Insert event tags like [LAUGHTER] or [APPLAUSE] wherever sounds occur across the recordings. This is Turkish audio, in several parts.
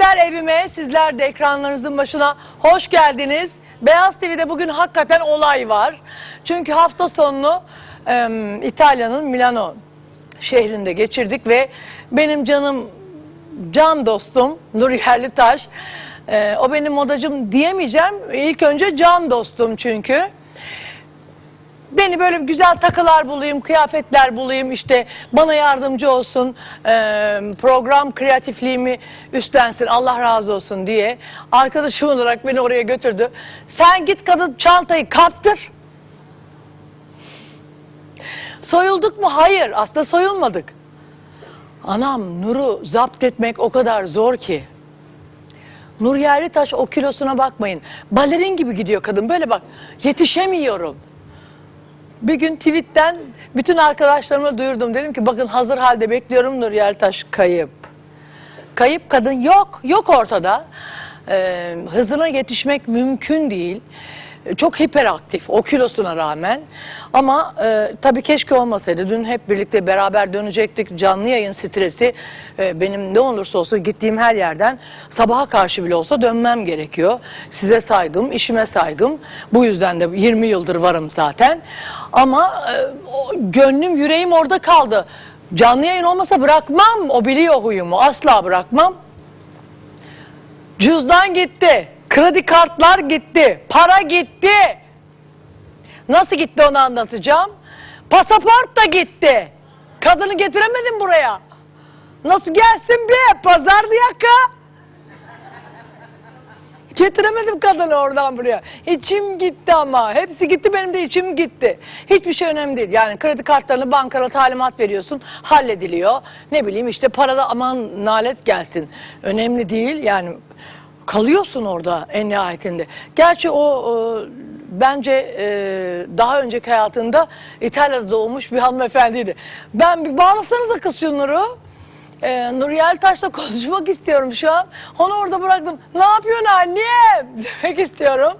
Sizler evime, sizler de ekranlarınızın başına hoş geldiniz. Beyaz TV'de bugün hakikaten olay var. Çünkü hafta sonunu em, İtalya'nın Milano şehrinde geçirdik ve benim canım, can dostum Nur Yerlitaş, e, o benim modacım diyemeyeceğim. İlk önce can dostum çünkü. Beni böyle güzel takılar bulayım, kıyafetler bulayım işte bana yardımcı olsun, eee, program kreatifliğimi üstlensin, Allah razı olsun diye arkadaşım olarak beni oraya götürdü. Sen git kadın çantayı kaptır. Soyulduk mu? Hayır, aslında soyulmadık. Anam Nur'u zapt etmek o kadar zor ki. Nur Yerlitaş o kilosuna bakmayın. Balerin gibi gidiyor kadın. Böyle bak yetişemiyorum. Bir gün tweetten bütün arkadaşlarıma duyurdum. Dedim ki bakın hazır halde bekliyorum Nur Yeltaş kayıp. Kayıp kadın yok. Yok ortada. Ee, hızına yetişmek mümkün değil. Çok hiperaktif o kilosuna rağmen. Ama e, tabii keşke olmasaydı. Dün hep birlikte beraber dönecektik. Canlı yayın stresi e, benim ne olursa olsun gittiğim her yerden sabaha karşı bile olsa dönmem gerekiyor. Size saygım, işime saygım. Bu yüzden de 20 yıldır varım zaten. Ama e, gönlüm, yüreğim orada kaldı. Canlı yayın olmasa bırakmam. O biliyor huyumu. Asla bırakmam. Cüzdan gitti. Kredi kartlar gitti. Para gitti. Nasıl gitti onu anlatacağım. Pasaport da gitti. Kadını getiremedim buraya. Nasıl gelsin be? Pazardı yaka. Getiremedim kadını oradan buraya. İçim gitti ama. Hepsi gitti benim de içim gitti. Hiçbir şey önemli değil. Yani kredi kartlarını bankana talimat veriyorsun. Hallediliyor. Ne bileyim işte parada aman nalet gelsin. Önemli değil. Yani kalıyorsun orada en nihayetinde. Gerçi o e, bence e, daha önceki hayatında İtalya'da doğmuş bir hanımefendiydi. Ben bir bağlasanıza kız şu Nur'u. Ee, Nur Yeltaş'la [LAUGHS] konuşmak istiyorum şu an. Onu orada bıraktım. Ne yapıyorsun annem? [LAUGHS] Demek istiyorum.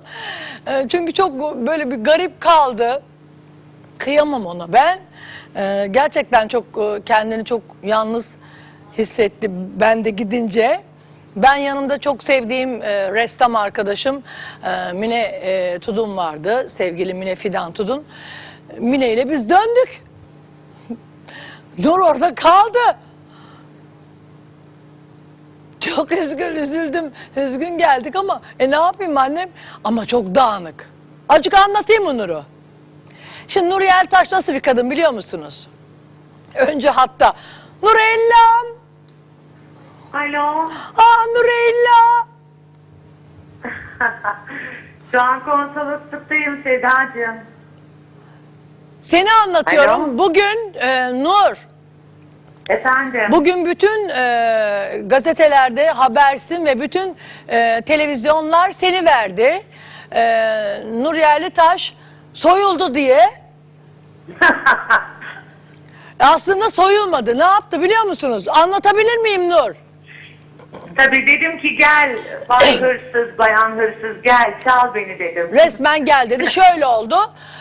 Ee, çünkü çok böyle bir garip kaldı. Kıyamam ona ben. e, gerçekten çok e, kendini çok yalnız hissetti ben de gidince. Ben yanımda çok sevdiğim e, ressam arkadaşım e, Mine e, Tudun vardı. Sevgili Mine Fidan Tudun. Mine ile biz döndük. [LAUGHS] Nur orada kaldı. Çok üzgün, üzüldüm. Üzgün geldik ama e ne yapayım annem? Ama çok dağınık. Acık anlatayım mı Nur'u? Şimdi Nur Yeltaş nasıl bir kadın biliyor musunuz? Önce hatta Nurellam, Alo. aa Nurella. [LAUGHS] Şu an konsolosluktayım Sedacığım. Seni anlatıyorum. Alo. Bugün e, Nur, Efendim. bugün bütün e, gazetelerde habersin ve bütün e, televizyonlar seni verdi. E, Nur Yerlitaş soyuldu diye. [LAUGHS] Aslında soyulmadı. Ne yaptı biliyor musunuz? Anlatabilir miyim Nur? Tabii dedim ki gel bay hırsız, bayan hırsız gel çal beni dedim. Resmen gel dedi. Şöyle oldu.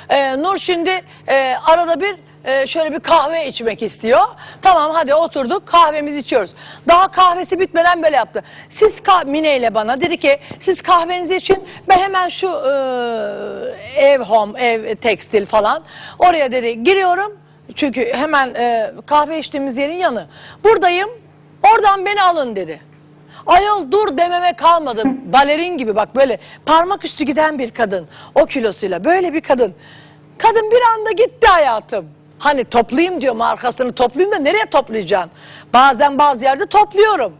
Ee, Nur şimdi e, arada bir e, şöyle bir kahve içmek istiyor. Tamam hadi oturduk kahvemizi içiyoruz. Daha kahvesi bitmeden böyle yaptı. Siz kah Mine ile bana dedi ki siz kahvenizi için ben hemen şu e, ev home, ev tekstil falan oraya dedi giriyorum. Çünkü hemen e, kahve içtiğimiz yerin yanı. Buradayım. Oradan beni alın dedi. Ayol dur dememe kalmadı. Balerin gibi bak böyle parmak üstü giden bir kadın. O kilosuyla böyle bir kadın. Kadın bir anda gitti hayatım. Hani toplayayım diyorum arkasını toplayayım da nereye toplayacaksın? Bazen bazı yerde topluyorum.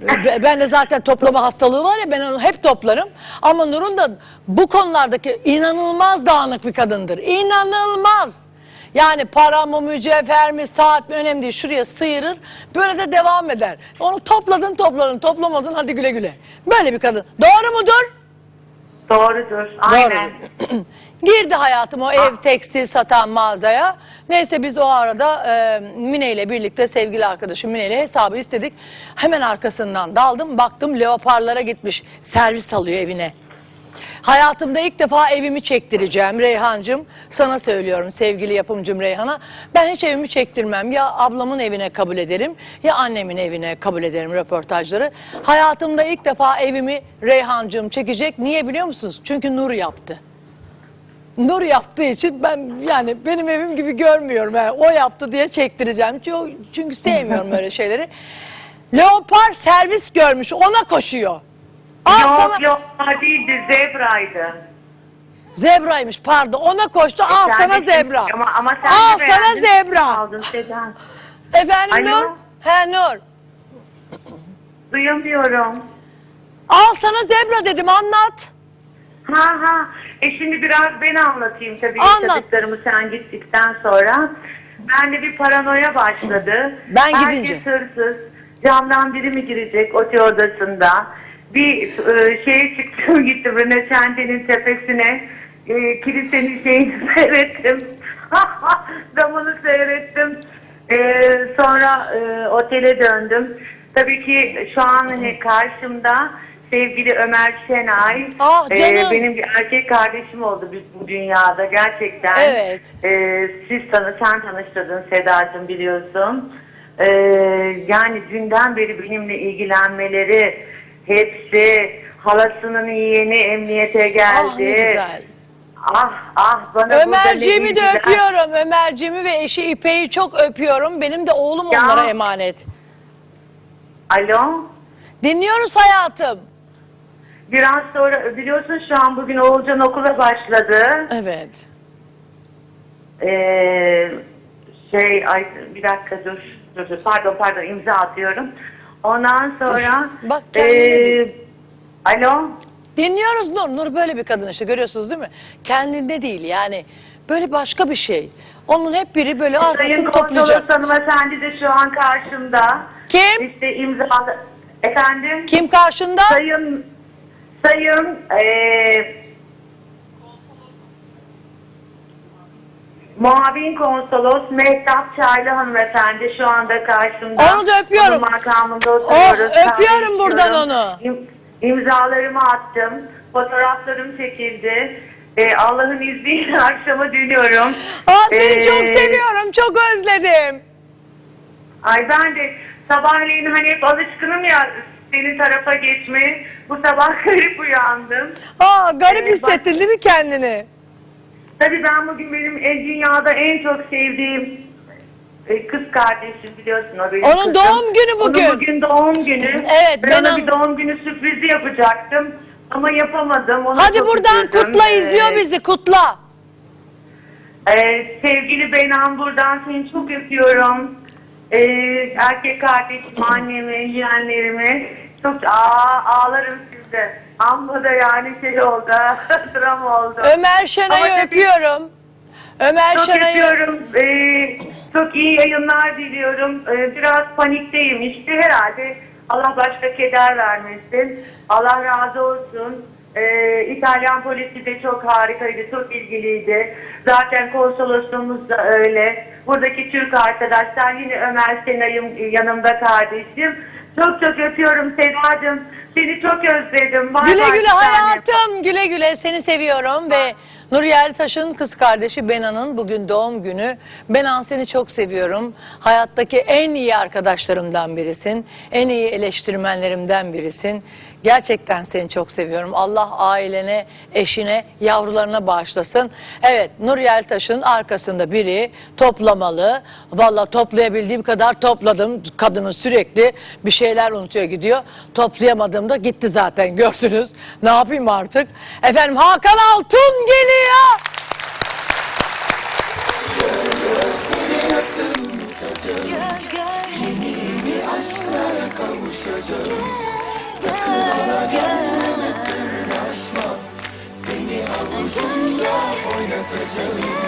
Be- Ben de zaten toplama hastalığı var ya ben onu hep toplarım. Ama Nur'un da bu konulardaki inanılmaz dağınık bir kadındır. İnanılmaz. Yani para mı, mücevher mi, saat mi önemli değil. Şuraya sıyırır. Böyle de devam eder. Onu topladın topladın toplamadın hadi güle güle. Böyle bir kadın. Doğru mudur? Doğrudur. Aynen. Doğru. [CLEARS THROAT] Girdi hayatım o ev tekstil satan mağazaya. Neyse biz o arada e, Mine ile birlikte sevgili arkadaşım Mine ile hesabı istedik. Hemen arkasından daldım baktım leoparlara gitmiş servis alıyor evine. Hayatımda ilk defa evimi çektireceğim Reyhancığım. Sana söylüyorum sevgili yapımcım Reyhan'a. Ben hiç evimi çektirmem. Ya ablamın evine kabul ederim ya annemin evine kabul ederim röportajları. Hayatımda ilk defa evimi Reyhancığım çekecek. Niye biliyor musunuz? Çünkü Nur yaptı. Nur yaptığı için ben yani benim evim gibi görmüyorum. Yani o yaptı diye çektireceğim. Çünkü, sevmiyorum öyle şeyleri. [LAUGHS] Leopar servis görmüş ona koşuyor. Al yok sana yok değildi zebraydı. zebraymış pardon ona koştu al Sen sana de- zebra. Ama, ama sen al de sana beğendin. zebra. Aldın Sedan. Efendim Alo? Nur? He Nur. Duyamıyorum. Al sana zebra dedim anlat. Ha ha. E şimdi biraz ben anlatayım tabii Anlat. yaşadıklarımı sen gittikten sonra. Ben de bir paranoya başladı. Ben Herkes gidince. hırsız. Camdan biri mi girecek otel odasında? Bir e, şeye çıktım [LAUGHS] gittim Röneşente'nin tepesine. E, kilisenin şeyini [LAUGHS] seyrettim. [LAUGHS] Damını seyrettim. E, sonra e, otele döndüm. Tabii ki şu an hani karşımda sevgili Ömer Şenay. Ah, e, canım. benim bir erkek kardeşim oldu bu- bu dünyada gerçekten. Evet. E, siz tanı, sen tanıştırdın Sedacığım biliyorsun. E, yani dünden beri benimle ilgilenmeleri hepsi halasının yeğeni emniyete geldi. Ah ne güzel. Ah ah bana Ömerciğimi de bildiler. öpüyorum. Ömerciğimi ve eşi İpek'i çok öpüyorum. Benim de oğlum Ya. onlara emanet. Alo. Dinliyoruz hayatım. Biraz sonra biliyorsun şu an bugün Oğulcan okula başladı. Evet. Ee, şey ay bir dakika dur, dur, dur pardon pardon imza atıyorum. Ondan sonra Bak kendine değil. alo Dinliyoruz Nur. Nur böyle bir kadın işte görüyorsunuz değil mi? Kendinde değil yani. Böyle başka bir şey. Onun hep biri böyle Sayın arkasını toplayacak. hanımefendi de şu an karşımda. Kim? İşte imza efendim Kim karşında? sayın sayın ee, Muavin konsolos Mehtap Çaylı hanımefendi şu anda karşımda. Onu da öpüyorum. Onun makamında oturuyoruz. Oh, öpüyorum buradan onu. İm- İmzalarımı attım. Fotoğraflarım çekildi. Ee, Allah'ın izniyle [LAUGHS] akşama dönüyorum. Aa seni Ee, çok seviyorum. Çok özledim. Ay ben de sabahleyin hani hep alışkınım ya senin tarafa geçmeye. Bu sabah [LAUGHS] garip uyandım. Aa garip Ee, hissettin değil mi kendini? Tabii ben bugün benim en dünyada en çok sevdiğim e, kız kardeşim biliyorsun o benim Onun kızım. doğum günü bugün. Onun bugün doğum günü. Evet, Ben, ben ona on- bir doğum günü sürprizi yapacaktım. Ama yapamadım. Ona Hadi çok buradan üzüldüm. kutla Ee, izliyor bizi kutla. Ee, sevgili Benan buradan seni çok öpüyorum. Ee, erkek kardeşim, annemi, yeğenlerimi. Çok aa, ağlarım sizde. Amma da yani şey oldu. Dram [LAUGHS] oldu. Ömer Şenay'ı öpüyorum. Ömer Çok Şenay'ı öpüyorum. Ee, çok iyi yayınlar diliyorum. Ee, biraz panikteyim işte herhalde. Allah başka keder vermesin. Allah razı olsun. Ee, İtalyan polisi de çok harikaydı, çok ilgiliydi. Zaten konsolosluğumuz da öyle. Buradaki Türk arkadaşlar yine Ömer Senay'ım yanımda kardeşim. Çok çok öpüyorum Sedacığım. Seni çok özledim. Bay Güle bay güle bir tanem. hayatım. Güle güle seni seviyorum ve Nur Yerlitaş'ın kız kardeşi Benan'ın bugün doğum günü. Benan seni çok seviyorum. Hayattaki en iyi arkadaşlarımdan birisin. En iyi eleştirmenlerimden birisin. Gerçekten seni çok seviyorum. Allah ailene, eşine, yavrularına bağışlasın. Evet Nur Yeltaş'ın arkasında biri toplamalı. Valla toplayabildiğim kadar topladım. Kadının sürekli bir şeyler unutuyor gidiyor. Toplayamadığımda gitti zaten [LAUGHS] gördünüz. Ne yapayım artık? Efendim Hakan Altun geliyor. Gel gel Yeni bir aşklara kavuşacağız Sakın ola gelme sırnaşma Seni avucumda oynatacağım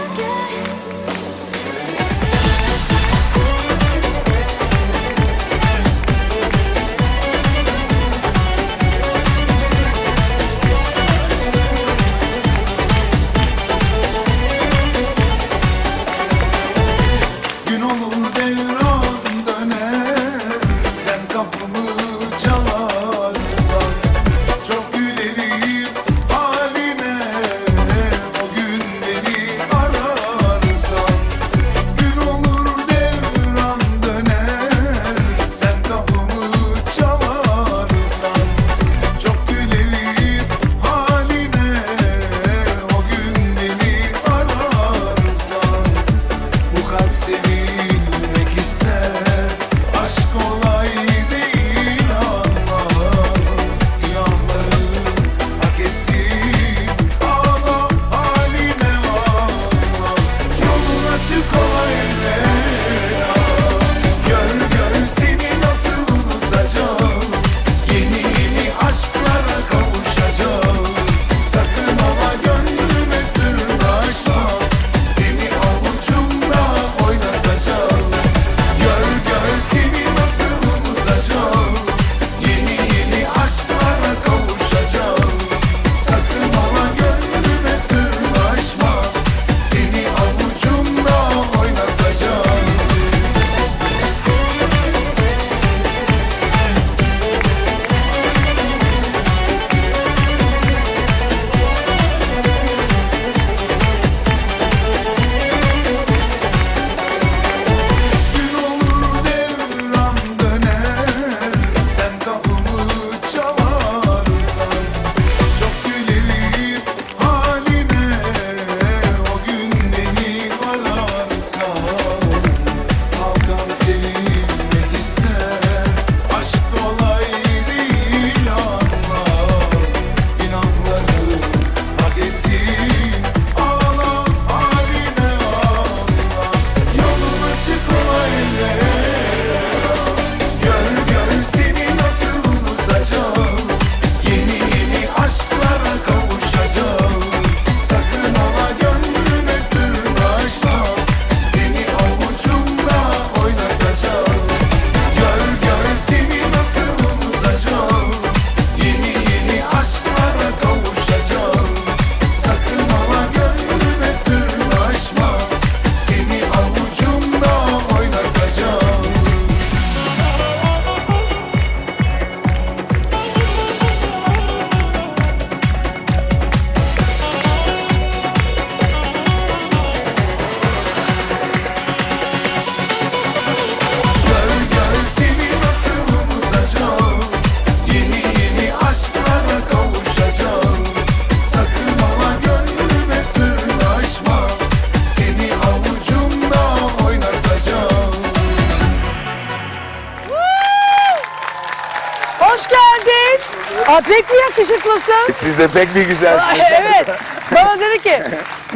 Siz de pek bir güzelsiniz. [LAUGHS] Evet. Bana dedi ki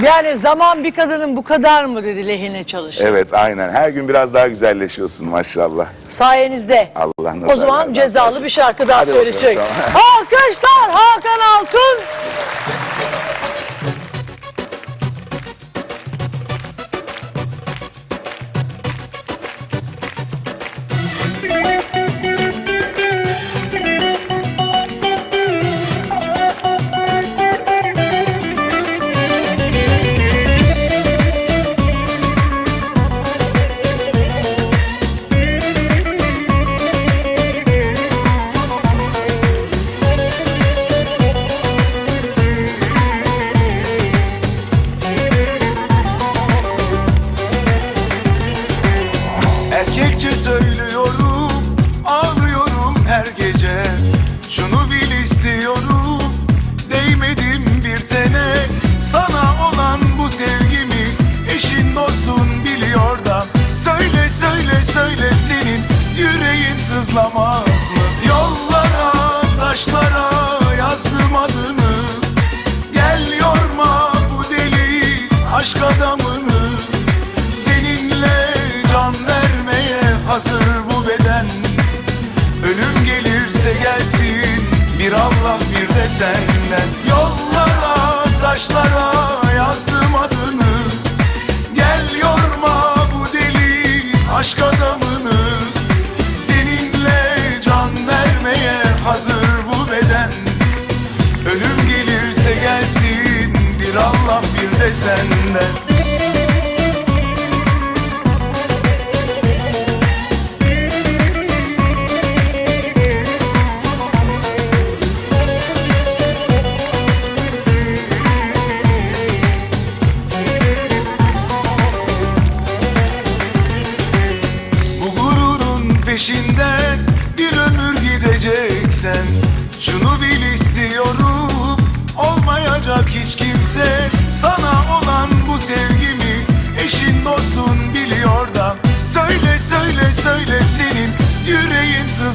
yani zaman bir kadının bu kadar mı dedi lehine çalışır. Evet aynen. Her gün biraz daha güzelleşiyorsun maşallah. Sayenizde. Allah O zaman cezalı bir şarkı daha Hadi bakalım, söyleyecek. tamam. Alkışlar Hakan Altun. Aşk adamını Seninle can vermeye hazır bu beden. Ölüm gelirse gelsin bir Allah bir de senden. Yollara taşlara yazdım adını. Gel yorma bu deli aşk adamını Allah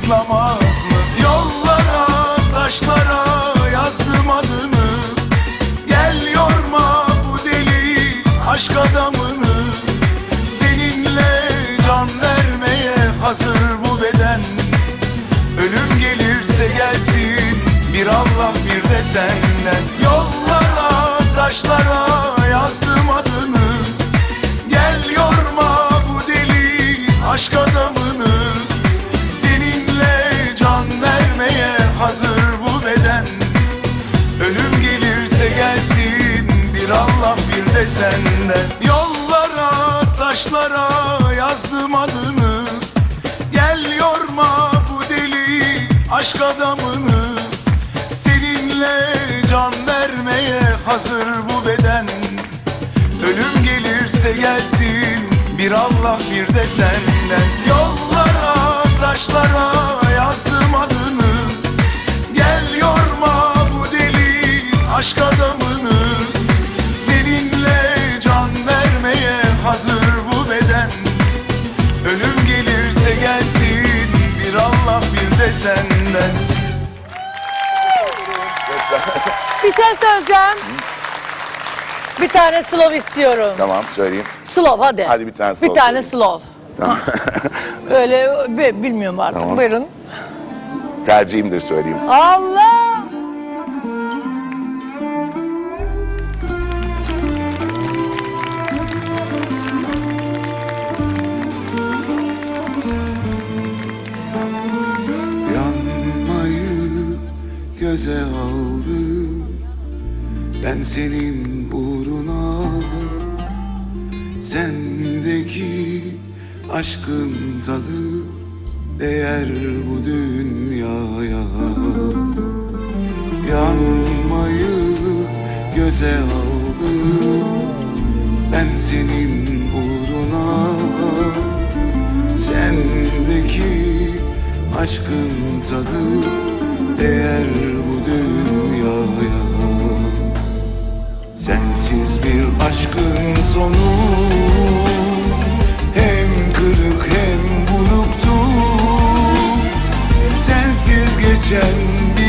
sızlamaz mı? Yollara taşlara yazdım adını. Gel yorma bu deli aşk adamını. Seninle can vermeye hazır bu beden. Ölüm gelirse gelsin bir Allah bir de senden. Yollara taşlara yazdım adını. Gel yorma bu deli aşk adamını de. Yollara taşlara yazdım adını. Gel yorma bu deli aşk adamını. Seninle can vermeye hazır bu beden. Ölüm gelirse gelsin bir Allah bir de senden. Yollara taşlara senden Bir şey söyleyeceğim. Bir tane slow istiyorum. Tamam söyleyeyim. Slow hadi. Hadi bir tane Bir slow tane söyleyeyim. slow. Tamam. [LAUGHS] Öyle bi- bilmiyorum artık. Tamam. Buyurun. Tercihimdir söyleyeyim. Allah! Senin uğruna. Sendeki aşkın tadı Değer bu dünyaya. Yanmayı göze aldım Ben senin uğruna. Sendeki aşkın tadı Sensiz bir aşkın sonu. Hem kırık hem buruktu Sensiz geçen bir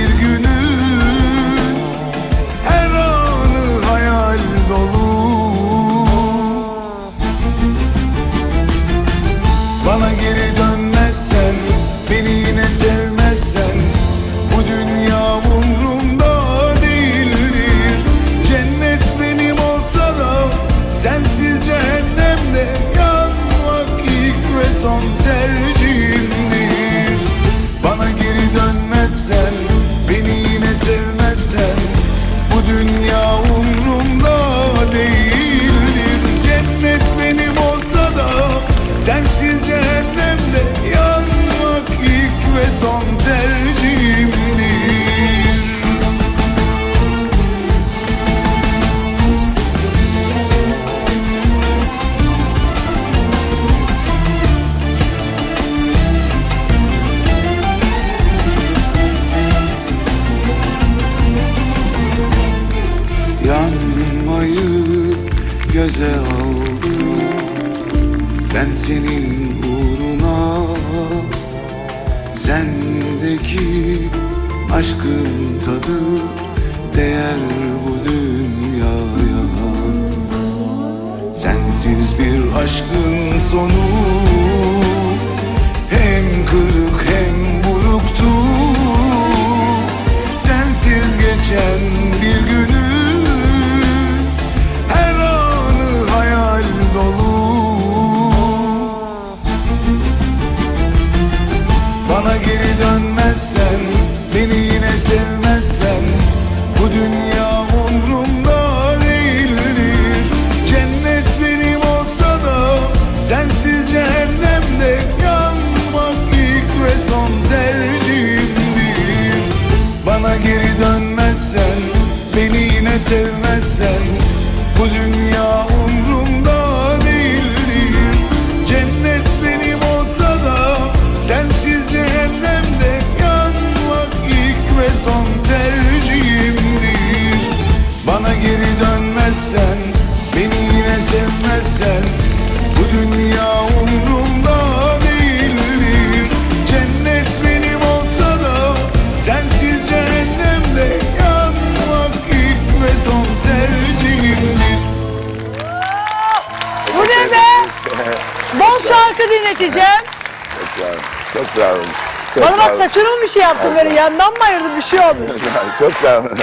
Çok sağ olun.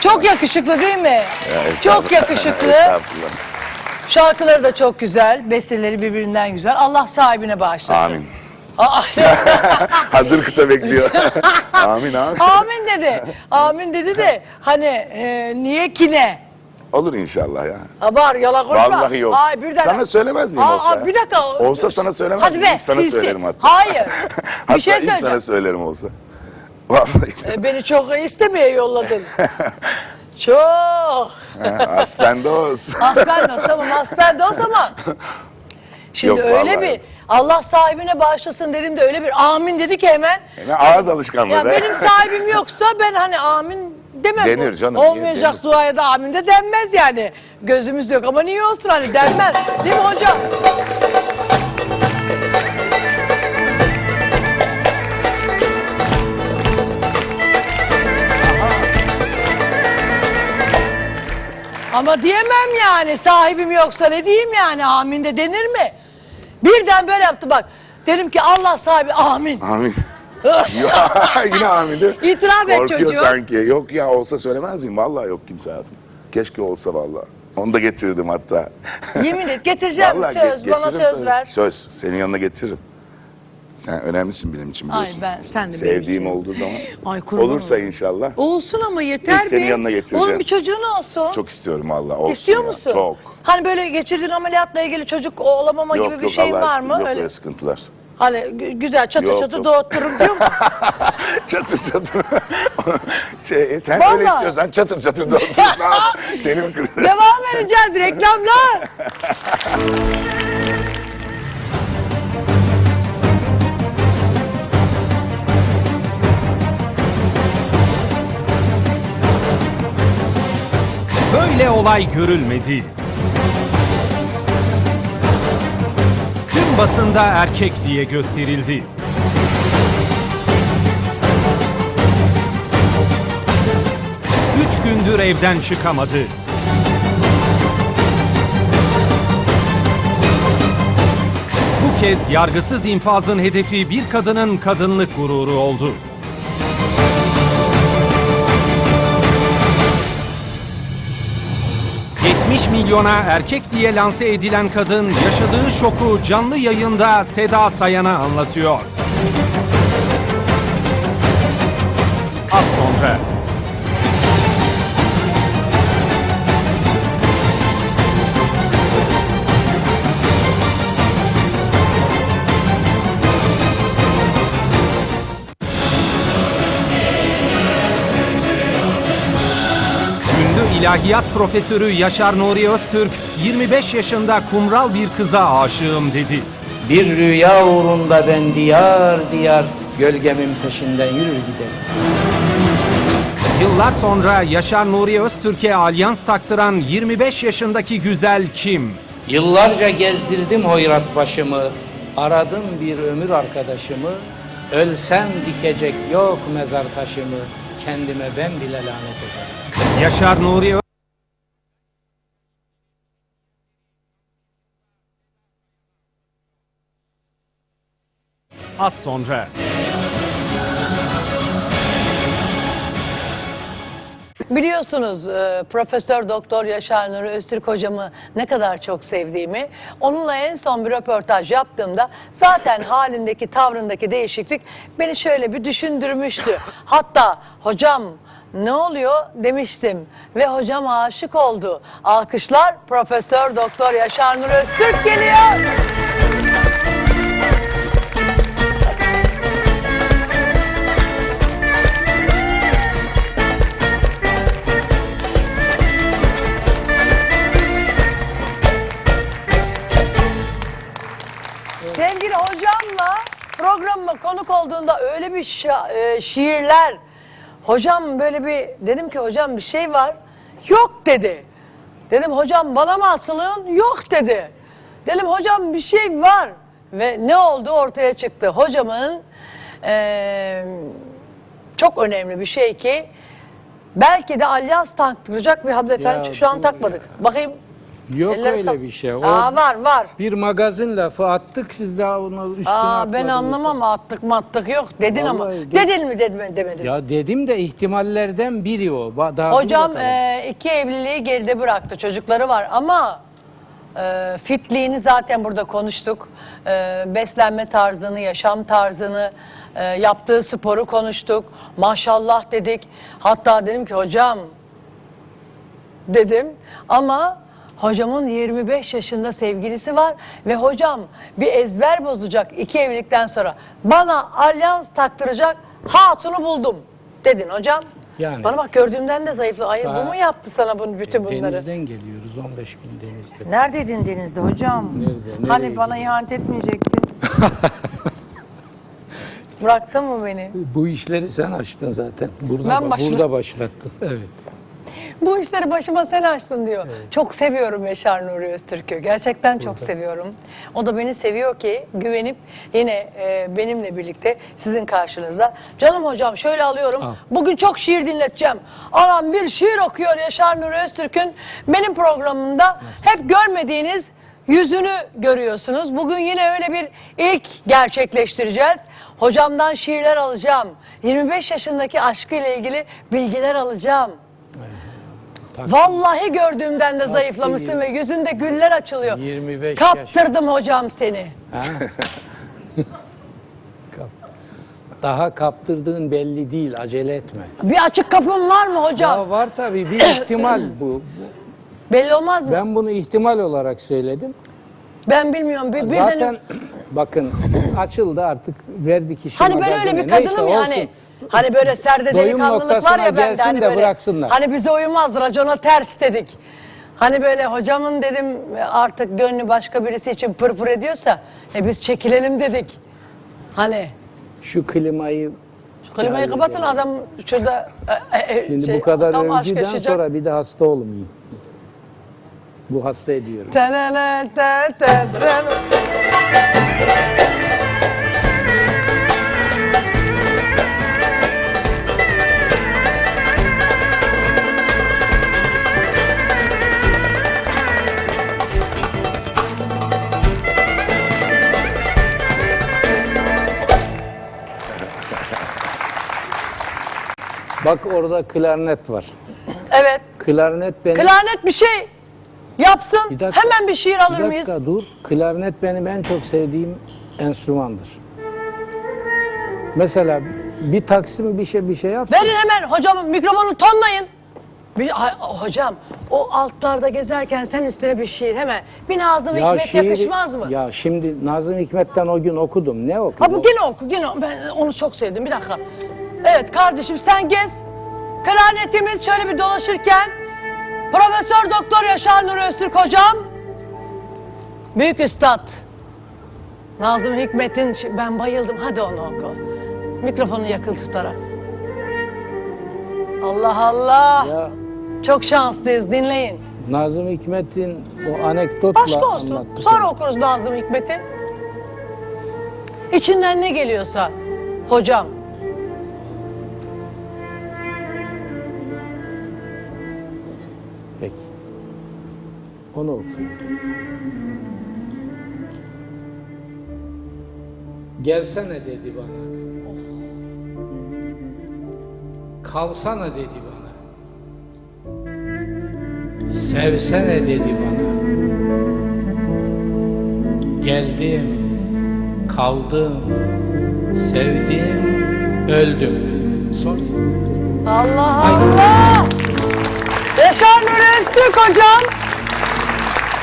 Çok yakışıklı değil mi? Çok yakışıklı. Şarkıları da çok güzel. Besteleri birbirinden güzel. Allah sahibine bağışlasın. Amin. [LAUGHS] Hazır kıta bekliyor. [LAUGHS] amin amin. Amin dedi. Amin dedi de hani e, niye ki ne? Olur inşallah ya. Ha var yalan konuşma. Vallahi yok. Ay, birden... Sana söylemez miyim Aa, olsa? aa, bir dakika. Olsa sana söylemez Hadi miyim? be, sana sinsi. söylerim hatta. Hayır. hatta [LAUGHS] bir şey ilk sana söyleyeceğim. söylerim olsa. Vallahi. E, beni çok istemeye yolladın. [LAUGHS] çok. Aspendos. [LAUGHS] Aspendos tamam Aspendos ama Şimdi Yok, öyle vallahi. bir Allah sahibine bağışlasın dedim de öyle bir amin dedi ki hemen. Yani ağız alışkanlığı Ya be. benim sahibim yoksa ben hani amin demem. Denir canım, Olmayacak denir? duaya da amin de denmez yani. Gözümüz yok ama niye olsun hani denmez. Değil mi hocam? Ama diyemem yani sahibim yoksa ne diyeyim yani amin de denir mi? Birden böyle yaptı bak. Dedim ki Allah sahibi amin. Amin. [LAUGHS] Yine amin değil mi? İtiraf et Korkuyor sanki. Yok ya olsa söylemez miyim? Vallahi yok kimse hayatım. Keşke olsa vallahi. Onu da getirdim hatta. Yemin et getireceğim Vallahi söz ge- bana getiririm söz tabii. ver. Söz. Senin yanına getiririm. Sen önemlisin benim için Ay biliyorsun. ben sen de benim Sevdiğim için. olduğu zaman. [LAUGHS] Ay kurban Olursa olayım. inşallah. Olsun ama yeter İlk senin yanına getireceğim. Oğlum bir çocuğun olsun. Çok istiyorum vallahi. Olsun İstiyor ya, musun? Çok. Hani böyle geçirdiğin ameliyatla ilgili çocuk olamama Yok gibi bir yok şeyin Allah var aşkına, mı? Yok Öyle öyle sıkıntılar. hani gü- güzel çatır Yok, çatır yok. doğurttururum diyor mu? [LAUGHS] çatır çatır. [LAUGHS] şey, sen Vallahi. öyle istiyorsan çatır çatır da otur. Ne yap? Senin kırın. Devam edeceğiz reklamlar. Böyle olay görülmedi. Tüm basında erkek diye gösterildi. Üç gündür evden çıkamadı. Bu kez yargısız infazın hedefi bir kadının kadınlık gururu oldu. 70 milyona erkek diye lanse edilen kadın yaşadığı şoku canlı yayında Seda Sayan'a anlatıyor. Az sonra. İlahiyat profesörü Yaşar Nuri Öztürk 25 yaşında kumral bir kıza aşığım dedi. Bir rüya uğrunda ben diyar diyar gölgemin peşinden yürür giderim. Yıllar sonra Yaşar Nuri Öztürk'e alyans taktıran 25 yaşındaki güzel kim? Yıllarca gezdirdim hoyrat başımı, aradım bir ömür arkadaşımı. Ölsem dikecek yok mezar taşımı, kendime ben bile lanet ederim. Yaşar Nuri Az sonra. Biliyorsunuz e, Profesör Doktor Yaşar Nuri Öztürk hocamı ne kadar çok sevdiğimi. Onunla en son bir röportaj yaptığımda zaten halindeki tavrındaki değişiklik beni şöyle bir düşündürmüştü. Hatta hocam ne oluyor demiştim ve hocam aşık oldu. Alkışlar Profesör Doktor Yaşar Nuri Öztürk geliyor. Programıma konuk olduğunda öyle bir şa- e, şiirler. Hocam böyle bir dedim ki hocam bir şey var. Yok dedi. Dedim hocam bana mı asılın? Yok dedi. Dedim hocam bir şey var. Ve ne oldu ortaya çıktı. Hocamın e, çok önemli bir şey ki belki de alyans taktıracak bir hanımefendi Ya şu an dur takmadık. Bakayım. Yok Elleri öyle sap- bir şey. O Aa, var var. bir magazin lafı attık siz daha onu üstüne Aa, ben atladınız. anlamam attık mattık yok dedin ama. Vallahi de- Dedin mi dedim demedin. Ya dedim de ihtimallerden biri o. Ba- Daha dur Hocam bakalım. e, iki evliliği geride bıraktı çocukları var ama e, fitliğini zaten burada konuştuk. E, beslenme tarzını, yaşam tarzını, e, yaptığı sporu konuştuk. Maşallah dedik. Hatta dedim ki hocam dedim ama hocamın 25 yaşında sevgilisi var ve hocam bir ezber bozacak iki evlilikten sonra bana alyans taktıracak hatunu buldum dedin hocam. Yani. Bana bak gördüğümden de zayıflı. Ay bu mu yaptı sana bunu bütün bunları? Denizden geliyoruz 15 gün denizde. Neredeydin denizde hocam? Nerede, Hani nereye bana ihanet etmeyecektin. [LAUGHS] Bıraktın mı beni? Bu işleri sen açtın zaten. Burada, Ben başladım. burada başlattın. Evet. Bu işleri başıma sen açtın diyor. Çok seviyorum Yaşar Nuri Öztürk'ü. Gerçekten çok seviyorum. O da beni seviyor ki güvenip yine e, benimle birlikte sizin karşınızda. Canım hocam şöyle alıyorum. Al. Bugün çok şiir dinleteceğim. Anam bir şiir okuyor Yaşar Nuri Öztürk'ün. Benim programımda hep görmediğiniz yüzünü görüyorsunuz. Bugün yine öyle bir ilk gerçekleştireceğiz. Hocamdan şiirler alacağım. 25 yaşındaki aşkıyla ilgili bilgiler alacağım. Vallahi gördüğümden de zayıflamışsın ve yüzünde güller açılıyor. 25 Kaptırdım hocam seni. Ha? Daha kaptırdığın belli değil. Acele etme. Bir açık kapım var mı hocam? Ya var tabii bir ihtimal bu. Belli olmaz mı? Ben, Ben bunu ihtimal olarak söyledim. bilmiyorum. Bir, birden- Zaten [CLEARS THROAT] bakın açıldı artık verdik işi hani ben öyle bir kadınım Neyse, ya olsun. Hani. Böyle serde Doyum delikanlılık var noktasına ya bende. gelsin Hani de böyle, bıraksınlar. Hani bize uymaz racona ters dedik. Hani böyle hocamın dedim artık gönlü başka birisi için pırpır ediyorsa e biz çekilelim dedik. Hani Şu klimayı şu klimayı Yani kapatın adam şurada e, e, şimdi şey, bu kadar tam aşk övgüden yaşayacak. sonra bir de hasta olmayayım. Bu hasta ediyorum. Tenene. Bak orada klarnet var. Evet. Klarnet benim... Klarnet bir şey yapsın. Bir dakika. Hemen bir şiir alır bir mıyız? dakika dur. Klarnet benim en çok sevdiğim enstrümandır. Mesela bir taksim bir şey bir şey yapsın. Verin hemen hocam mikrofonu tonlayın. Bir, ha- hocam o altlarda gezerken sen üstüne bir şiir hemen. Bir Nazım Hikmet şiiri- yakışmaz mı? Ya şimdi Nazım Hikmet'ten o gün okudum. Ne Ha okudum? bu yine oku oku. ben onu çok sevdim bir dakika. Evet kardeşim sen gez. Klarnetimiz şöyle bir dolaşırken Profesör Doktor Yaşar Nuri Öztürk hocam Büyük Üstad Nazım Hikmet'in ben bayıldım hadi onu oku. Mikrofonu yakıl tutarak. Allah Allah. Ya Çok şanslıyız dinleyin. Nazım Hikmet'in o anekdotla Başka olsun. Sonra okuruz Nazım Hikmet'i. İçinden ne geliyorsa hocam. Onu okuyayım. Gelsene dedi bana. Kalsana dedi bana. Sevsene dedi bana. Geldim, kaldım, sevdim, öldüm. Sor. Allah Allah. Yaşar Nuri Öztürk hocam.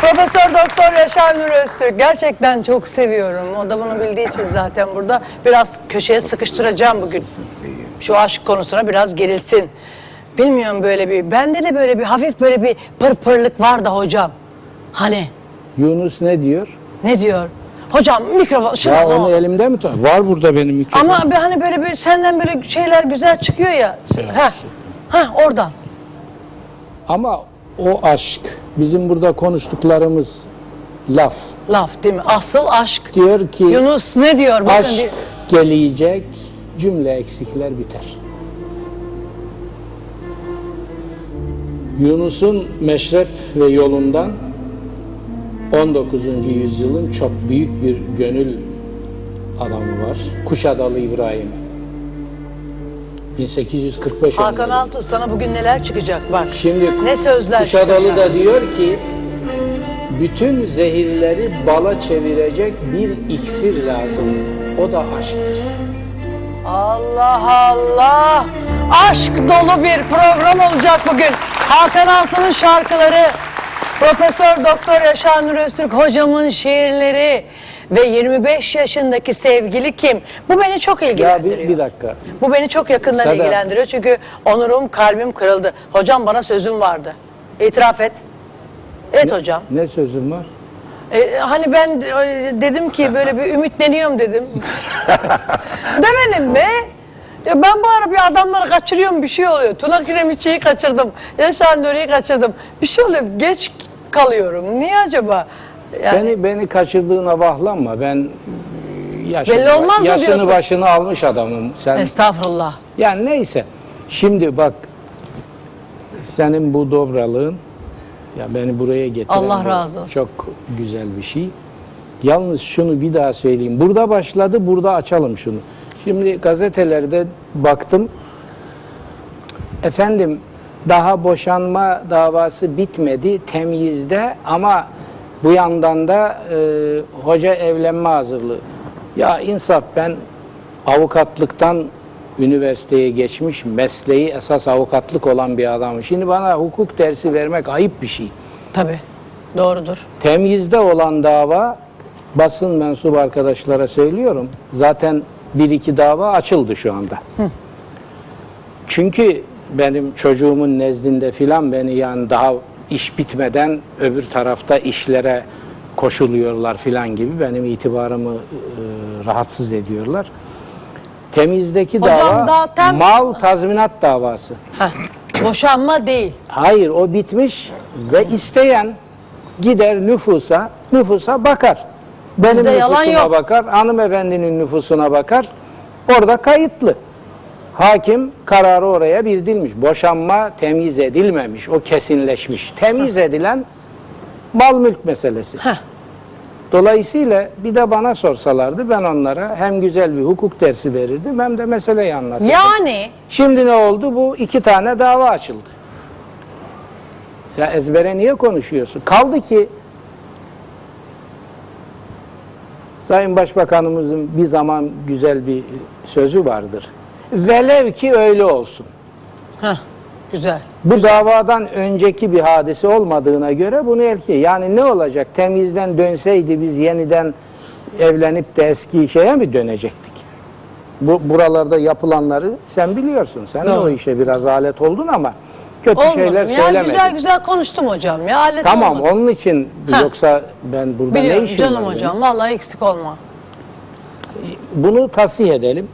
Profesör Doktor Yaşar Nuri Öztürk. Gerçekten çok seviyorum. O da bunu bildiği için zaten burada biraz köşeye sıkıştıracağım bugün. Şu aşk konusuna biraz gerilsin. Bilmiyorum böyle bir, bende de böyle bir hafif böyle bir pırpırlık var da hocam. Hani Yunus ne diyor? ne diyor? Hocam mikrofon şuna Ya onu elimde mi tut? Var burada benim mikrofon. Ama bir hani böyle bir senden böyle şeyler güzel çıkıyor ya. Ha. Ha oradan. Ama o aşk, bizim burada konuştuklarımız laf. Laf değil mi? Asıl aşk. Diyor ki Yunus ne diyor? Bakın aşk diyor. gelecek, cümle eksikler biter. Yunus'un meşrep ve yolundan 19. yüzyılın çok büyük bir gönül adamı var. Kuşadalı İbrahim. 1845 Hakan öldürüldü. Altuğ sana bugün neler çıkacak bak. Şimdi ne sözler Kuşadalı da diyor ki bütün zehirleri bala çevirecek bir iksir lazım. O da aşktır. Allah Allah. Aşk dolu bir program olacak bugün. Hakan Altun'un şarkıları, Profesör Doktor Yaşar Nur Öztürk hocamın şiirleri ve 25 yaşındaki sevgili kim? Bu beni çok Ya ilgilendiriyor. bir, bir dakika. Bu beni çok yakından Sada- ilgilendiriyor çünkü onurum, kalbim kırıldı. Hocam bana sözüm vardı. İtiraf et. Evet hocam. Ne sözüm var? E, hani ben e, dedim ki böyle bir ümitleniyorum dedim. [LAUGHS] Demedim mi? Ya ben bu ara bir adamları kaçırıyorum bir şey oluyor. Tuna Kiremitçi'yi kaçırdım. Yaşar Nuri'yi kaçırdım. Bir şey oluyor. Geç kalıyorum. Niye acaba? Yani Beni beni kaçırdığına bahlanma. Ben yaşını, Belli olmaz yaşını diyorsun? başını almış adamım. Sen estağfurullah. yani neyse. Şimdi bak senin bu dobralığın ya beni buraya getiren Allah razı olsun. Çok güzel bir şey. Yalnız şunu bir daha söyleyeyim. Burada başladı, burada açalım şunu. Şimdi gazetelerde baktım. Efendim daha boşanma davası bitmedi temyizde ama bu yandan da e, hoca evlenme hazırlığı. Ya insaf ben avukatlıktan üniversiteye geçmiş mesleği esas avukatlık olan bir adamım. Şimdi bana hukuk dersi vermek ayıp bir şey. Tabii. Doğrudur. Temyizde olan dava basın mensup arkadaşlara söylüyorum. Zaten bir iki dava açıldı şu anda. Çünkü benim çocuğumun nezdinde filan beni yani daha iş bitmeden öbür tarafta işlere koşuluyorlar filan gibi benim itibarımı e, rahatsız ediyorlar. Temizdeki Hocam dava zaten- mal tazminat davası. Heh. Boşanma değil. Hayır o bitmiş ve isteyen gider nüfusa, nüfusa bakar. Benim Bizde yalan nüfusuma yok. bakar, hanımefendinin nüfusuna bakar. Orada kayıtlı. Hakim kararı oraya bildirmiş. Boşanma temyiz edilmemiş, o kesinleşmiş. Temyiz edilen mal mülk meselesi. Heh. Dolayısıyla bir de bana sorsalardı ben onlara hem güzel bir hukuk dersi verirdim hem de meseleyi anlatırdım. Yani Şimdi ne oldu? Bu iki tane dava açıldı. Ya ezbere niye konuşuyorsun? Kaldı ki Sayın Başbakanımızın bir zaman güzel bir sözü vardır. Velev ki öyle olsun. heh, güzel. Bu davadan önceki bir hadise olmadığına göre bunu elki. Yani ne olacak? Temizden dönseydi biz yeniden evlenip de eski şeye mi dönecektik? Bu buralarda yapılanları sen biliyorsun. Sen de Doğru. o işe biraz alet oldun ama kötü Olmadı. şeyler Ya söylemedin. güzel güzel konuştum hocam. Ya hallet Tamam olmadı. onun için Ha. yoksa ben burada ne Biliyorum işim canım var benim? hocam. Vallahi eksik olma. Bunu tasih edelim.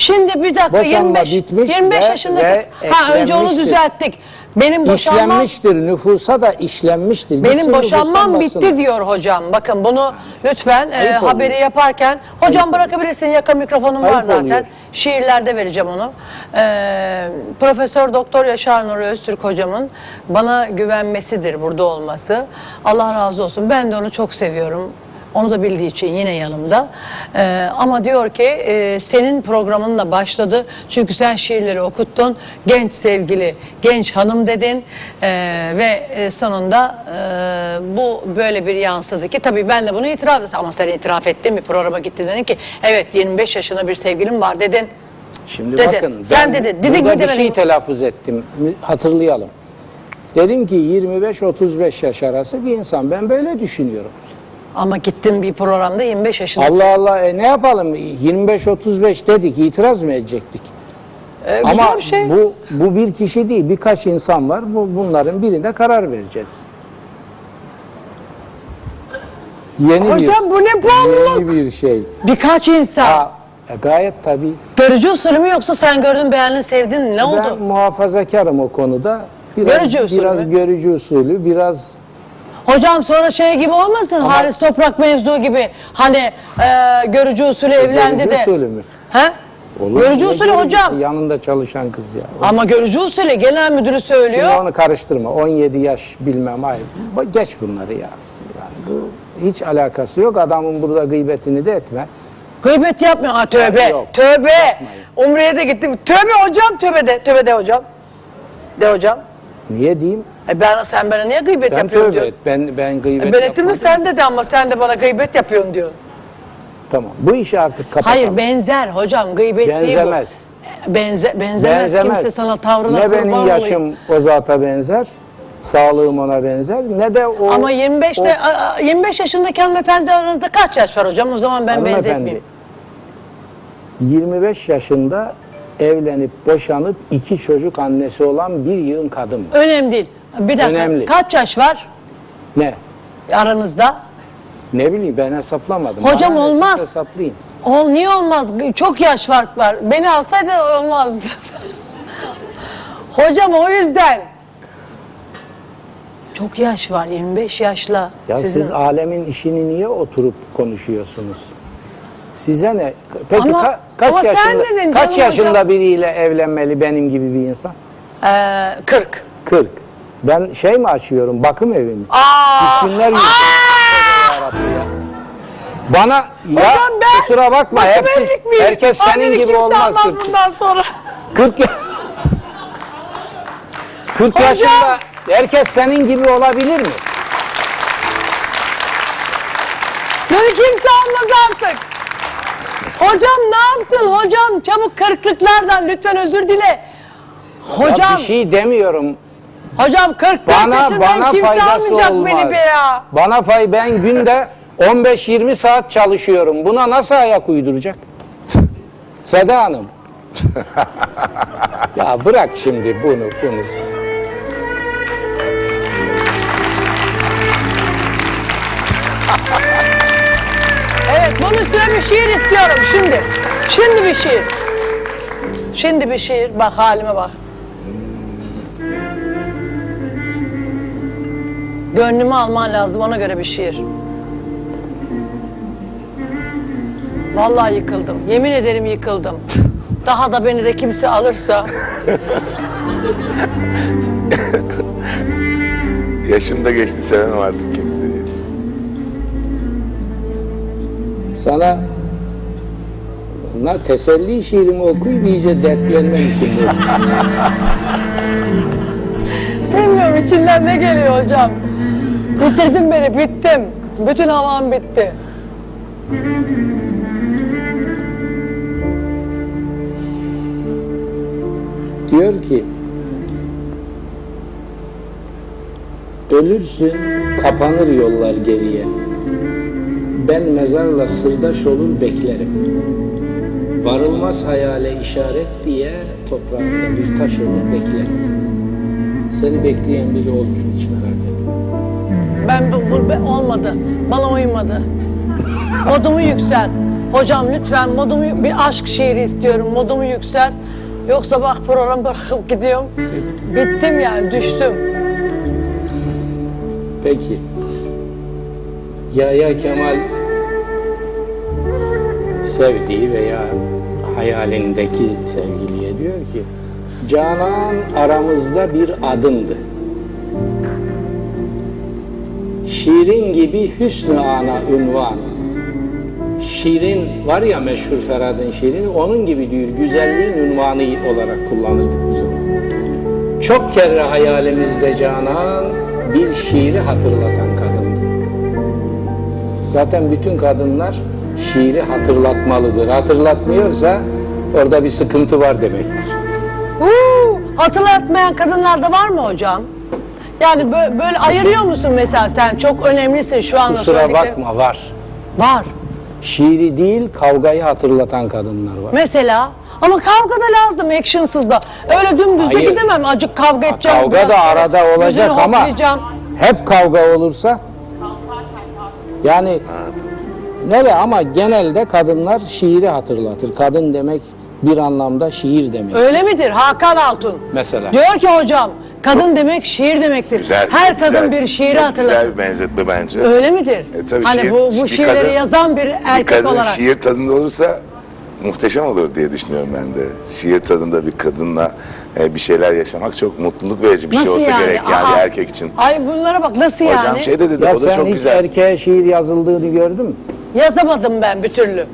Şimdi bir dakika Boşanma 25, bitmiş 25 ve- yaşında ve kız. Ha önce onu eklenmiştir. düzelttik. Benim boşanmam İşlenmiştir nüfusa da işlenmiştir. benim Gitsin boşanmam nüfustan bitti baksın. diyor hocam. Bakın bunu lütfen e, Ayıp haberi yaparken hocam bırakabilirsin yakın mikrofonum var Ayıp zaten. oluyor. Şiirlerde vereceğim onu. Ee, Profesör Doktor Yaşar Nuri Öztürk hocamın bana güvenmesidir burada olması. Allah razı olsun. Ben de onu çok seviyorum. Onu da bildiği için yine yanımda. Ee, ama diyor ki e, senin programınla başladı. Çünkü sen şiirleri okuttun. Genç sevgili, genç hanım dedin. Ee, ve e, sonunda e, bu böyle bir yansıdı ki tabii ben de bunu itiraf ettim. Ama sen itiraf ettin bir programa gittin dedin ki evet 25 yaşında bir sevgilim var dedin. Şimdi Dedi. bakın Sen ben dedi. Dedik burada mi bir şey mi? telaffuz ettim. Hatırlayalım. Dedim ki 25-35 yaş arası bir insan. Ben böyle düşünüyorum. Ama gittin bir programda 25 yaşında. Allah Allah e, ne yapalım 25-35 dedik itiraz mı edecektik? Ee, güzel Ama bir şey. bu bu bir kişi değil birkaç insan var. Bu bunların birine karar vereceğiz. Yeni Hocam bir, bu ne bolluk? yeni bir şey. Birkaç insan. Ha, e, gayet tabii. Görücü usulü mü yoksa sen gördün beğendin sevdin ne Ben oldu? muhafazakarım o konuda. Biraz, Görücü usulü biraz mü? görücü usulü, biraz Hocam sonra şey gibi olmasın Haris Toprak mevzu gibi hani e, görücü usulü evlendi görücü de. usulü mü? He? Olur. Görücü usulü görücüsü? hocam. Yanında çalışan kız ya. Ama görücü usulü genel müdürü söylüyor. Şimdi onu karıştırma. 17 yaş bilmem ay. Bak Geç bunları ya. Yani bu hiç alakası yok. Adamın burada gıybetini de etme. Gıybet yapmıyor. Ha tövbe. Yok. Tövbe. Umre'ye de gittim. Tövbe hocam tövbe de. Tövbe de hocam. De hocam. Niye diyeyim? E ben sen bana niye gıybet Sen yapıyorsun tövbe diyor. et. Ben, ben gıybet E ben ettim de sen dedi ama sen de bana gıybet yapıyorsun diyor. Tamam. Bu işi artık kapatalım. Hayır benzer hocam gıybet değil bu. Benzemez. Benze, benzemez, kimse sana tavrına Ne benim olayım. yaşım o zata benzer, sağlığım ona benzer, ne de o... Ama 25'te o- a- a- 25 yaşındaki hanımefendi aranızda kaç yaş var hocam? O zaman ben benzetmeyeyim. 25 yaşında evlenip boşanıp iki çocuk annesi olan bir yığın kadın. Önemli değil. Bir dakika. Önemli. Kaç yaş var Ne? aranızda? Ne bileyim ben hesaplamadım. Hocam Bana olmaz. Hesaplayayım. Ol niye olmaz? Çok yaş fark var. Beni alsaydı olmazdı. [LAUGHS] hocam o yüzden. Çok yaş var. 25 yaşla. Ya Sizin... siz alemin işini niye oturup konuşuyorsunuz? Size ne? Peki Ama- ka- kaç ama sen yaşında dedin kaç canım yaşında hocam. biriyle evlenmeli benim gibi bir insan? Ee, 40. 40. Ben şey mi açıyorum? Bakım evi mi? Aa! Düşkünler yüzü. Bana ya Hocam ben kusura bakma hepsi miyim? herkes senin Anneni gibi kimse olmaz. almaz 40, bundan sonra. 40, ya- 40 Hocam! yaşında herkes senin gibi olabilir mi? Beni kimse almaz artık. Hocam ne yaptın hocam? Çabuk kırklıklardan lütfen özür dile. Ya Hocam, bir şey demiyorum. Hocam 44 Bana yaşındayım bana kimse almayacak olmaz. beni be ya. Bana fay ben günde [LAUGHS] 15-20 saat çalışıyorum. Buna nasıl ayak uyduracak? [LAUGHS] Seda Hanım. [LAUGHS] ya bırak şimdi bunu bunu. Evet bunun üstüne bir şiir istiyorum şimdi. Şimdi bir şiir. Şimdi bir şiir. Bak halime bak. Gönlümü alman lazım ona göre bir şiir. Vallahi yıkıldım. Yemin ederim yıkıldım. [LAUGHS] Daha da beni de kimse alırsa. [LAUGHS] Yaşım da geçti sevemem artık kimseyi. Sana na teselli şiirimi okuyup iyice dertlenmem için. Bilmiyorum içinden ne geliyor hocam. Bitirdin beni, bittim. Bütün havam bitti. Diyor ki Ölürsün kapanır yollar geriye Ben mezarla sırdaş olur beklerim Varılmaz hayale işaret diye Toprağında bir taş olur beklerim Seni bekleyen biri olur etme Ben bu, bu- olmadı. Bana uymadı. Modumu yükselt. Hocam lütfen modumu bir aşk şiiri istiyorum. Modumu yüksel. Yoksa bak program bırakıp gidiyorum. Bittim yani düştüm. Peki. Yahya Kemal sevdiği veya hayalindeki sevgiliye diyor ki Canan aramızda bir adımdı. Şirin gibi hüsnü ana ünvan. Şirin var ya meşhur Ferhat'ın şiirini onun gibi diyor güzelliğin ünvanı olarak kullanırdık biz onu. Çok kere hayalimizde Canan bir şiiri hatırlatan kadındı. Zaten bütün kadınlar şiiri hatırlatmalıdır. Hatırlatmıyorsa orada bir sıkıntı var demektir. Huu, hatırlatmayan kadınlarda var mı hocam? Yani böyle, böyle ayırıyor musun mesela sen? Çok önemlisin şu anda Kusura söylediklerim. bakma var. Var. Şiiri değil kavgayı hatırlatan kadınlar var. Mesela ama kavga da lazım actionsız da. Öyle dümdüz de gidemem. Acık kavga edeceğim. Kavga biraz da arada olacak ama hoplayacağım. hep kavga olursa yani nele ama genelde kadınlar şiiri hatırlatır. Kadın demek bir anlamda şiir demek. Öyle midir Hakan Altun? Mesela. Diyor ki hocam kadın demek şiir demektir. Güzel. Her güzel, kadın bir şiiri çok hatırlatır. Güzel bir benzetme bence. Öyle midir? E, tabii hani şiir- bu, bu bir şiirleri kadın- yazan bir bir erkek kadın olarak. şiir tadında olursa muhteşem olur diye düşünüyorum ben de. Şiir tadında bir kadınla e, bir şeyler yaşamak çok mutluluk verici bir şey olsa gerek yani Aa, erkek için. Ay bunlara bak nasıl Hocam yani? şey de dedi Ya o da sen çok hiç güzel. erkeğe şiir yazıldığını gördün mü? Yazamadım ben bir türlü.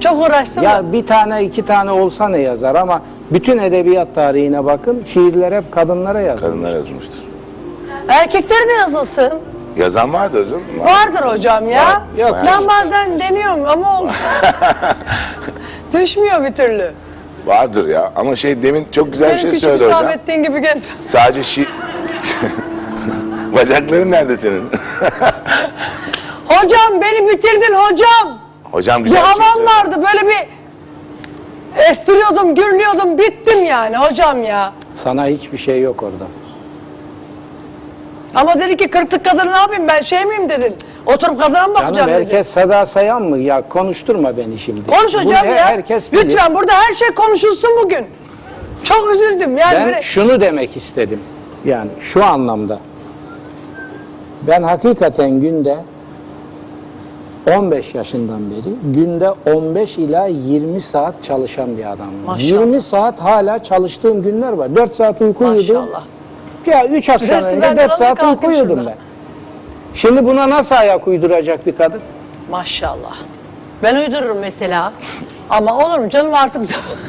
Çok uğraştım da. Ya bir tane iki tane olsa ne yazar ama bütün edebiyat tarihine bakın şiirler hep kadınlara yazılmış. Kadınlar yazmıştır. Erkekleri de yazılsın. Yazan vardır canım. Vardır hocam ya. Var. Yok. Ben bazen deniyorum ama olmuyor. [LAUGHS] Düşmüyor bir türlü. Vardır ya ama şey demin çok güzel bir Benim şey küçük söyledi hocam. Hüsamettin gibi gez. Sadece şiir... [LAUGHS] Bacakların nerede senin? Hocam beni bitirdin hocam. hocam Bir güzel bir şey söyledi. vardı böyle bir estiriyordum, gürlüyordum, bittim yani hocam ya. Sana hiçbir şey yok orada. Ama dedi ki kırklık kadını ne yapayım ben şey miyim dedin. Oturup kadına mı Canım bakacağım dedi. herkes Seda Sayan mı? Ya konuşturma beni şimdi. Konuş Bu hocam ne? ya. Herkes bilir. Lütfen burada her şey konuşulsun bugün. Çok üzüldüm yani. Ben böyle- şunu demek istedim. Yani şu anlamda. Ben hakikaten günde 15 yaşından beri günde 15 ila 20 saat çalışan bir adamım. Maşallah. 20 saat hala çalıştığım günler var. 4 saat uyku uyudum. Maşallah. Ya 3 akşam önce 4 kalkayım saat uyku uyudum ben. Şimdi buna nasıl ayak uyduracak bir kadın? Maşallah. Ben uydururum mesela. Ama olur mu canım artık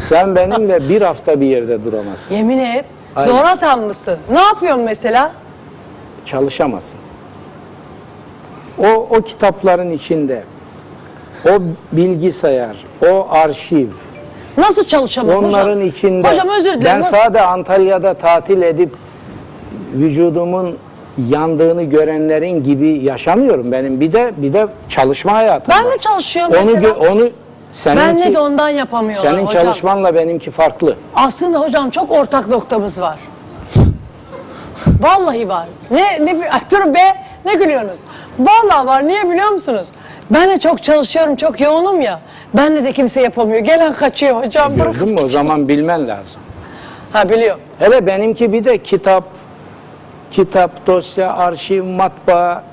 Sen [LAUGHS] benimle bir hafta bir yerde duramazsın. yemin et. Aynen. Zor atanmışsın. Ne yapıyorsun mesela? çalışamazsın. O, o kitapların içinde o bilgisayar, o arşiv, Nasıl çalışamam onların hocam? içinde Hocam özür dilerim. ben nasıl- sadece Antalya'da tatil edip vücudumun yandığını görenlerin gibi yaşamıyorum benim. Bir de bir de çalışma hayatım Ben var. de çalışıyorum Onu mesela. gö- onu seninki, Ben de ondan yapamıyorlar senin hocam. çalışmanla benimki farklı. Aslında hocam çok ortak noktamız var. Vallahi var. Ne ne bi- Ay, dur be ne gülüyorsunuz? Vallahi var. Niye biliyor musunuz? Ben de çok çalışıyorum, çok yoğunum ya. Benle de kimse yapamıyor. Gelen kaçıyor hocam. Gördün mü? O zaman bilmen lazım. Ha biliyorum. Hele benimki bir de kitap, kitap, dosya, arşiv, matbaa,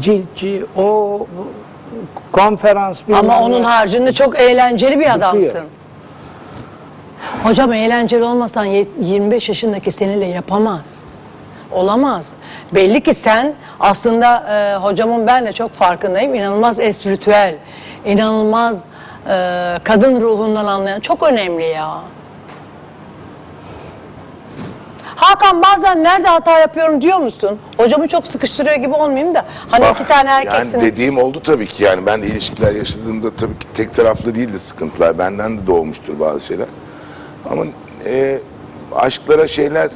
ciltçi, o konferans bilmem Ama ne. onun haricinde çok eğlenceli bir adamsın. Hocam eğlenceli olmasan ye- 25 yaşındaki seninle yapamaz. Olamaz. Belli ki sen aslında e, hocamın ben de çok farkındayım. İnanılmaz espritüel, inanılmaz e, kadın ruhundan anlayan çok önemli ya. Hakan bazen nerede hata yapıyorum diyor musun? Hocamı çok sıkıştırıyor gibi olmayayım da. Hani Bak, iki tane erkeksiniz. Yani dediğim oldu tabii ki yani ben de ilişkiler yaşadığımda tabii ki tek taraflı değildi sıkıntılar. Benden de doğmuştur bazı şeyler. Ama e, aşklara şeyler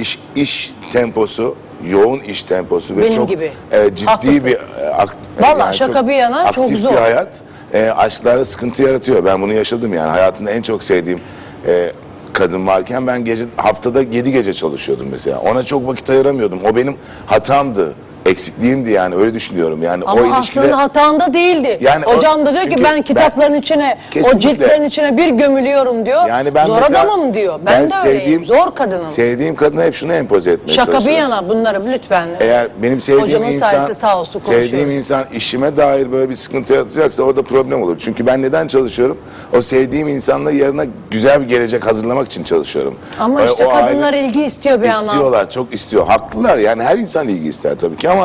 iş, iş temposu, yoğun iş temposu ve Benim çok gibi. e, ciddi Haklısın. bir e, ak- Vallahi şaka bir yana çok aktif zor. bir hayat e, aşklarda sıkıntı yaratıyor. Ben bunu yaşadım yani hayatımda en çok sevdiğim e, kadın varken ben gece haftada 7 gece çalışıyordum mesela. Ona çok vakit ayıramıyordum. O benim hatamdı. Eksikliğimdi yani öyle düşünüyorum. Yani Ama o ilişkide aslında hatanda değildi. Yani o- Hocam da diyor ki ben kitapların içine, o Kesinlikle. ciltlerin içine bir gömülüyorum diyor. yani ben Zor mesela adamım diyor. Ben, de öyleyim. Zor kadınım. Sevdiğim kadına hep şunu empoze etmeye Şaka bir çalışıyorum. yana bunları lütfen. Eğer benim sevdiğim Hocamın insan sağ olsun sevdiğim insan işime dair böyle bir sıkıntı yaratacaksa orada problem olur. Çünkü ben neden çalışıyorum? O sevdiğim insanla yarına güzel bir gelecek hazırlamak için çalışıyorum. Ama O- işte o kadınlar aile- ilgi istiyor bir yandan. İstiyorlar, çok istiyor. Haklılar yani her insan ilgi ister tabii ki ama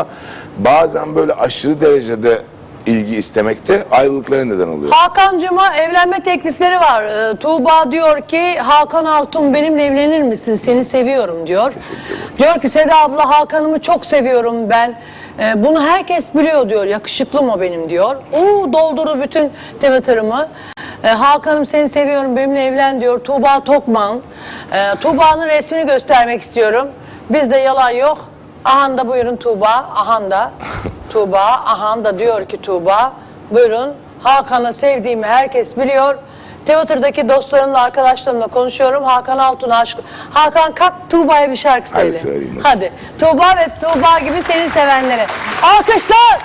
bazen böyle aşırı derecede ilgi istemekte ayrılıklara neden oluyor. Hakan'cığıma evlenme teklifleri var. Ee, Tuğba diyor ki Hakan Altun benimle evlenir misin? Seni seviyorum diyor. Diyor ki Seda abla Hakan'ımı çok seviyorum ben. Ee, bunu herkes biliyor diyor. Yakışıklı mı benim diyor. Oo doldurdu bütün Twitter'ımı. Ee, Hakan'ım seni seviyorum benimle evlen diyor. Tuğba Tokman. Ee, Tuğba'nın resmini göstermek istiyorum. Bizde yalan yok. Ahanda buyurun Tuğba. Ahanda. [LAUGHS] Tuğba. Ahanda diyor ki Tuğba. Buyurun. Hakan'ı sevdiğimi herkes biliyor. Twitter'daki dostlarımla, arkadaşlarımla konuşuyorum. Hakan Altun aşk. Hakan kalk Tuğba'ya bir şarkı Hadi söyle. söyleyeyim. Hadi. Tuğba ve Tuğba gibi seni sevenlere. Alkışlar.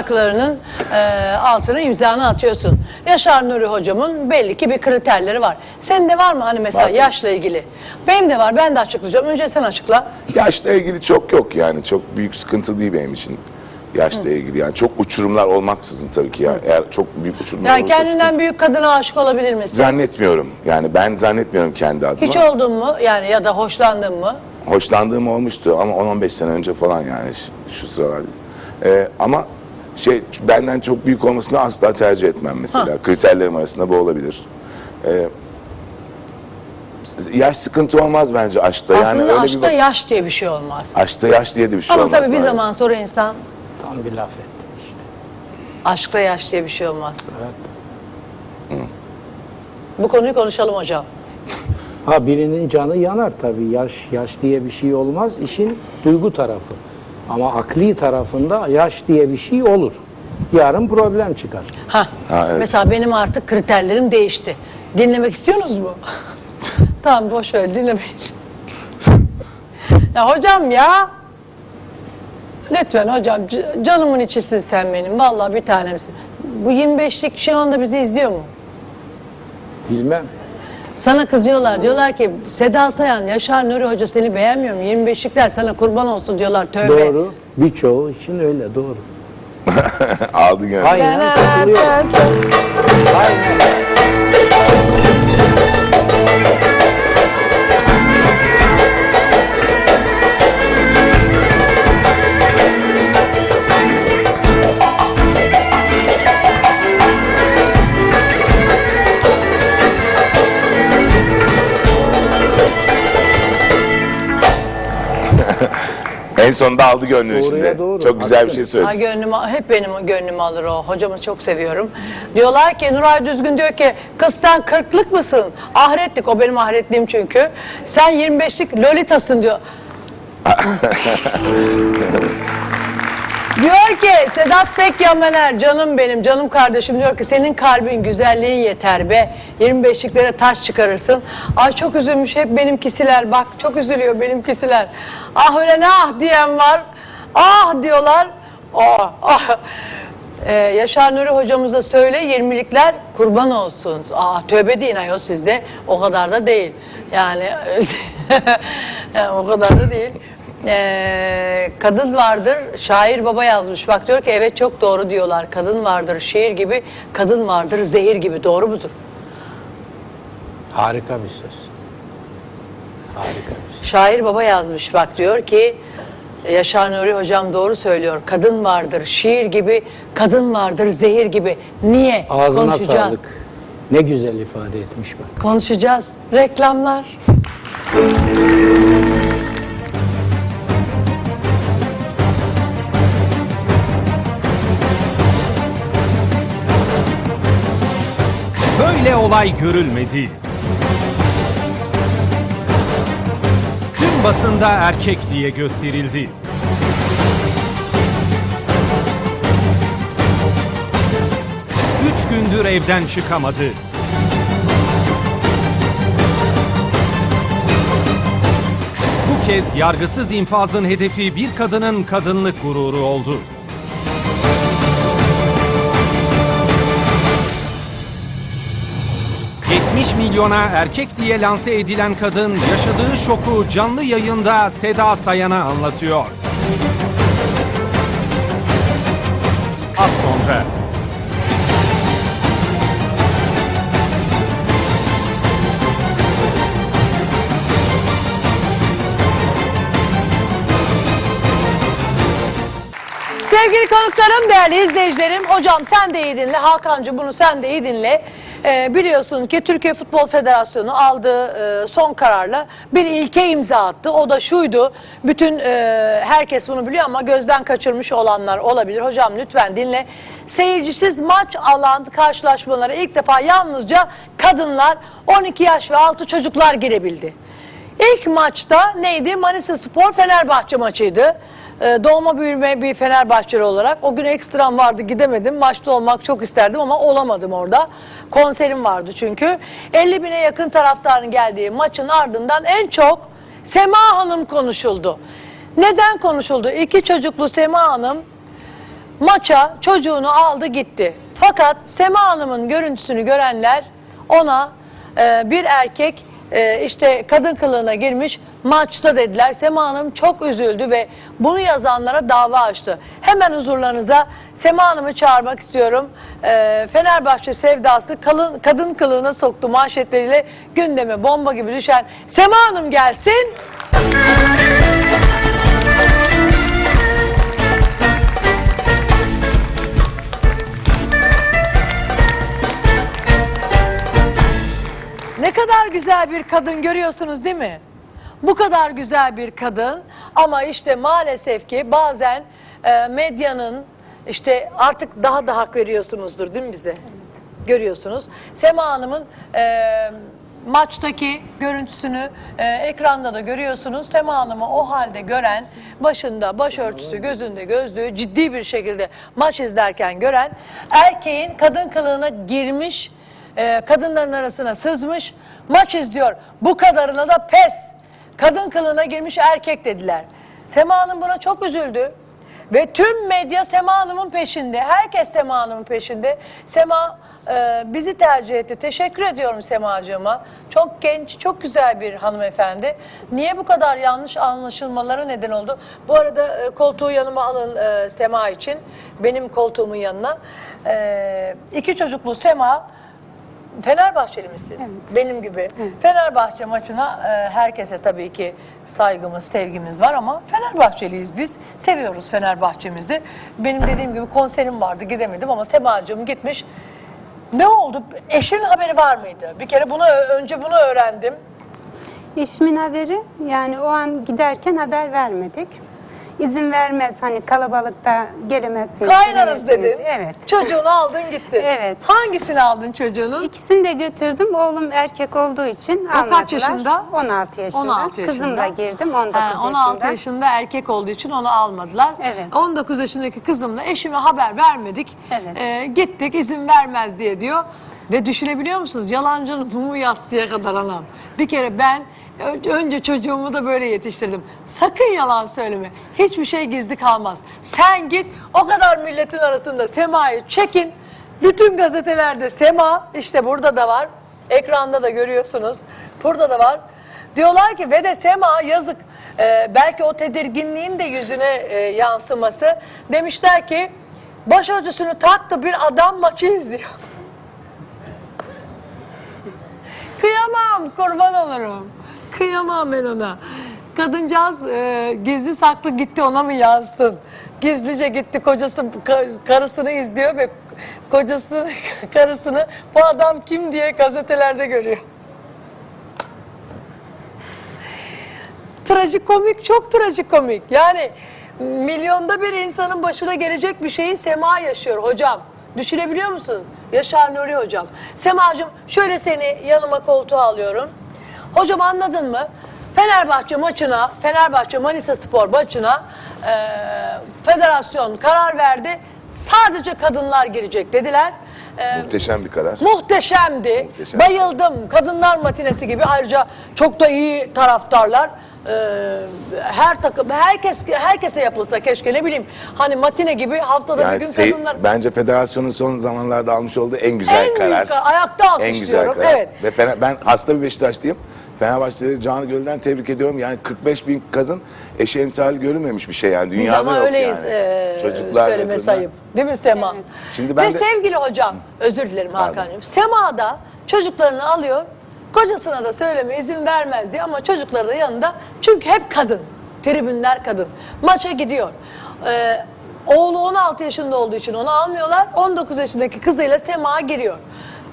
Şarkılarının e, altına imzanı atıyorsun. Yaşar Nuri hocamın belli ki bir kriterleri var. Senin de var mı hani mesela Var tabii. yaşla ilgili? Benim de var ben de açıklayacağım. Önce sen açıkla. yaşla ilgili çok yok yani çok büyük sıkıntı değil benim için yaşla ilgili yani çok uçurumlar olmaksızın tabii ki ya eğer çok büyük uçurumlar Yani olursa kendinden sıkıntı. büyük kadına aşık olabilir misin? zannetmiyorum yani ben zannetmiyorum kendi adıma. Hiç oldun mu? Yani ya da hoşlandın mı? Hoşlandığım olmuştu ama 10-15 sene önce falan yani şu, şu sıralar. Ee, ama şey benden çok büyük olmasını asla tercih etmem mesela. Kriterlerim arasında bu olabilir. Ee, yaş sıkıntı olmaz bence aşkta. yani Aslında öyle aşkta bir bak- yaş diye bir şey olmaz. aşkta yaş diye de bir şey Ama olmaz. tabii bir zaman sonra insan Tam bir laf ettin işte. aşkta yaş diye bir şey olmaz. Bu konuyu konuşalım hocam. Ha birinin canı yanar tabii. Yaş yaş diye bir şey olmaz. İşin duygu tarafı. Ama akli tarafında yaş diye bir şey olur. Yarın problem çıkar. Ha. Ha, evet. Mesela benim artık kriterlerim değişti. Dinlemek istiyorsunuz mu? [LAUGHS] tamam boş ver dinlemeyin. [LAUGHS] ya hocam ya. Lütfen hocam canımın içisin sen benim. Vallahi bir tanemsin. Bu 25'lik şu anda bizi izliyor mu? Bilmem. Sana kızıyorlar. Diyorlar ki Seda Sayan, Yaşar Nuri Hoca seni beğenmiyor mu? 25'likler sana kurban olsun diyorlar. Tövbe. Doğru. Birçoğu için öyle doğru. [LAUGHS] Aldı gönlü. Aynen katılıyorum. Aynen. En sonunda aldı gönlünü Doğruya şimdi. doğru, Çok güzel bir hakikaten. şey Ay söyledi. gönlümü, hep benim gönlümü alır o. Hocamı çok seviyorum. Diyorlar ki Nuray Düzgün diyor ki kız sen kırklık mısın? Ahretlik o benim ahretliğim çünkü. Sen 25'lik lolitasın diyor. [LAUGHS] diyor ki Sedat Pekyamener canım benim canım kardeşim diyor ki senin kalbin güzelliğin yeter be. 25'liklere taş çıkarırsın. Ay çok üzülmüş hep benimkisiler bak çok üzülüyor benimkisiler. Ah öyle ne ah diyen var. Ah diyorlar. Ah, ah. Ee, Yaşar Nuri hocamıza söyle 20'likler kurban olsun. Aa tövbe deyin ayol sizde. O kadar da değil. Yani [LAUGHS] o kadar da değil. Ee, kadın vardır, şair baba yazmış. Bak diyor ki evet çok doğru diyorlar. Kadın vardır şiir gibi, kadın vardır zehir gibi. Doğru mudur? Harika bir söz. Harika bir söz. Şair baba yazmış bak diyor ki Yaşar Nuri hocam doğru söylüyor. Kadın vardır şiir gibi, kadın vardır zehir gibi. Niye? Ağzına Konuşacağız. sağlık. Ne güzel ifade etmiş bak. Konuşacağız. Reklamlar. Böyle olay görülmedi. Tüm basında erkek diye gösterildi. Üç gündür evden çıkamadı. Bu kez yargısız infazın hedefi bir kadının kadınlık gururu oldu. ...70 milyona erkek diye lanse edilen kadın... ...yaşadığı şoku canlı yayında Seda Sayan'a anlatıyor. Az sonra... Sevgili konuklarım, değerli izleyicilerim, hocam sen de iyi dinle, Hakan'cığım bunu sen de iyi dinle. Ee, biliyorsun ki Türkiye Futbol Federasyonu aldığı e, son kararla bir ilke imza attı. O da şuydu, bütün e, herkes bunu biliyor ama gözden kaçırmış olanlar olabilir. Hocam lütfen dinle. Seyircisiz maç alan karşılaşmalara ilk defa yalnızca kadınlar 12 yaş ve altı çocuklar girebildi. İlk maçta neydi? Manisa Spor Fenerbahçe maçıydı. Ee, doğma büyüme bir Fenerbahçeli olarak o gün ekstram vardı gidemedim. Maçta olmak çok isterdim ama olamadım orada. Konserim vardı çünkü. 50 bine yakın taraftarın geldiği maçın ardından en çok Sema Hanım konuşuldu. Neden konuşuldu? İki çocuklu Sema Hanım maça çocuğunu aldı gitti. Fakat Sema Hanım'ın görüntüsünü görenler ona e, bir erkek e, işte kadın kılığına girmiş maçta dediler. Sema Hanım çok üzüldü ve bunu yazanlara dava açtı. Hemen huzurlarınıza Sema Hanım'ı çağırmak istiyorum. E, Fenerbahçe sevdası kalın, kadın kılığına soktu manşetleriyle gündeme bomba gibi düşen Sema Hanım gelsin. Kadar güzel bir kadın görüyorsunuz değil mi? Bu kadar güzel bir kadın ama işte maalesef ki bazen e, medyanın işte artık daha da hak veriyorsunuzdur değil mi bize? Görüyorsunuz. Sema Hanım'ın e, maçtaki görüntüsünü e, ekranda da görüyorsunuz. Sema Hanım'ı o halde gören, başında başörtüsü, gözünde gözlüğü ciddi bir şekilde maç izlerken gören erkeğin kadın kılığına girmiş e, kadınların arasına sızmış, maç izliyor. Bu kadarına da pes. Kadın kılığına girmiş erkek dediler. Sema Hanım buna çok üzüldü. Ve tüm medya Sema Hanım'ın peşinde. Herkes Sema Hanım'ın peşinde. Sema e, bizi tercih etti. Teşekkür ediyorum Semacığıma. Çok genç, çok güzel bir hanımefendi. Niye bu kadar yanlış anlaşılmalara neden oldu? Bu arada e, koltuğu yanıma alın e, Sema için. Benim koltuğumun yanına. E, iki çocuklu Sema Fenerbahçeli misin? Benim gibi. Fenerbahçe maçına e, herkese tabii ki saygımız, sevgimiz var ama Fenerbahçeliyiz biz. Seviyoruz Fenerbahçemizi. Benim dediğim gibi konserim vardı gidemedim ama Semacığım gitmiş. Ne oldu? Eşinin haberi var mıydı? Bir kere bunu önce bunu öğrendim. Eşimin haberi yani o an giderken haber vermedik. İzin vermez hani kalabalıkta gelemezsiniz. Kaynarız gelemezsiniz. dedin. Evet. Çocuğunu aldın gittin. Evet. Hangisini aldın çocuğunun? İkisini de götürdüm. Oğlum erkek olduğu için O almadılar. kaç yaşında? 16 yaşında. 16 yaşında. Kızımla girdim 19 Ha, 16 yaşında. yaşında erkek olduğu için onu almadılar. Evet. 19 yaşındaki kızımla eşime haber vermedik. Evet. Ee, gittik izin vermez diye diyor. Ve düşünebiliyor musunuz? Yalancının mumu yatsıya kadar anam. Bir kere ben önce çocuğumu da böyle yetiştirdim. Sakın yalan söyleme. Hiçbir şey gizli kalmaz. Sen git o kadar milletin arasında Sema'yı çekin. Bütün gazetelerde Sema işte burada da var. Ekranda da görüyorsunuz. Burada da var. Diyorlar ki ve de Sema yazık e, belki o tedirginliğin de yüzüne e, yansıması. Demişler ki başörtüsünü taktı bir adam maçı izliyor. [LAUGHS] Kıyamam kurban olurum. Kıyamam ben ona. Kadıncağız e, gizli saklı gitti ona mı yazsın? Gizlice gitti kocası ka- karısını izliyor ve kocası [LAUGHS] karısını bu adam kim diye gazetelerde görüyor. Trajikomik, çok trajikomik. Yani milyonda bir insanın başına gelecek bir şeyi Sema yaşıyor hocam. Düşünebiliyor musun? Yaşar Nuri hocam. Semacığım şöyle seni yanıma koltuğa alıyorum. Hocam anladın mı? Fenerbahçe maçına, Fenerbahçe Manisa Spor maçına e, federasyon karar verdi. Sadece kadınlar girecek dediler. E, Muhteşem bir karar. Muhteşemdi. Muhteşem. Bayıldım. Kadınlar matinesi gibi. Ayrıca çok da iyi taraftarlar. Ee, her takım herkes herkese yapılsa keşke ne bileyim hani matine gibi haftada Yani bir gün sey- kadınlar bence federasyonun son zamanlarda almış olduğu en güzel En büyük karar. karar. Ayakta En güzel alkışlıyorum, karar. evet. Ve Fener- ben hasta bir Beşiktaşlıyım. Fenerbahçeleri Canı Göl'den tebrik ediyorum. Yani 45 bin kadın eşi emsali görülmemiş bir şey yani. biz Dünyada ama yok öyleyiz yani. ee, Çocuklar söyleme sayıp. Değil mi Sema? Şimdi ben Ve de- sevgili hocam özür dilerim Hakan'cığım. Sema da çocuklarını alıyor. Kocasına da söyleme izin vermez diye ama çocukları da yanında. Çünkü hep kadın. Tribünler kadın. Maça gidiyor. Ee, oğlu 16 yaşında olduğu için onu almıyorlar. 19 yaşındaki kızıyla Sema giriyor.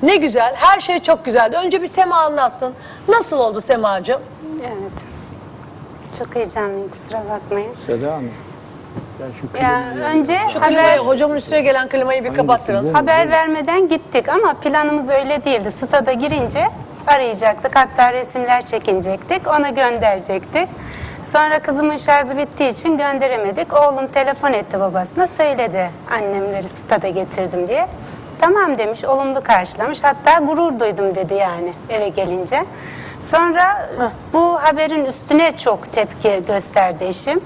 Ne güzel. Her şey çok güzeldi. Önce bir Sema anlatsın. Nasıl oldu Sema'cığım? Evet. Çok heyecanlıyım kusura bakmayın. Seda Hanım. Ya şu Ya önce Şu haber klimayı, hocamın üstüne gelen klimayı bir kapattırın. Haber vermeden gittik ama planımız öyle değildi. Stada girince arayacaktık. Hatta resimler çekinecektik. Ona gönderecektik. Sonra kızımın şarjı bittiği için gönderemedik. Oğlum telefon etti babasına. Söyledi annemleri stada getirdim diye. Tamam demiş, olumlu karşılamış. Hatta gurur duydum dedi yani eve gelince. Sonra bu haberin üstüne çok tepki gösterdi eşim.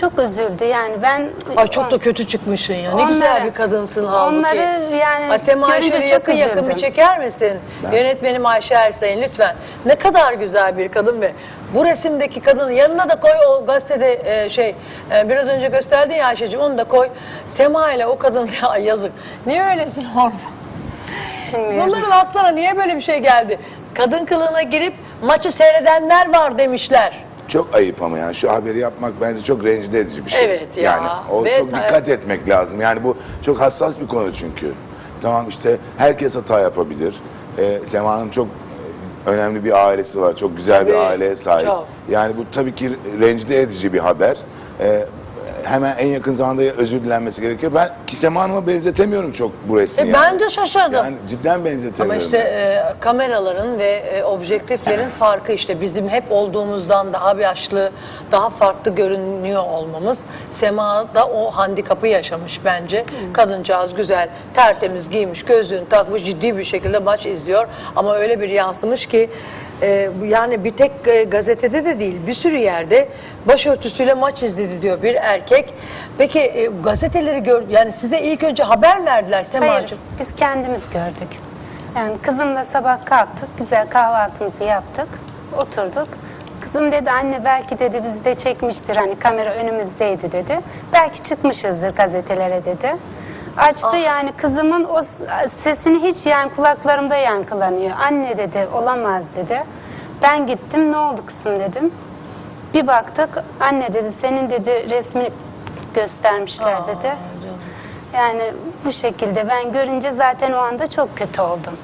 Çok üzüldü yani ben... Ay çok da kötü çıkmışsın ya. Ne güzel Onları- bir kadınsın halbuki. onları yani Ay Sema görünce çok yakın yakın bir üzüldüm. çeker misin? Yönetmenim Ayşe Ersay'ın lütfen. Ne kadar güzel bir kadın ve bu resimdeki kadın yanına da koy o gazetede e, şey e, biraz önce gösterdin ya Ayşe'cim onu da koy. Sema ile o kadın [LAUGHS] ya yazık. Niye öylesin orada? Bilmiyorum. Bunların aklına niye böyle bir şey geldi? Kadın kılığına girip maçı seyredenler var demişler. Çok ayıp ama yani şu haberi yapmak bence çok rencide edici bir şey. Evet ya. Yani o Ve çok dikkat etmek lazım. Yani bu çok hassas bir konu çünkü. Tamam işte herkes hata yapabilir. Ee, Sema'nın çok önemli bir ailesi var. Çok güzel bir aileye sahip. çok. Yani bu tabii ki rencide edici bir haber. Ee, hemen en yakın zamanda özür dilenmesi gerekiyor. Ben ki Sema Hanım'a benzetemiyorum çok bu resmi. E, yani. ben de şaşırdım. Yani cidden Ama benzetemiyorum. işte e, kameraların ve e, objektiflerin farkı işte bizim hep olduğumuzdan daha yaşlı, daha farklı görünüyor olmamız. Sema da o handikapı yaşamış bence. Kadıncağız güzel, tertemiz giymiş, gözlüğünü takmış, ciddi bir şekilde maç izliyor. Ama öyle bir yansımış ki e, bu yani bir tek e, gazetede de değil bir sürü yerde başörtüsüyle maç izledi diyor bir erkek. Peki e, gazeteleri gör yani size ilk önce haber mi verdiler Hayır, biz kendimiz gördük. Yani kızımla sabah kalktık, güzel kahvaltımızı yaptık, oturduk. Kızım dedi anne belki dedi bizi de çekmiştir hani kamera önümüzdeydi dedi. Belki çıkmışızdır gazetelere dedi. Açtı yani kızımın o sesini hiç yani kulaklarımda yankılanıyor. Anne dedi olamaz dedi. Ben gittim ne oldu kızım dedim. Bir baktık anne dedi senin dedi resmini göstermişler dedi. Yani bu şekilde ben görünce zaten o anda çok kötü oldum.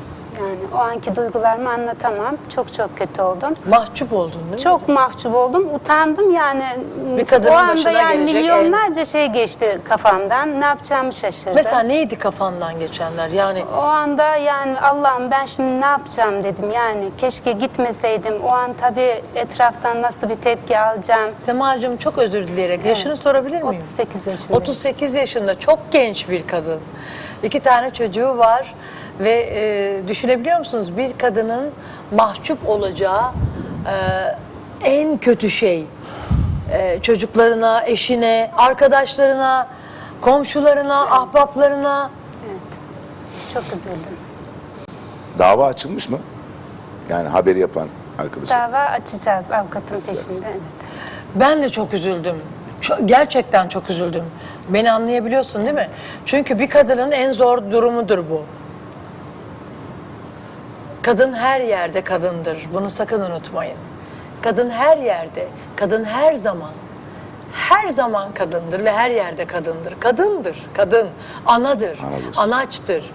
Yani o anki duygularımı anlatamam. Çok çok kötü oldum. Mahcup oldun değil mi? Çok mahcup oldum, utandım yani. Bir kadının o anda başına yani gelecek milyonlarca şey geçti kafamdan. Ne yapacağımı şaşırdım. Mesela neydi kafandan geçenler? Yani O anda yani Allah'ım ben şimdi ne yapacağım dedim. Yani keşke gitmeseydim. O an tabii etraftan nasıl bir tepki alacağım. Semacığım çok özür dileyerek yaşını sorabilir miyim? 38 yaşındayım. 38 yaşında çok genç bir kadın. İki tane çocuğu var ve e, düşünebiliyor musunuz bir kadının mahcup olacağı e, en kötü şey e, çocuklarına, eşine, arkadaşlarına, komşularına, ahbaplarına Evet. Çok üzüldüm. Dava açılmış mı? Yani haberi yapan arkadaşım. Dava açacağız avukatın peşinde. Evet. Ben de çok üzüldüm. Ço- gerçekten çok üzüldüm. Beni anlayabiliyorsun değil mi? Çünkü bir kadının en zor durumudur bu. Kadın her yerde kadındır. Bunu sakın unutmayın. Kadın her yerde, kadın her zaman. Her zaman kadındır ve her yerde kadındır. Kadındır, kadın, anadır, Anadır. anaçtır.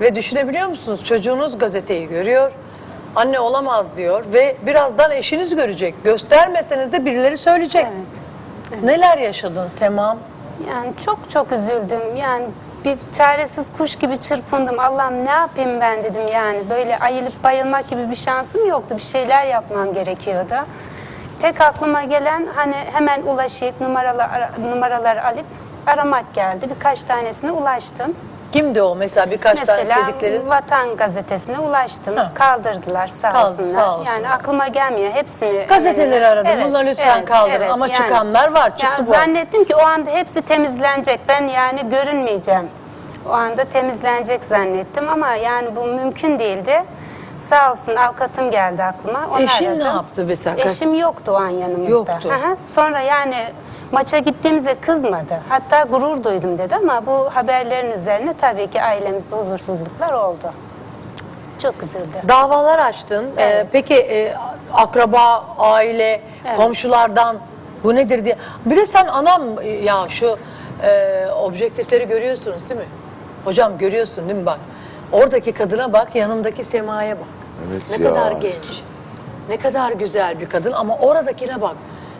Ve düşünebiliyor musunuz? Çocuğunuz gazeteyi görüyor, anne olamaz diyor ve birazdan eşiniz görecek. Göstermeseniz de birileri söyleyecek. Evet. Neler yaşadın Semam? Yani çok çok üzüldüm. Yani bir çaresiz kuş gibi çırpındım. Allah'ım ne yapayım ben dedim yani. Böyle ayılıp bayılmak gibi bir şansım yoktu. Bir şeyler yapmam gerekiyordu. Tek aklıma gelen hani hemen ulaşıp numaralar, ara- numaraları alıp aramak geldi. Birkaç tanesine ulaştım. Kimdi o mesela birkaç tane Mesela? Vatan Gazetesi'ne ulaştım. Ha. Kaldırdılar sağ Kaldı, olsunlar. sağ olsunlar. Yani aklıma gelmiyor hepsini. Gazeteleri aradım. Bunları lütfen kaldırın. Ama çıkanlar var, çıktı Yani bu. Zannettim ki o anda hepsi temizlenecek. Ben yani görünmeyeceğim. O anda temizlenecek zannettim ama yani bu mümkün değildi. Sağ olsun avukatım geldi aklıma. Onu Eşin ne aradım. yaptı mesela? Eşim yoktu o an yanımızda. Yoktu. Aha, Sonra yani maça gittiğimize kızmadı. Hatta gurur duydum dedi ama bu haberlerin üzerine tabii ki ailemizde huzursuzluklar oldu. Çok üzüldü. Davalar açtın. Ee, Evet. peki e, akraba, aile, Evet. komşulardan bu nedir diye. Bir de sen anam e, ya şu e, objektifleri görüyorsunuz değil mi? Hocam görüyorsun değil mi bak. Oradaki kadına bak, yanımdaki semaya bak. Evet ne ya. kadar genç. Ne kadar güzel bir kadın ama oradakine bak.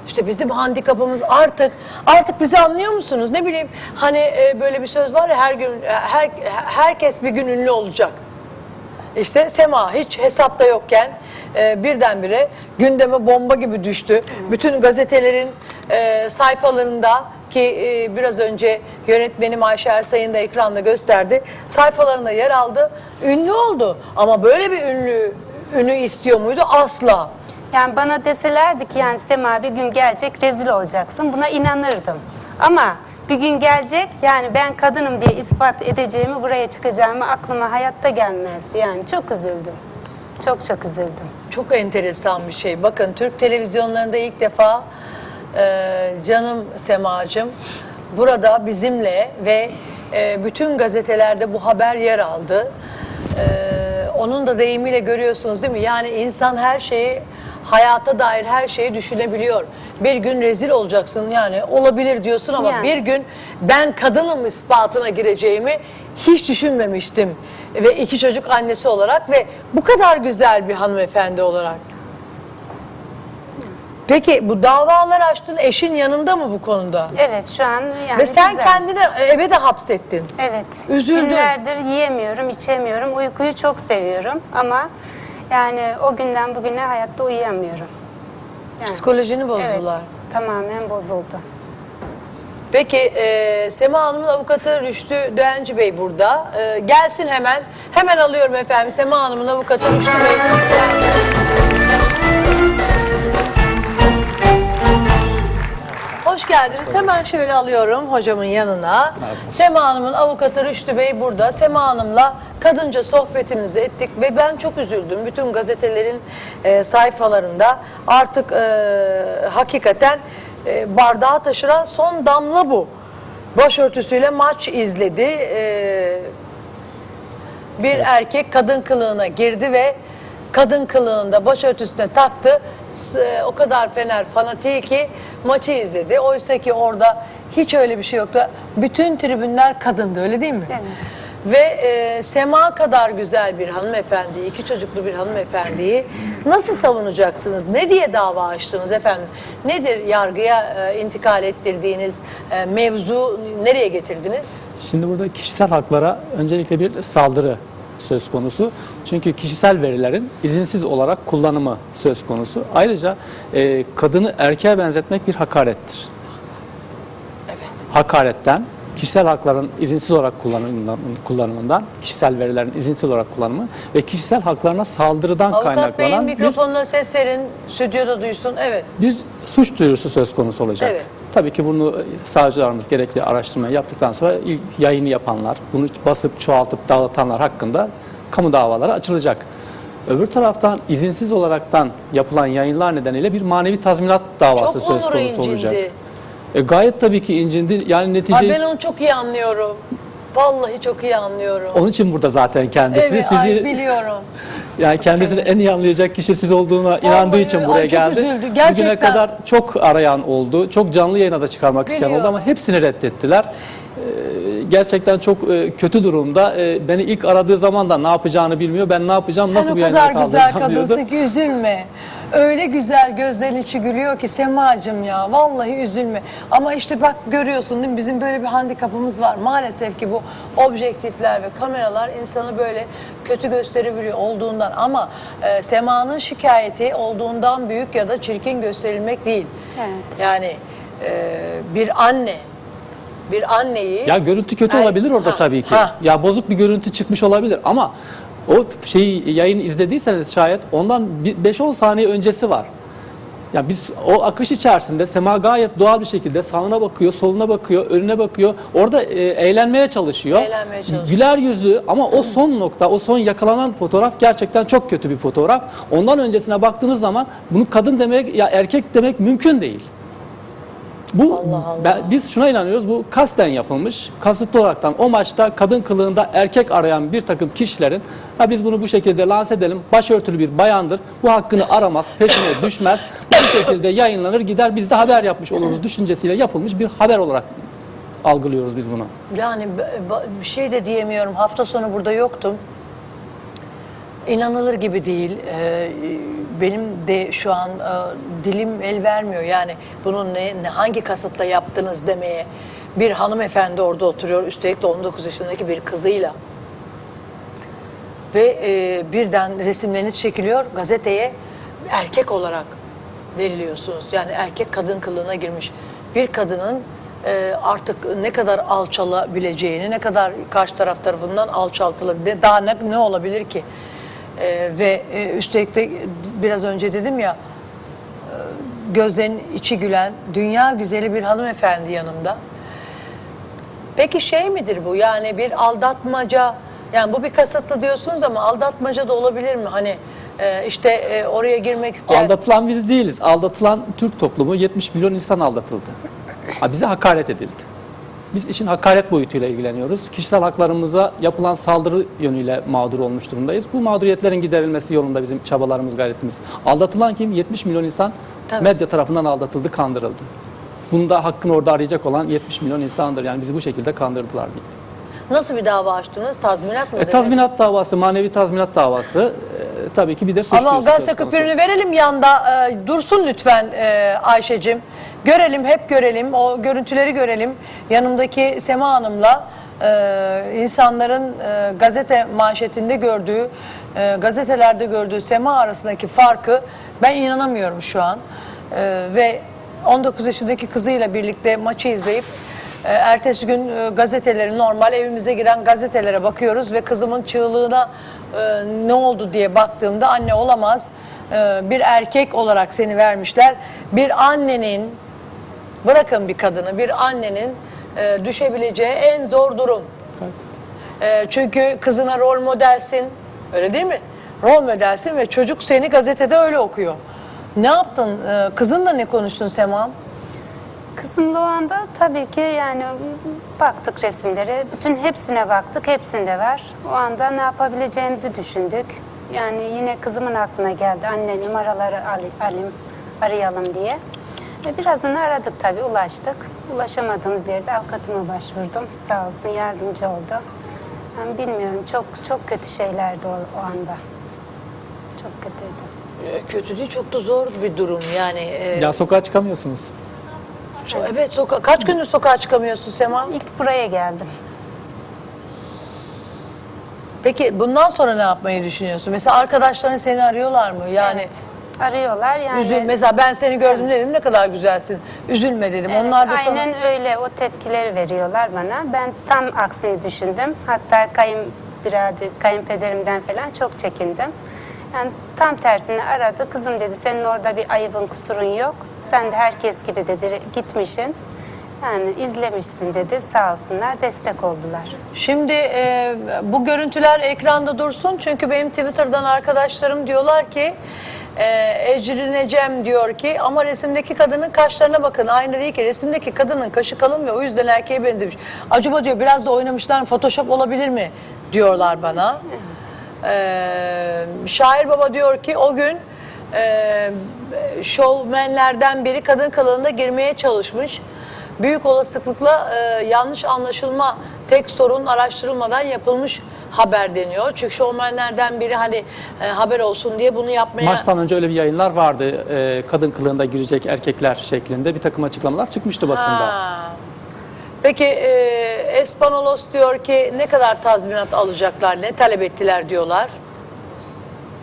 İşte bizim handikapımız artık artık bizi anlıyor musunuz? Ne bileyim hani e, böyle bir söz var ya her gün e, her herkes bir gün ünlü olacak. İşte Sema hiç hesapta yokken e, birdenbire gündeme bomba gibi düştü. Bütün gazetelerin e, sayfalarında ki e, biraz önce yönetmenim Ayşe Ersay'ın da ekranda gösterdi. Sayfalarında yer aldı. Ünlü oldu ama böyle bir ünlü ünü istiyor muydu? Asla. Yani bana deselerdi ki yani Sema bir gün gelecek rezil olacaksın buna inanırdım. Ama bir gün gelecek yani ben kadınım diye ispat edeceğimi buraya çıkacağımı aklıma hayatta gelmezdi. Yani çok üzüldüm. Çok çok üzüldüm. Çok enteresan bir şey. Bakın Türk televizyonlarında ilk defa e, canım Semacığım burada bizimle ve e, bütün gazetelerde bu haber yer aldı. E, onun da deyimiyle görüyorsunuz değil mi? Yani insan her şeyi hayata dair her şeyi düşünebiliyor. Bir gün rezil olacaksın yani olabilir diyorsun ama Yani. bir gün ben kadınım ispatına gireceğimi hiç düşünmemiştim. Ve iki çocuk annesi olarak ve bu kadar güzel bir hanımefendi olarak. Peki bu davalar açtın eşin yanında mı bu konuda? Evet şu an yani ve sen güzel. kendini eve de hapsettin. Evet. Üzüldün. Günlerdir yiyemiyorum, içemiyorum. Uykuyu çok seviyorum ama yani o günden bugüne hayatta uyuyamıyorum. Yani, Psikolojini bozdular. Evet, tamamen bozuldu. Peki e, Sema Hanım'ın avukatı Rüştü Döğenci Bey burada. E, gelsin hemen. Hemen alıyorum efendim. Sema Hanım'ın avukatı Rüştü Bey. Hoş geldiniz. Hemen şöyle alıyorum hocamın yanına. Sema Hanım'ın avukatı Rüştü Bey burada. Sema Hanım'la kadınca sohbetimizi ettik ve ben çok üzüldüm. Bütün gazetelerin e, sayfalarında artık e, hakikaten e, bardağı taşıran son damla bu. Başörtüsüyle maç izledi. E, bir erkek kadın kılığına girdi ve kadın kılığında başörtüsüne taktı. S- O kadar Fener fanatiği ki maçı izledi. Oysa ki orada hiç öyle bir şey yoktu. Bütün tribünler kadındı öyle değil mi? Evet. Ve e, Sema kadar güzel bir hanımefendi, iki çocuklu bir hanımefendiyi nasıl savunacaksınız? Ne diye dava açtınız efendim? Nedir yargıya e, intikal ettirdiğiniz e, mevzu nereye getirdiniz? Şimdi burada kişisel haklara öncelikle bir saldırı söz konusu. Çünkü kişisel verilerin izinsiz olarak kullanımı söz konusu. Ayrıca e, kadını erkeğe benzetmek bir hakarettir. Hakaretten, kişisel hakların izinsiz olarak kullanımından, kullanımından, kişisel verilerin izinsiz olarak kullanımı ve kişisel haklarına saldırıdan Avukat Bey'in kaynaklanan bir, mikrofonuna ses verin, stüdyoda duysun. Evet. bir suç duyurusu söz konusu olacak. Evet. Tabii ki bunu savcılarımız gerekli araştırmayı yaptıktan sonra ilk yayını yapanlar, bunu basıp çoğaltıp dağıtanlar hakkında kamu davaları açılacak. Öbür taraftan izinsiz olaraktan yapılan yayınlar nedeniyle bir manevi tazminat davası Çok söz onuru konusu incindi. olacak. E, gayet tabii ki incindi. Yani netice Ay ben onu çok iyi anlıyorum. Vallahi çok iyi anlıyorum. onun için burada zaten kendisi. evet, Sizi ay biliyorum. [LAUGHS] yani kendisini en iyi anlayacak kişi siz olduğuna inandığı için buraya ay geldi. üzüldü. Bugüne Gerçekten. kadar çok arayan oldu. Çok canlı yayına da çıkarmak isteyen oldu ama hepsini reddettiler. Ee, gerçekten çok e, kötü durumda. Ee, beni ilk aradığı zaman da ne yapacağını bilmiyor. Ben ne yapacağım, Sen nasıl o bir kadar yayına güzel kaldıracağım kadınsın diyordu. ki üzülme. Öyle güzel gözlerin içi gülüyor ki Semacığım ya vallahi üzülme. Ama işte bak görüyorsun değil mi bizim böyle bir handikapımız var. Maalesef ki bu objektifler ve kameralar insanı böyle kötü gösterebiliyor olduğundan ama e, Sema'nın şikayeti olduğundan büyük ya da çirkin gösterilmek değil. Evet. Yani e, bir anne bir anneyi Ya görüntü kötü Ay, olabilir orada ha, tabii ki. ha. Ya bozuk bir görüntü çıkmış olabilir ama o şeyi yayın izlediyseniz şayet ondan bir 5-10 saniye öncesi var. Ya biz o akış içerisinde Sema gayet doğal bir şekilde sağına bakıyor, soluna bakıyor, önüne bakıyor. Orada e, eğlenmeye çalışıyor. Eğlenmeye çalışıyor. Güler yüzlü ama o son nokta, o son yakalanan fotoğraf gerçekten çok kötü bir fotoğraf. Ondan öncesine baktığınız zaman bunu kadın demek ya erkek demek mümkün değil. Bu Allah Allah. ben- biz şuna inanıyoruz bu kasten yapılmış. Kasıtlı olaraktan o maçta kadın kılığında erkek arayan bir takım kişilerin ha biz bunu bu şekilde lanse edelim. Başörtülü bir bayandır. Bu hakkını aramaz, peşine [LAUGHS] düşmez. Bu şekilde yayınlanır gider biz de haber yapmış oluruz düşüncesiyle yapılmış bir haber olarak algılıyoruz biz bunu. Yani b- b- bir şey de diyemiyorum. Hafta sonu burada yoktum. İnanılır gibi değil. Ee, benim de şu an e, dilim el vermiyor. Yani bunu ne, ne- hangi kasıtla yaptınız demeye. Bir hanımefendi orada oturuyor. Üstelik de 19 yaşındaki bir kızıyla. Ve e, birden resimleriniz çekiliyor. Gazeteye erkek olarak veriliyorsunuz. Yani erkek kadın kılığına girmiş. Bir kadının e, artık ne kadar alçalabileceğini, ne kadar karşı taraf tarafından alçaltılabilir, daha ne, ne olabilir ki? E, ve e, üstelik de biraz önce dedim ya, gözlerin içi gülen, dünya güzeli bir hanımefendi yanımda. Peki şey midir bu yani bir aldatmaca yani bu bir kasıtlı diyorsunuz ama aldatmaca da olabilir mi? Hani e, işte e, oraya girmek isteyen Aldatılan biz değiliz. Aldatılan Türk toplumu 70 milyon insan aldatıldı. Ha, bize hakaret edildi. Biz işin hakaret boyutuyla ilgileniyoruz. Kişisel haklarımıza yapılan saldırı yönüyle mağdur olmuş durumdayız. Bu mağduriyetlerin giderilmesi yolunda bizim çabalarımız, gayretimiz. Aldatılan kim? 70 milyon insan Tabii. medya tarafından aldatıldı, kandırıldı. Bunda hakkını orada arayacak olan 70 milyon insandır. Yani bizi bu şekilde kandırdılar diye. Nasıl bir dava açtınız? Tazminat mı? E, tazminat davası, manevi tazminat davası e, tabii ki bir de suç Ama gazete küpürünü verelim yanda e, dursun lütfen e, Ayşe'cim. Görelim hep görelim o görüntüleri görelim. Yanımdaki Sema Hanım'la e, insanların e, gazete manşetinde gördüğü e, gazetelerde gördüğü Sema arasındaki farkı ben inanamıyorum şu an. E, ve 19 yaşındaki kızıyla birlikte maçı izleyip e, ertesi gün e, gazeteleri normal evimize giren gazetelere bakıyoruz ve kızımın çığlığına e, ne oldu diye baktığımda anne olamaz. E, bir erkek olarak seni vermişler. Bir annenin bırakın bir kadını bir annenin e, düşebileceği en zor durum. E, çünkü kızına rol modelsin. Öyle değil mi? Rol modelsin ve çocuk seni gazetede öyle okuyor. Ne yaptın? E, kızınla ne konuştun Sema? Kızımla o anda tabii ki yani baktık resimlere. Bütün hepsine baktık. Hepsinde var. O anda ne yapabileceğimizi düşündük. Yani yine kızımın aklına geldi. Anne numaraları al- alayım, arayalım diye. E, Birazını aradık tabii, ulaştık. Ulaşamadığımız yerde avukatıma başvurdum. Sağ olsun yardımcı oldu. Yani bilmiyorum, çok çok kötü şeylerdi o, o anda. Çok kötüydü. E, Kötü değil çok da zor bir durum yani. e, Ya sokağa çıkamıyorsunuz. Evet soka kaç gündür sokağa çıkamıyorsun Sema? İlk buraya geldim. Peki bundan sonra ne yapmayı düşünüyorsun? Mesela arkadaşların seni arıyorlar mı? Yani Evet. Arıyorlar yani. üzül mesela ben seni gördüm dedim ne kadar güzelsin. Üzülme dedim. Evet, Onlar da sana aynen öyle o tepkileri veriyorlar bana. Ben tam aksini düşündüm. Hatta kayınbirader, kayınpederimden falan çok çekindim. Yani tam tersini aradı. Kızım dedi senin orada bir ayıbın kusurun yok. Sen de herkes gibi dedi gitmişsin. Yani izlemişsin dedi sağ olsunlar destek oldular. Şimdi e, bu görüntüler ekranda dursun çünkü benim Twitter'dan arkadaşlarım diyorlar ki e, Ecrin Ecem diyor ki ama resimdeki kadının kaşlarına bakın aynı değil ki resimdeki kadının kaşı kalın ve o yüzden erkeğe benzemiş. Acaba diyor biraz da oynamışlar photoshop olabilir mi diyorlar bana. E, şair baba diyor ki o gün e, şovmenlerden biri kadın kılığında girmeye çalışmış. Büyük olasılıkla e, yanlış anlaşılma tek sorun araştırılmadan yapılmış haber deniyor. Çünkü şovmenlerden biri hani e, haber olsun diye bunu yapmaya... Maçtan önce öyle bir yayınlar vardı. Ee, kadın kılığında girecek erkekler şeklinde bir takım açıklamalar çıkmıştı basında. Ha. Peki e, Espanolos diyor ki ne kadar tazminat alacaklar, ne talep ettiler diyorlar.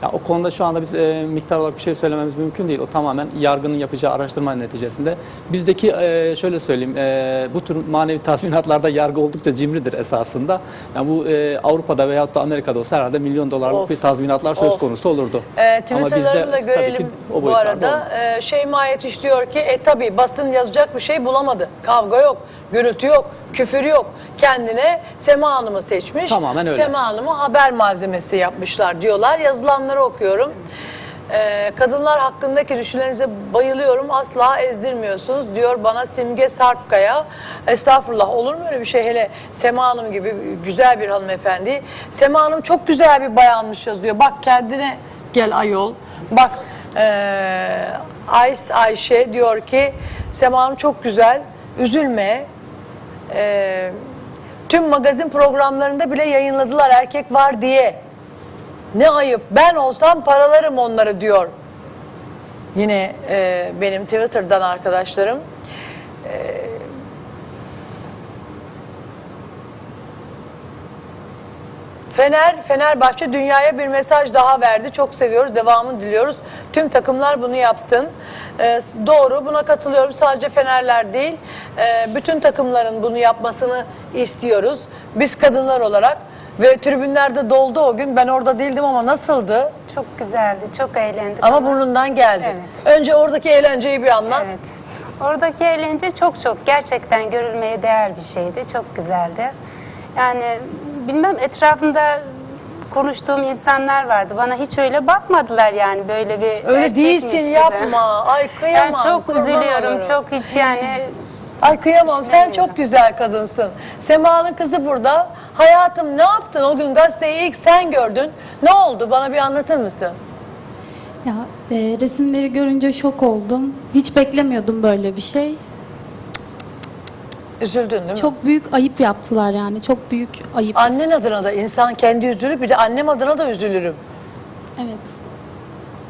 Ya o konuda şu anda biz e, miktar olarak bir şey söylememiz mümkün değil. O tamamen yargının yapacağı araştırma neticesinde. Bizdeki e, şöyle söyleyeyim, e, bu tür manevi tazminatlarda yargı oldukça cimridir esasında. Yani bu e, Avrupa'da veyahut da Amerika'da olsa herhalde milyon dolarlık Of. bir tazminatlar söz Of. konusu olurdu. E, Twitter'larını da tabii ki görelim o bu arada. E, Şeyma Yetiş diyor ki e tabi basın yazacak bir şey bulamadı. Kavga yok, gürültü yok, küfür yok. Kendine Sema Hanım'ı seçmiş. Tamamen öyle. Sema Hanım'ı haber malzemesi yapmışlar diyorlar. Yazılanları okuyorum. E, kadınlar hakkındaki düşüncelerinize bayılıyorum. Asla ezdirmiyorsunuz diyor bana Simge Sarpkaya. Estağfurullah olur mu öyle bir şey hele Sema Hanım gibi güzel bir hanımefendi. Sema Hanım çok güzel bir bayanmış yazıyor. Bak kendine gel ayol. Bak eee Ays Ayşe diyor ki Sema Hanım çok güzel. Üzülme. Eee, tüm magazin programlarında bile yayınladılar erkek var diye. Ne ayıp ben olsam paralarım onları diyor. Yine e, benim Twitter'dan arkadaşlarım. E, Fener, Fenerbahçe dünyaya bir mesaj daha verdi. Çok seviyoruz, devamını diliyoruz. Tüm takımlar bunu yapsın. Ee, doğru, buna katılıyorum. Sadece Fenerler değil, e, bütün takımların bunu yapmasını istiyoruz. Biz kadınlar olarak Ve tribünlerde doldu o gün. Ben orada değildim ama nasıldı? Çok güzeldi, çok eğlendik. Ama burnundan geldi. Evet. Önce oradaki eğlenceyi bir anlat. Evet. Oradaki eğlence çok çok gerçekten görülmeye değer bir şeydi. Çok güzeldi. Yani bilmem etrafımda konuştuğum insanlar vardı. Bana hiç öyle bakmadılar yani böyle bir Öyle erkekmiş değilsin gibi. yapma. Ay kıyamam. Yani çok kurban üzülüyorum. olurum. Çok hiç yani Ay kıyamam sen Düşünemiyorum. çok güzel kadınsın. Sema'nın kızı burada. Hayatım ne yaptın o gün gazeteyi ilk sen gördün. Ne oldu bana bir anlatır mısın? Ya e, resimleri görünce şok oldum. Hiç beklemiyordum böyle bir şey. Üzüldün değil mi? Çok büyük ayıp yaptılar yani. Çok büyük ayıp. Annen adına da insan kendi üzülür bir de annem adına da üzülürüm. Evet.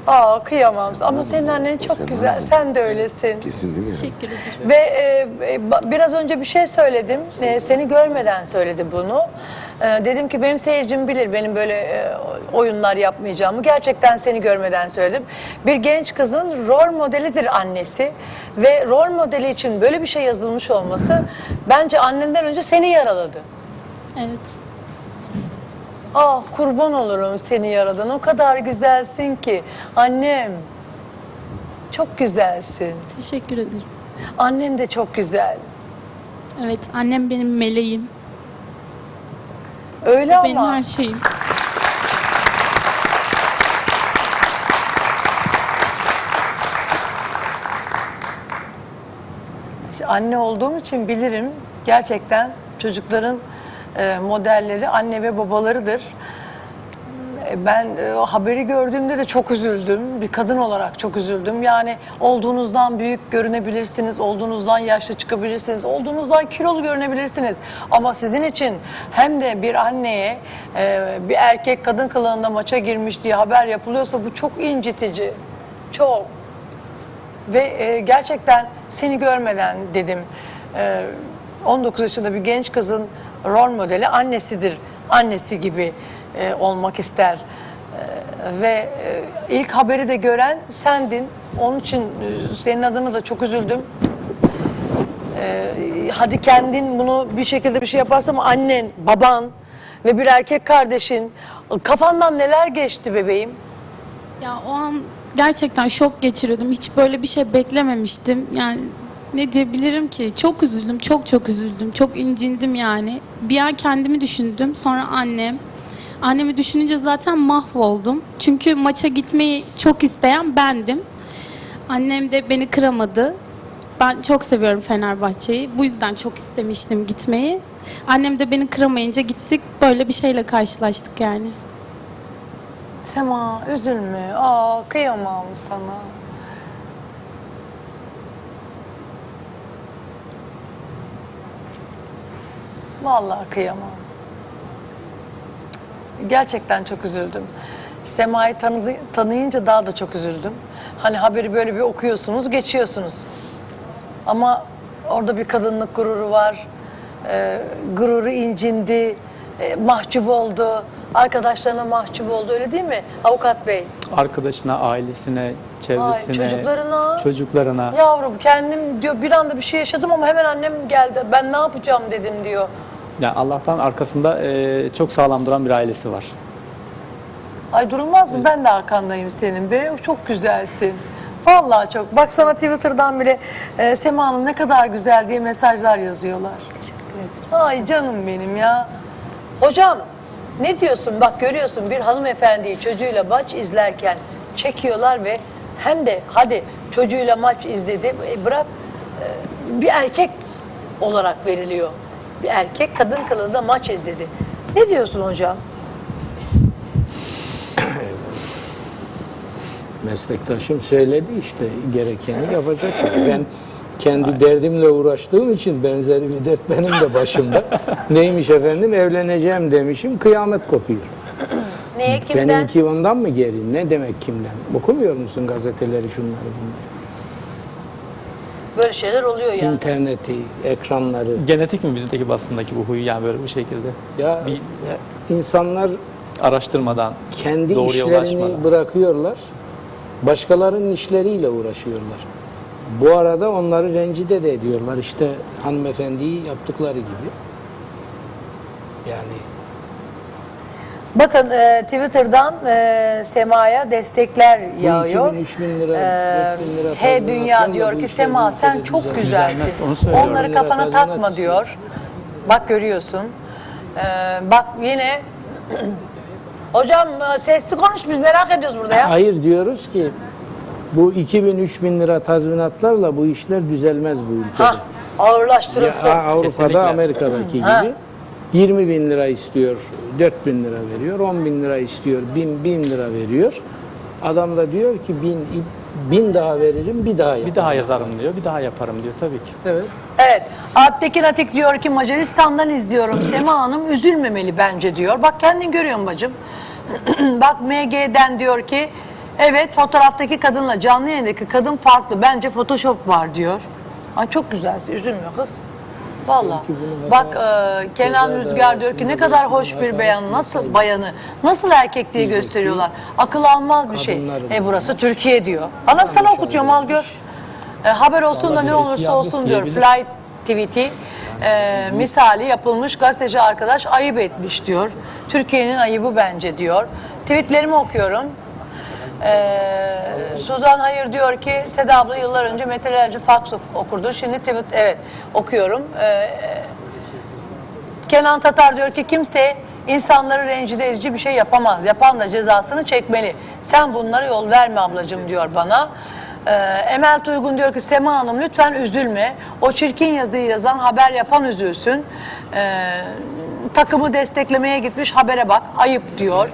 Aa kıyamam ama senin annen çok güzel. Sen de öylesin. Kesin değil mi? Teşekkür ederim. Ve e, e, ba- biraz önce bir şey söyledim. E, seni görmeden söyledi bunu. E, dedim ki benim seyircim bilir benim böyle e, oyunlar yapmayacağımı. Gerçekten seni görmeden söyledim. Bir genç kızın rol modelidir annesi. Ve rol modeli için böyle bir şey yazılmış olması bence annenden önce seni yaraladı. Evet. Ah kurban olurum seni yaradan. O kadar güzelsin ki. Annem. Çok güzelsin. Teşekkür ederim. Annen de çok güzel. Evet. Annem benim meleğim. Öyle Benim ama. her şeyim. İşte anne olduğum için bilirim. Gerçekten çocukların e, modelleri anne ve babalarıdır. E, Ben e, o haberi gördüğümde de çok üzüldüm. Bir kadın olarak çok üzüldüm. Yani olduğunuzdan büyük görünebilirsiniz, olduğunuzdan yaşlı çıkabilirsiniz, olduğunuzdan kilolu görünebilirsiniz. Ama sizin için hem de bir anneye e, bir erkek kadın kılığında maça girmiş diye haber yapılıyorsa bu çok incitici. Çok. Ve gerçekten seni görmeden dedim. e, 19 yaşında bir genç kızın rol modeli annesidir. Annesi gibi e, olmak ister. E, ve e, ilk haberi de gören sendin. Onun için e, senin adına da çok üzüldüm. E, hadi kendin bunu bir şekilde bir şey yaparsın ama annen, baban ve bir erkek kardeşin kafandan neler geçti bebeğim? Ya o an gerçekten şok geçiriyordum. Hiç böyle bir şey beklememiştim. Yani ne diyebilirim ki? Çok üzüldüm, çok çok üzüldüm. Çok incindim yani. Bir an kendimi düşündüm, sonra annem. Annemi düşününce zaten mahvoldum. Çünkü maça gitmeyi çok isteyen bendim. Annem de beni kıramadı. Ben çok seviyorum Fenerbahçe'yi. Bu yüzden çok istemiştim gitmeyi. Annem de beni kıramayınca gittik. Böyle bir şeyle karşılaştık yani. Sema üzülme. Aa kıyamam sana. Vallahi kıyamam. Gerçekten çok üzüldüm. Sema'yı tanıdı, tanıyınca daha da çok üzüldüm. Hani haberi böyle bir okuyorsunuz, geçiyorsunuz. Ama orada bir kadınlık gururu var. Ee, gururu incindi, e, mahcup oldu. Arkadaşlarına mahcup oldu öyle değil mi avukat bey? Arkadaşına, ailesine, çevresine, çocuklarına. çocuklarına. Yavrum kendim diyor bir anda bir şey yaşadım ama hemen annem geldi. Ben ne yapacağım dedim diyor. Yani Allah'tan arkasında e, çok sağlam duran bir ailesi var. Ay durulmaz mı? Ben de arkandayım senin be. Çok güzelsin. Vallahi çok. Bak sana Twitter'dan bile e, Sema Hanım ne kadar güzel diye mesajlar yazıyorlar. teşekkür ederim. Ay canım benim ya. Hocam ne diyorsun? Bak görüyorsun bir hanımefendiyi çocuğuyla maç izlerken çekiyorlar ve hem de hadi çocuğuyla maç izledi e, bırak e, bir erkek olarak veriliyor. Bir erkek kadın kılığında maç izledi. Ne diyorsun hocam? [CLEARS THROAT] Meslektaşım söyledi işte gerekeni yapacak. Ben kendi derdimle uğraştığım için benzeri bir dert benim de başımda. [LAUGHS] Neymiş efendim evleneceğim demişim kıyamet kopuyor. Neye kimden? Benimki ondan mı geri? Ne demek kimden? Okumuyor musun gazeteleri şunları bunları? Böyle şeyler oluyor yani. İnterneti, ekranları. Genetik mi bizdeki basındaki bu huyu yani böyle bu şekilde? Ya Bir- ya insanlar Araştırmadan, kendi doğruya işlerini ulaşmadan. bırakıyorlar. Başkalarının işleriyle uğraşıyorlar. Bu arada onları rencide de ediyorlar. İşte hanımefendiyi yaptıkları gibi. Yani Bakın e, Twitter'dan e, Sema'ya destekler yağıyor. 2000, 3000 lira, E, 4000 lira He Dünya diyor ki işler Sema sen çok düzelmez. güzelsin. Düzelmez, onu söylüyorum. Onları Lira kafana tazminat takma istiyor. diyor. Bak görüyorsun. E, bak yine [CLEARS THROAT] Hocam e, sesli konuş biz merak ediyoruz burada ya. Hayır diyoruz ki bu 2000-3000 lira tazminatlarla bu işler düzelmez bu ülkede. Ha, ağırlaştırılsın. Ya Avrupa'da, Kesinlikle. Amerika'daki Ha. gibi 20 bin lira istiyor, 4 bin lira veriyor, 10 bin lira istiyor, 1000 bin lira veriyor. Adam da diyor ki bin, bin daha veririm, bir daha yaparım. Bir daha yazarım diyor, bir daha yaparım diyor tabii ki. Evet. Evet. Alptekin Atik diyor ki Macaristan'dan izliyorum. Sema Hanım üzülmemeli bence diyor. Bak kendin görüyorsun bacım. [CLEARS THROAT] Bak MG'den diyor ki evet fotoğraftaki kadınla canlı yayındaki kadın farklı. Bence photoshop var diyor. Ay çok güzelsin. Üzülme kız. Valla. Bak e, Kenan Rüzgar diyor ki ne kadar hoş bir beyan. Nasıl bayanı, nasıl erkek diye gösteriyorlar. Akıl almaz bir şey. E burası Türkiye diyor. Anam sana okutuyorum al gör. E, haber olsun da ne olursa olsun diyor. Flight tweet'i e, misali yapılmış gazeteci arkadaş ayıp etmiş diyor. Türkiye'nin ayıbı bence diyor. Tweetlerimi okuyorum. Ee, Suzan Hayır diyor ki Seda abla yıllar önce metelerce fax ok- okurdu. Şimdi tweet evet okuyorum. Ee, Kenan Tatar diyor ki kimse insanları rencide edici bir şey yapamaz. Yapan da cezasını çekmeli. Sen bunlara yol verme ablacığım diyor bana. Ee, Emel Tuygun diyor ki Sema Hanım lütfen üzülme. O çirkin yazıyı yazan haber yapan üzülsün. Ee, takımı desteklemeye gitmiş habere bak ayıp diyor.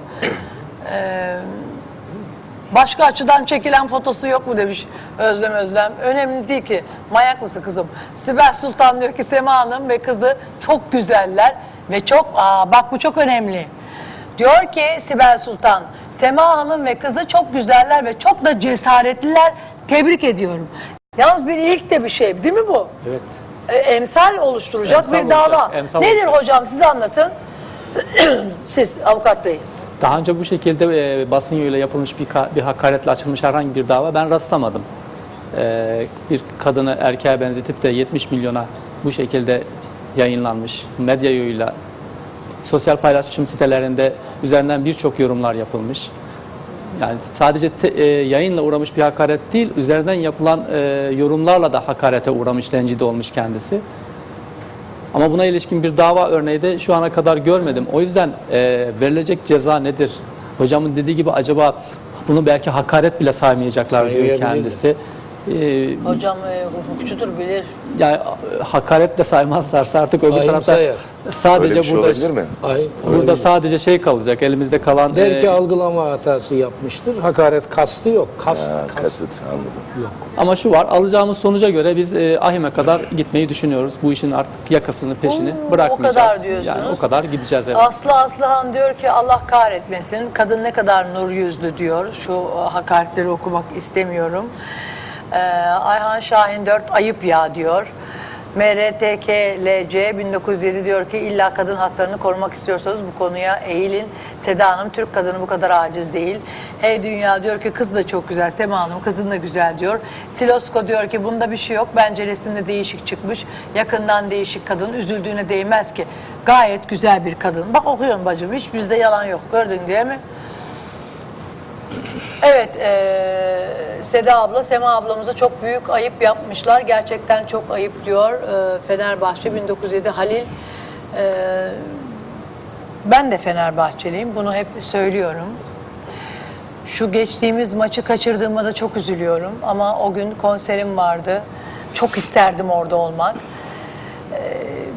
Ee, Başka açıdan çekilen fotosu yok mu demiş Özlem Özlem. Önemli değil ki. Manyak mısın kızım? Sibel Sultan diyor ki Sema Hanım ve kızı çok güzeller ve çok aa bak bu çok önemli. Diyor ki Sibel Sultan, Sema Hanım ve kızı çok güzeller ve çok da cesaretliler. Tebrik ediyorum. Yalnız bir ilk de bir şey değil mi bu? Evet. E, emsal oluşturacak Emsal bir dava. olacak, emsal Nedir olacak. hocam siz anlatın. [CLEARS THROAT] siz avukat bey. Daha önce bu şekilde e, basın yoluyla yapılmış bir, bir hakaretle açılmış herhangi bir dava ben rastlamadım. E, bir kadını erkeğe benzetip de 70 milyona bu şekilde yayınlanmış medya yoluyla sosyal paylaşım sitelerinde üzerinden birçok yorumlar yapılmış. Yani sadece te- e, yayınla uğramış bir hakaret değil, üzerinden yapılan e, yorumlarla da hakarete uğramış, rencide olmuş kendisi. Ama buna ilişkin bir dava örneği de şu ana kadar görmedim. O yüzden e, verilecek ceza nedir? Hocamın dediği gibi acaba bunu belki hakaret bile saymayacaklar diyor kendisi. E, Hocam e, hukukçudur bilir. yani e, hakaret de saymazlarsa artık öbür Hain tarafta sayar. sadece Öyle bir şey burada olabilir mi? Ay, burada sadece şey kalacak. Elimizde kalan Der ki e, algılama hatası yapmıştır. Hakaret kastı yok. Kast, Ha, kast kasıt anladım. yok. Ama şu var, alacağımız sonuca göre biz e, ahime kadar gitmeyi düşünüyoruz. Bu işin artık yakasını, peşini Oo, bırakmayacağız. o kadar diyorsunuz. Yani o kadar gideceğiz evet. Aslı Aslıhan diyor ki Allah kahretmesin. Kadın ne kadar nur yüzlü diyor. Şu e, hakaretleri okumak istemiyorum. Ee, Ayhan Şahin 4 ayıp ya diyor. MRTKLC 1907 diyor ki illa kadın haklarını korumak istiyorsanız bu konuya eğilin. Seda Hanım Türk kadını bu kadar aciz değil. Hey Dünya diyor ki kız da çok güzel. Sema Hanım kızın da güzel diyor. Silosko diyor ki bunda bir şey yok. Bence resimde değişik çıkmış. Yakından değişik kadın üzüldüğüne değmez ki. Gayet güzel bir kadın. Bak okuyorum bacım hiç bizde yalan yok. Gördün değil mi? Evet, eee, Seda abla, Sema ablamıza çok büyük ayıp yapmışlar. Gerçekten çok ayıp diyor eee, Fenerbahçe 1907 Halil. Eee, ben de Fenerbahçeliyim, bunu hep söylüyorum. Şu geçtiğimiz maçı kaçırdığıma da çok üzülüyorum. Ama o gün konserim vardı. Çok isterdim orada olmak.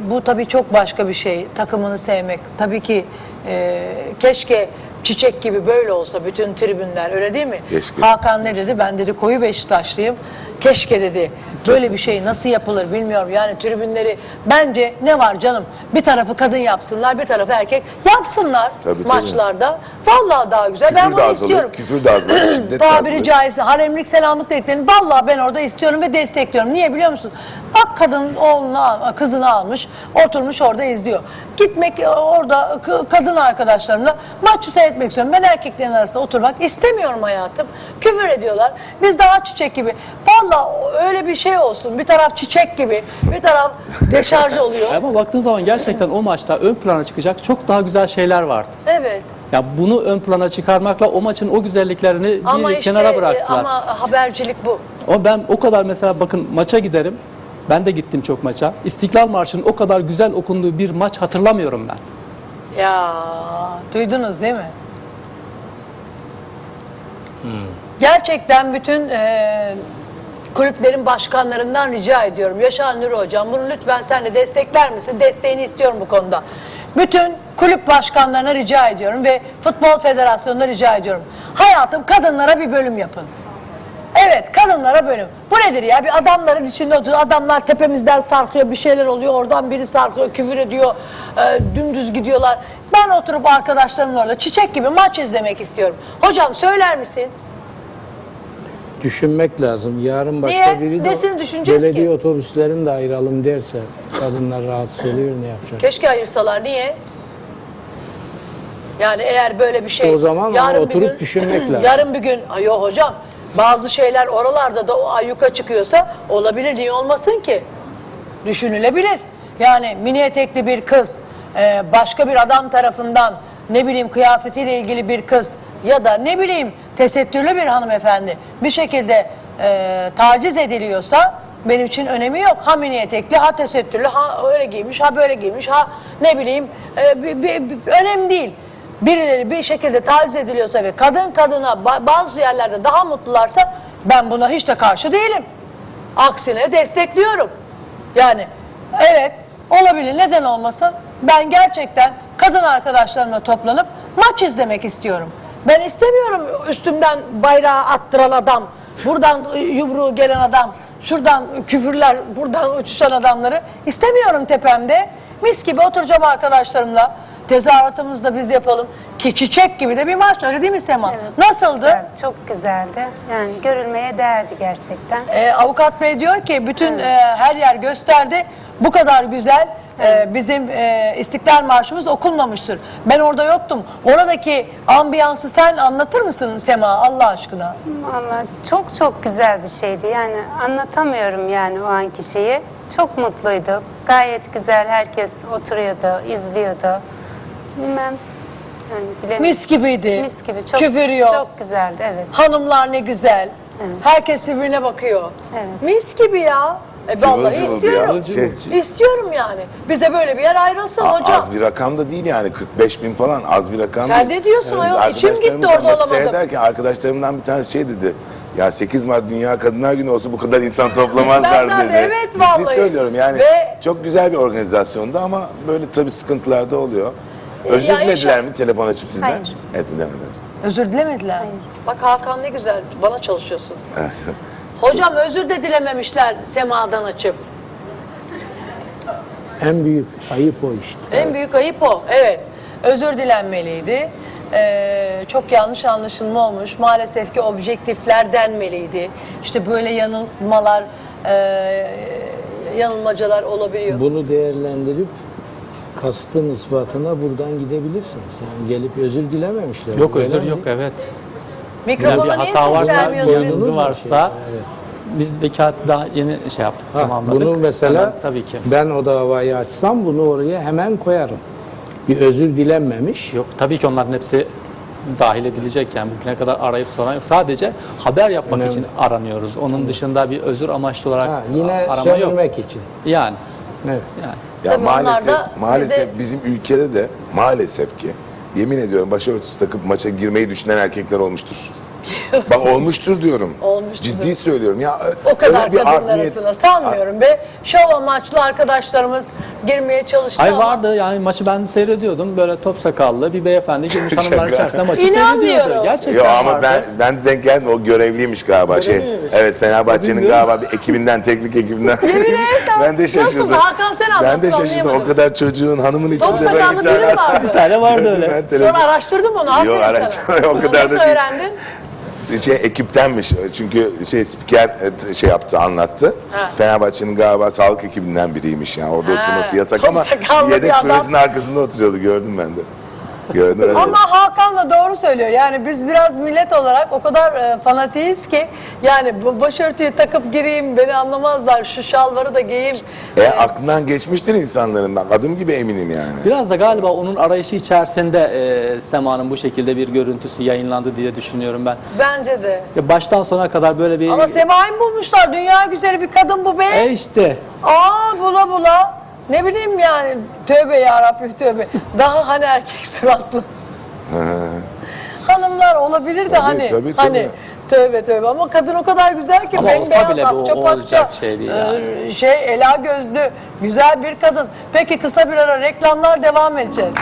Bu tabii çok başka bir şey. Takımını sevmek. Tabii ki e, keşke çiçek gibi böyle olsa bütün tribünler öyle değil mi? Keşke. Hakan ne dedi? Ben dedi koyu Beşiktaşlıyım. Keşke dedi. Böyle bir şey nasıl yapılır bilmiyorum. Yani tribünleri bence ne var canım? Bir tarafı kadın yapsınlar, bir tarafı erkek yapsınlar Tabii, tabii. maçlarda. Vallahi daha güzel. ben Küfür bunu de azalır, istiyorum. küfür de azalır, [CLEARS THROAT] şiddet de Tabiri azalır. caizse haremlik selamlık dediklerini vallahi ben orada istiyorum ve destekliyorum. Niye biliyor musun? Bak kadın oğlunu kızını almış, oturmuş orada izliyor. Gitmek e, orada kadın arkadaşlarımla maçı seyretmek istiyorum. Ben erkeklerin arasında oturmak istemiyorum hayatım. Küfür ediyorlar. Biz daha çiçek gibi. Vallahi öyle bir şey olsun. Bir taraf çiçek gibi, bir taraf deşarj oluyor. [LAUGHS] Ama baktığın zaman gerçekten o maçta ön plana çıkacak çok daha güzel şeyler vardı. Evet. Ya bunu ön plana çıkarmakla o maçın o güzelliklerini bir Ama işte kenara e, bıraktılar. ama habercilik bu. Ama ben o kadar mesela bakın maça giderim. Ben de gittim çok maça. İstiklal Marşı'nın o kadar güzel okunduğu bir maç hatırlamıyorum ben. Ya duydunuz değil mi? Hmm. Gerçekten bütün e, kulüplerin başkanlarından rica ediyorum. Yaşar Nuri Hocam bunu lütfen sen de destekler misin? Desteğini istiyorum bu konuda. Bütün kulüp başkanlarına rica ediyorum ve Futbol Federasyonu'na rica ediyorum. Hayatım kadınlara bir bölüm yapın. Evet kadınlara bölüm. Bu nedir ya? Bir adamların içinde oturuyor. Adamlar tepemizden sarkıyor bir şeyler oluyor. Oradan biri sarkıyor küfür ediyor. e, dümdüz gidiyorlar. Ben oturup arkadaşlarımla orada çiçek gibi maç izlemek istiyorum. Hocam söyler misin? Düşünmek lazım. Yarın başka Niye? biri de Nesini düşüneceğiz belediye ki? otobüslerini de ayıralım derse kadınlar rahatsız oluyor ne yapacak? Keşke ayırsalar. Niye? Yani eğer böyle bir şey... O zaman oturup düşünmek [CLEARS THROAT] lazım. Yarın bir gün... Ay yok hocam. Bazı şeyler oralarda da o ayyuka çıkıyorsa olabilir. Niye olmasın ki? Düşünülebilir. Yani mini etekli bir kız e, başka bir adam tarafından ne bileyim kıyafetiyle ilgili bir kız ya da ne bileyim tesettürlü bir hanımefendi bir şekilde e, taciz ediliyorsa benim için önemi yok. Ha mini ha tesettürlü ha öyle giymiş ha böyle giymiş ha ne bileyim e, bir, bir- bir- önemli değil. Birileri bir şekilde taciz ediliyorsa ve kadın kadına ba- bazı yerlerde daha mutlularsa ben buna hiç de karşı değilim. Aksine destekliyorum. Yani evet olabilir neden olmasın. Ben gerçekten kadın arkadaşlarımla toplanıp maç izlemek istiyorum. Ben istemiyorum üstümden bayrağı attıran adam, buradan yumruğu gelen adam, şuradan küfürler, buradan uçuşan adamları istemiyorum tepemde. Mis gibi oturacağım arkadaşlarımla. Tezahüratımızı da biz yapalım. Ki çiçek gibi de bir maç öyle değil mi Sema? Evet, Nasıldı? güzel, çok güzeldi. Yani görülmeye değerdi gerçekten. Ee, avukat bey diyor ki bütün e, her yer gösterdi. Bu kadar güzel e, bizim e, İstiklal Marşımız okunmamıştır. Ben orada yoktum. Oradaki ambiyansı sen anlatır mısın Sema Allah aşkına? Vallahi çok çok güzel bir şeydi. Yani anlatamıyorum yani o anki şeyi. Çok mutluyduk. Gayet güzel herkes oturuyordu, izliyordu. Bilmem. Yani bilemiyorum. Mis gibiydi. Mis gibi. Çok, Küfür yok. Çok güzeldi evet. Hanımlar ne güzel. Evet. Herkes birbirine bakıyor. Evet. Mis gibi ya. E, vallahi cıvıl istiyorum. ya. Şey- İstiyorum yani. Bize böyle bir yer ayrılsın A- hocam. Az bir rakam da değil yani 45 bin falan az bir rakam Sen değil. ne diyorsun biz ayol? İçim gitti orada olamadım. Seyrederken arkadaşlarımdan bir tanesi şey dedi. Ya 8 Mart Dünya Kadınlar Günü olsa bu kadar insan toplamazlar [LAUGHS] Ben de, dedi. evet Ciddi vallahi. söylüyorum yani Ve- çok güzel bir organizasyondu ama böyle tabii sıkıntılar da oluyor. Özür dilediler mi telefon açıp sizden? Hayır. Evet dilemediler. Özür dilemediler. Bak Hakan ne güzel bana çalışıyorsun. Evet. Hocam özür de dilememişler semadan açıp. En büyük ayıp o işte. En büyük ayıp o. Evet. Özür dilenmeliydi. Ee, çok yanlış anlaşılma olmuş. Maalesef ki objektifler denmeliydi. İşte böyle yanılmalar, e, yanılmacalar olabiliyor. Bunu değerlendirip kastın ispatına buradan gidebilirsiniz. Yani gelip özür dilememişler. Yok Öyle özür mi? yok evet. Yani bir Mikrofona niye hata ses varsa, vermiyorsunuz? yanınızı varsa biz vekalet daha yeni şey yaptık, Ha, tamamladık. bunu mesela Hemen tabii ki. ben o davayı açsam bunu oraya hemen koyarım. Bir özür dilenmemiş. Yok tabii ki onların hepsi dahil edilecek yani bugüne kadar arayıp soran yok. Sadece haber yapmak Önemli. için aranıyoruz. Onun dışında bir özür amaçlı olarak Ha, yine arama yok. sömürmek için. Yani Evet. yani. Ya Tabii onlar maalesef da maalesef bize- bizim ülkede de maalesef ki yemin ediyorum başörtüsü takıp maça girmeyi düşünen erkekler olmuştur. Bak olmuştur diyorum. Olmuştur. Ciddi söylüyorum. Ya O kadar bir kadınlar arasında sanmıyorum be. Şov amaçlı arkadaşlarımız girmeye çalıştı Ay ama vardı yani maçı ben seyrediyordum böyle top sakallı bir beyefendi girmiş Şaka. hanımlar içerisinde maçı İnanmıyorum. seyrediyordu. Gerçekten Yo ama vardı. ben ben de denk geldim o görevliymiş galiba şey. Görevliymiş. Evet Fenerbahçe'nin Bilmiyorum. galiba bir ekibinden teknik ekibinden. Yemin ederim. [LAUGHS] ben de şaşırdım. Nasıl? Hakan sen anlat, Ben de şaşırdım. anlayamadım. O kadar çocuğun hanımın içinde top sakallı biri vardı. Bir tane [LAUGHS] vardı öyle. ben televizyon- Sonra araştırdım onu. Aferin Yok, sana. [LAUGHS] o kadar da Nasıl değil. öğrendin? Şey ekiptenmiş. Çünkü şey spiker e, şey yaptı, anlattı. Ha. Fenerbahçe'nin galiba sağlık ekibinden biriymiş yani. Orada Ha, oturması yasak top ama sakallı bir yedek adam. arkasında oturuyordu gördüm ben de. Görünür öyle. Ama Hakan da doğru söylüyor. Yani biz biraz millet olarak o kadar e, fanatiyiz ki yani bu başörtüyü takıp gireyim beni anlamazlar. Şu şalvarı da giyeyim. E, aklından geçmiştir insanların. Ben adım gibi eminim yani. Biraz da galiba onun arayışı içerisinde e, Sema'nın bu şekilde bir görüntüsü yayınlandı diye düşünüyorum ben. Bence de. Ya baştan sona kadar böyle bir... Ama Sema'yı mı bulmuşlar? Dünya güzeli bir kadın bu be. E işte. Aa bula bula. Ne bileyim yani. Tövbe ya Rabbim tövbe. Daha hani erkek [LAUGHS] suratlı. Hanımlar olabilir de Tabii, hani. tabii, tabii. Hani tövbe tövbe ama kadın o kadar güzel ki Ama olsa bembeyaz bile bu akça olacak pakça, şey değil e, yani. şey ela gözlü güzel bir kadın. Peki kısa bir ara reklamlar devam edeceğiz.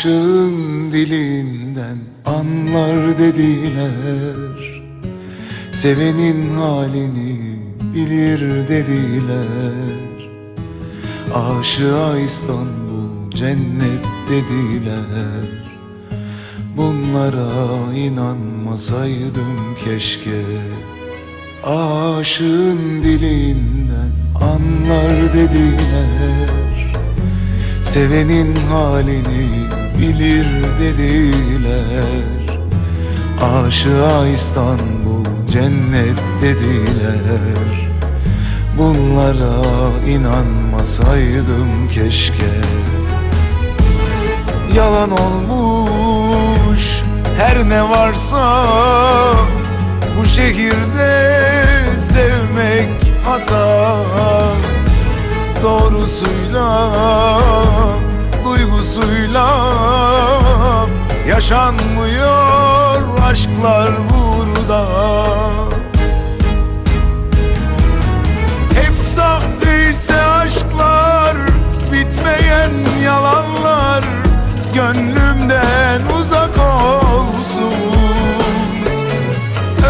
Aşığın dilinden anlar dediler. Sevenin halini bilir dediler. Aşığa İstanbul cennet dediler. Bunlara inanmasaydım keşke. Aşığın dilinden anlar dediler. Sevenin halini bilir dediler. Aşığa İstanbul cennet dediler. Bunlara inanmasaydım keşke. Yalan olmuş her ne varsa Bu şehirde sevmek hata. Doğrusuyla duygusuyla yaşanmıyor aşklar burada. Hep sahteyse aşklar bitmeyen yalanlar gönlümden uzak olsun.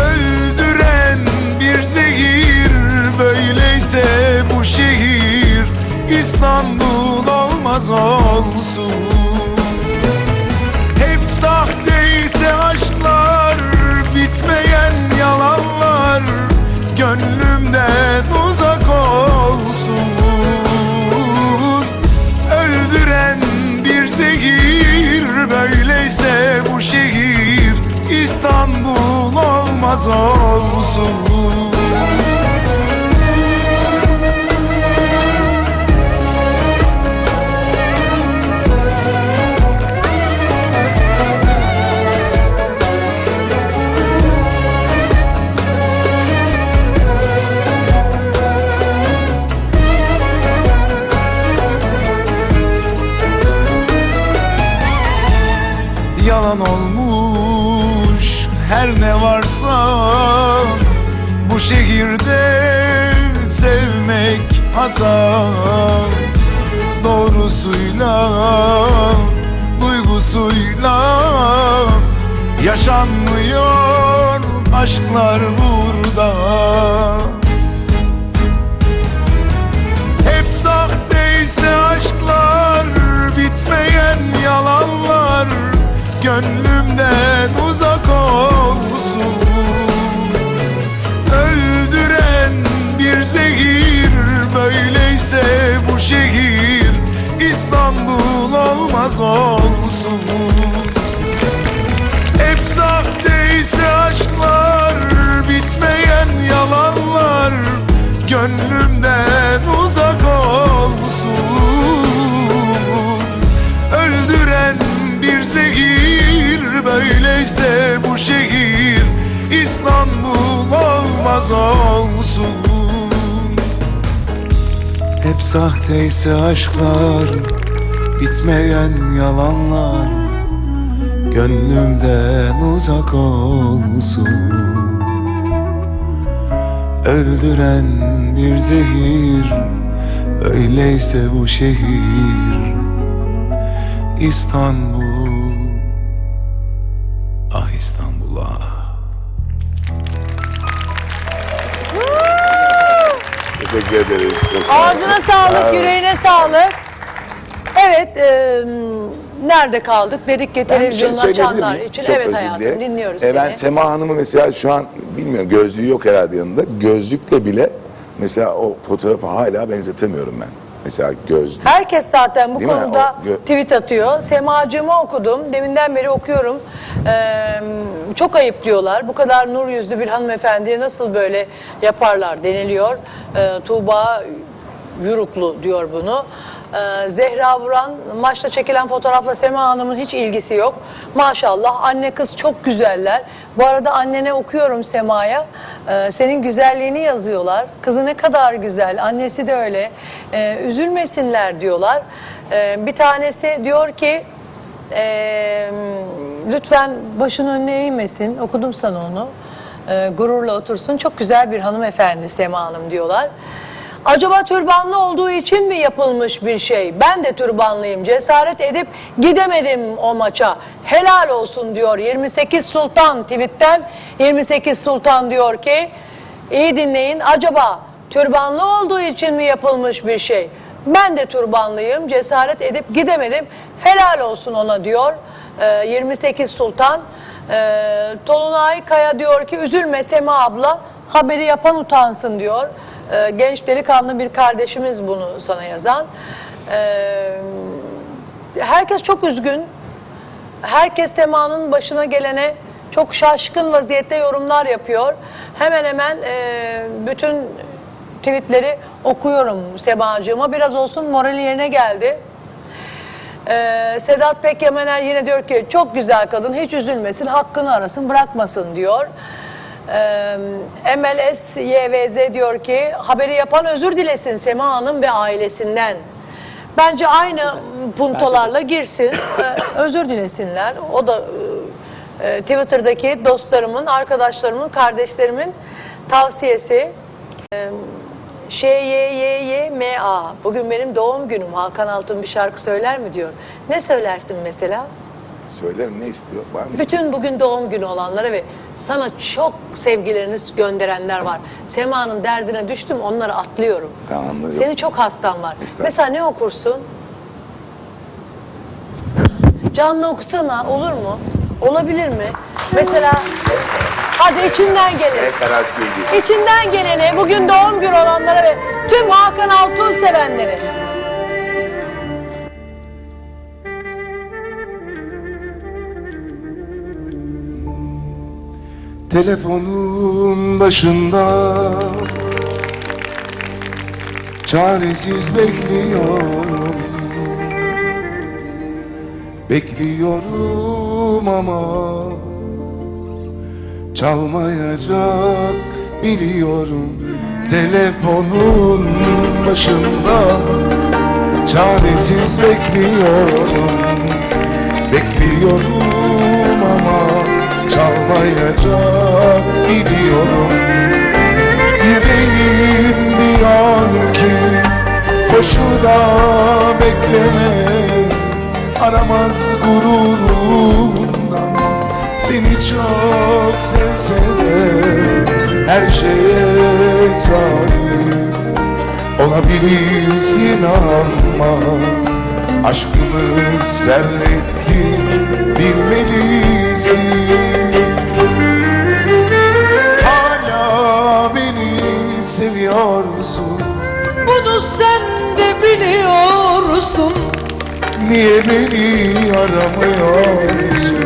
Öldüren bir zehir böyleyse bu şehir İstanbul olmaz olsun. Hep sahteyse aşklar bitmeyen yalanlar gönlümden uzak olsun. Öldüren bir zehir böyleyse bu şehir İstanbul olmaz olsun bu şehirde sevmek hata. Doğrusuyla duygusuyla yaşanmıyor aşklar burada. Hep sahteyse aşklar bitmeyen yalanlar gönlümden zehir böyleyse bu şehir İstanbul olmaz olsun. Hep sahteyse aşklar bitmeyen yalanlar gönlümden uzak olsun. Öldüren bir zehir böyleyse bu şehir İstanbul olmaz olsun sahteyse aşklar bitmeyen yalanlar Gönlümden uzak olsun. Öldüren bir zehir Öyleyse bu şehir İstanbul Teşekkür ederiz. Ağzına sağlık, yüreğine sağlık. Evet, e, nerede kaldık? Dedik ki şey televizyonu söyleyebilir açanlar miyim? için. Çok evet hayatım, dilerim. dinliyoruz Ee, Ben seni. Sema Hanım'ı mesela şu an bilmiyorum gözlüğü yok herhalde yanında. Gözlükle bile mesela o fotoğrafı hala benzetemiyorum ben. Mesela gözlük. Herkes zaten bu Değil mi? konuda O gö- tweet atıyor. Semacığımı okudum. Deminden beri okuyorum. Ee, çok ayıp diyorlar. Bu kadar nur yüzlü bir hanımefendiye nasıl böyle yaparlar deniliyor. Ee, Tuğba Yuruklu diyor bunu. Ee, Zehra Vuran maçta çekilen fotoğrafla Sema Hanım'ın hiç ilgisi yok. Maşallah anne kız çok güzeller. Bu arada annene okuyorum Sema'ya. Ee, senin güzelliğini yazıyorlar. Kızı ne kadar güzel. Annesi de öyle. Ee, üzülmesinler diyorlar. Ee, bir tanesi diyor ki ee, lütfen başın önüne eğmesin. Okudum sana onu. Ee, gururla otursun. Çok güzel bir hanımefendi Sema Hanım diyorlar. Acaba türbanlı olduğu için mi yapılmış bir şey? Ben de türbanlıyım. Cesaret edip gidemedim o maça. Helal olsun diyor 28 Sultan tweetten. 28 Sultan diyor ki iyi dinleyin. Acaba türbanlı olduğu için mi yapılmış bir şey? Ben de türbanlıyım. Cesaret edip gidemedim. Helal olsun ona diyor. Ee, 28 Sultan. Ee, Tolunay Kaya diyor ki üzülme Sema abla haberi yapan utansın diyor. Ee, genç delikanlı bir kardeşimiz bunu sana yazan. Ee, herkes çok üzgün. Herkes Sema'nın başına gelene çok şaşkın vaziyette yorumlar yapıyor. Hemen hemen e, bütün tweetleri okuyorum Sema'cığıma. Biraz olsun morali yerine geldi. Ee, Sedat Pekyemener yine diyor ki çok güzel kadın hiç üzülmesin hakkını arasın bırakmasın diyor. Ee, MLS YVZ diyor ki haberi yapan özür dilesin Sema Hanım ve ailesinden. Bence aynı puntolarla girsin özür dilesinler. O da e, e, Twitter'daki dostlarımın, arkadaşlarımın, kardeşlerimin tavsiyesi. Ş M A. Bugün benim doğum günüm. Hakan Altun bir şarkı söyler mi diyor. Ne söylersin mesela? Söylerim ne istiyor? Var mı? Bütün bugün doğum günü olanlara ve sana çok sevgilerini gönderenler var. Sema'nın derdine düştüm onları atlıyorum. Tamam, anladım. Senin çok hastan var. Mesela ne okursun? Canlı okusana olur mu? Olabilir mi? Mesela hadi içinden gelin. Ne. İçinden geleni bugün doğum günü olanlara ve tüm Hakan Altun sevenleri. Telefonun başında Çaresiz bekliyorum. Bekliyorum ama Çalmayacak biliyorum. Telefonun başında Çaresiz bekliyorum. Bekliyorum çalmayacak biliyorum. Yüreğim diyor ki boşuna bekleme. Aramaz gururundan. Seni çok sevse de her şeye sahip Olabilirsin ama Aşkımı serrettin bilmelisin sen de biliyorsun. Niye beni aramıyorsun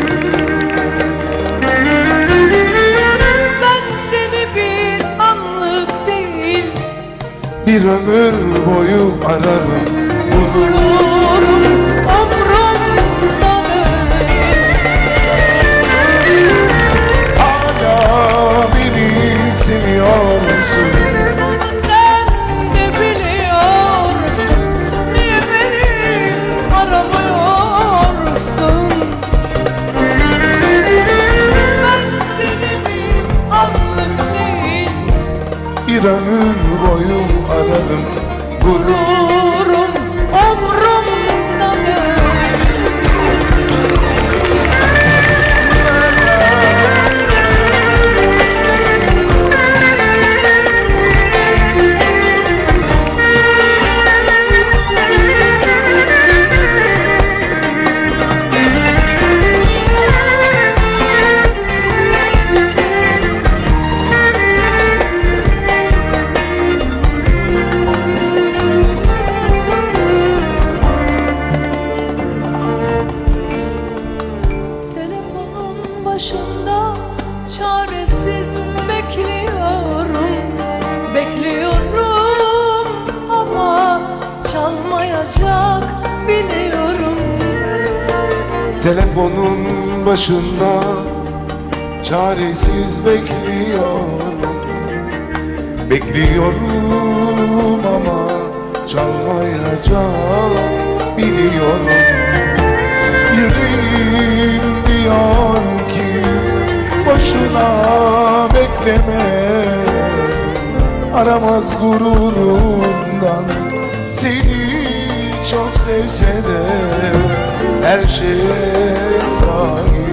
Ben seni bir anlık değil Bir ömür boyu ararım Bulurum umrumda. Hala beni seviyorsun Bir ömür boyu ararım Gururum başında çaresiz bekliyorum. Bekliyorum ama çalmayacak biliyorum. Yüreğim diyor ki boşuna bekleme. Aramaz gururundan seni çok sevse de Her şeye sahip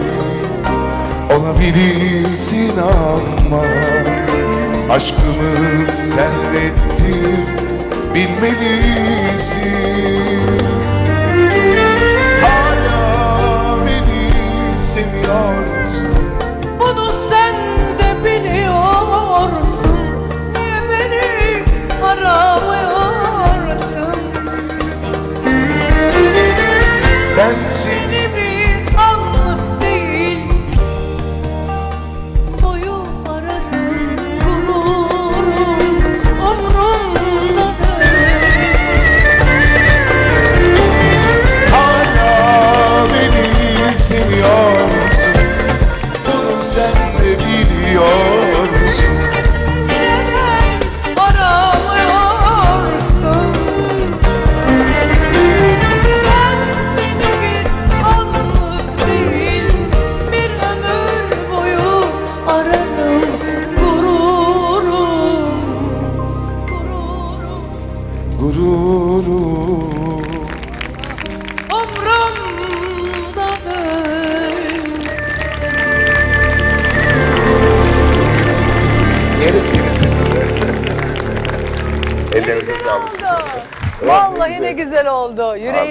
olabilirsin ama Aşkımız servettir bilmelisin. Hala beni seviyorsun. Bunu sen de biliyorsun. Niye beni aramıyorsun. Ben seni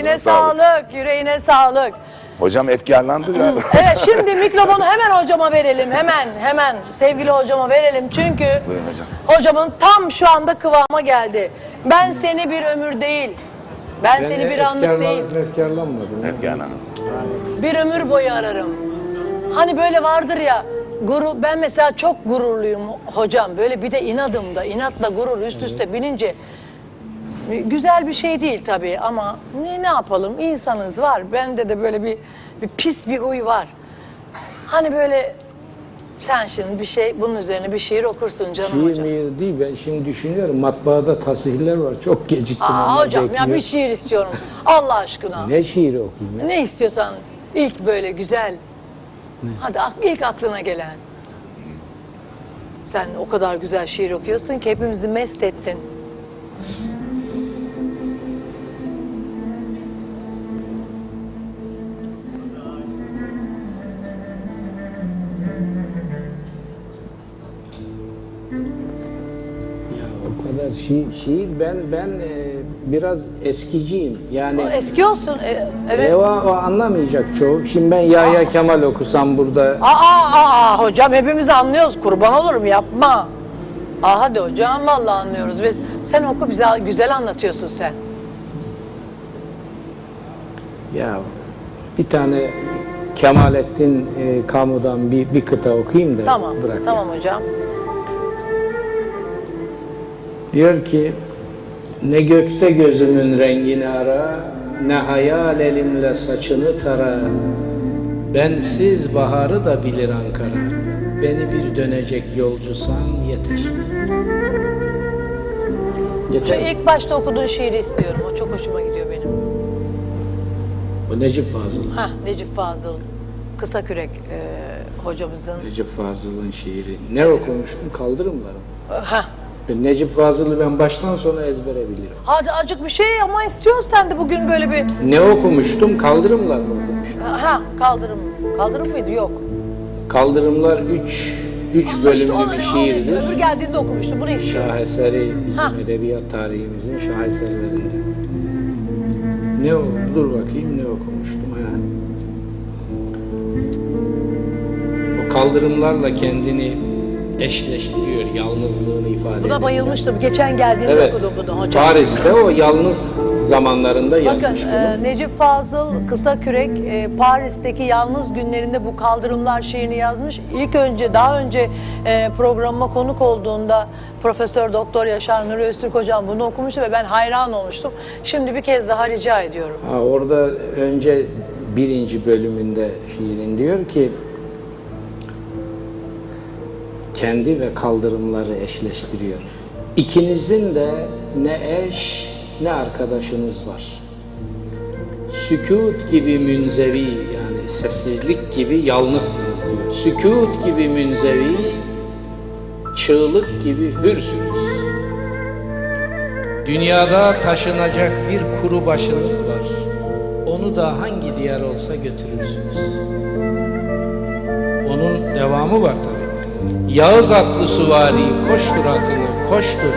Ağzına sağlık. sağlık, yüreğine sağlık. Hocam efkarlandı galiba. Evet şimdi mikrofonu hemen hocama verelim. Hemen hemen sevgili hocama verelim. Çünkü Buyurun hocam. hocamın tam şu anda kıvama geldi. Ben seni bir ömür değil. Ben seni bir anlık değil. Efkarlanmadım. Efkarlandı. Bir ömür boyu ararım. Hani böyle vardır ya. Guru, ben mesela çok gururluyum hocam. Böyle bir de inadım da inatla gurur üst üste binince güzel bir şey değil tabii ama ne ne yapalım insanız var. Bende de böyle bir, bir pis bir huy var. Hani böyle sen şimdi bir şey bunun üzerine bir şiir okursun canım Şiir hocam. miyir değil ben şimdi düşünüyorum matbaada tasihler var çok geciktim Aa hocam ya bekliyor. bir şiir istiyorum. Allah aşkına. Ne şiiri okuyayım ya? Ne istiyorsan ilk böyle güzel. Hadi ak- ilk aklına gelen. Sen o kadar güzel şiir okuyorsun ki hepimizi mest ettin. Kadar şiir, ben ben e, biraz eskiciyim yani. O eski olsun. e, evet. E, o, anlamayacak çoğu. Şimdi ben Yahya Kemal okusam burada Aa, aa, aa, hocam hepimiz anlıyoruz. Kurban olurum yapma. Aa, hadi hocam vallahi anlıyoruz. Ve sen oku bize güzel anlatıyorsun sen. ya bir tane Kemalettin e, Kamu'dan bir, bir kıta okuyayım da Tamam. bırak. Tamam hocam. Diyor ki ne gökte gözümün rengini ara ne hayal elimle saçını tara bensiz baharı da bilir Ankara beni bir dönecek yolcusan yeter. Şu Yeter. ilk başta okuduğun şiiri istiyorum. O çok hoşuma gidiyor benim. Bu Necip Fazıl. Hah Necip Fazıl. Kısa Kürek e, hocamızın. Necip Fazıl'ın şiiri. Ne okumuştum? Kaldırımlar mı? Ha. Necip Fazıl'ı ben baştan sona ezbere bilirim. Hadi acık bir şey ama istiyorsun sen de bugün böyle bir Ne okumuştum? Kaldırımlar mı okumuştum? ha kaldırım. Kaldırım mıydı? Yok. Kaldırımlar 3 3 Ama bölümlü işte bir şiirdir. Öbür geldiğinde okumuştu. Bunu istiyorum. Şaheseri bizim Ha. edebiyat tarihimizin şaheserlerinde. Ne o? Dur bakayım ne okumuştum ha. O kaldırımlarla kendini eşleştiriyor, yalnızlığını ifade Buna bayılmıştım. Geçen geldiğinde Evet. okudu okudu hocam. Paris'te o yalnız zamanlarında Bakın yazmış bunu. e, Necip Fazıl Kısa Kürek e, Paris'teki yalnız günlerinde bu kaldırımlar şiirini yazmış. İlk önce daha önce e, programıma konuk olduğunda Profesör Doktor Yaşar Nuri Öztürk hocam bunu okumuştu ve ben hayran olmuştum. Şimdi bir kez daha rica ediyorum. Ha, orada önce birinci bölümünde şiirin diyor ki kendi ve kaldırımları eşleştiriyor. İkinizin de ne eş ne arkadaşınız var. Sükut gibi münzevi yani sessizlik gibi yalnızsınız diyor. Sükut gibi münzevi, çığlık gibi hürsünüz. Dünyada taşınacak bir kuru başınız var. Onu da hangi diyar olsa götürürsünüz. Onun devamı var tabi. Yağız atlı suvari koştur atını koştur.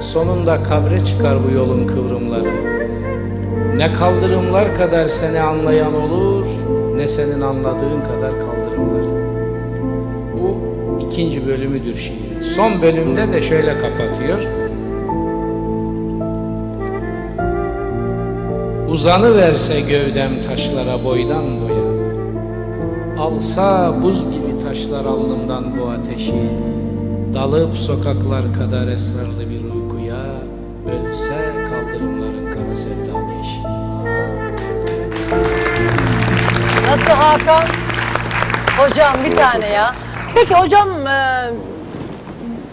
Sonunda kabre çıkar bu yolun kıvrımları. Ne kaldırımlar kadar seni anlayan olur, ne senin anladığın kadar kaldırımları. Bu ikinci bölümüdür şiirin. Son bölümde de şöyle kapatıyor. Uzanı verse gövdem taşlara boydan boya Alsa buz gibi taşlar alnımdan bu ateşi Dalıp sokaklar kadar esrarlı bir uykuya Ölse kaldırımların kara sevdalı eşiği Nasıl Hakan? Hocam bir tane ya. Peki hocam e,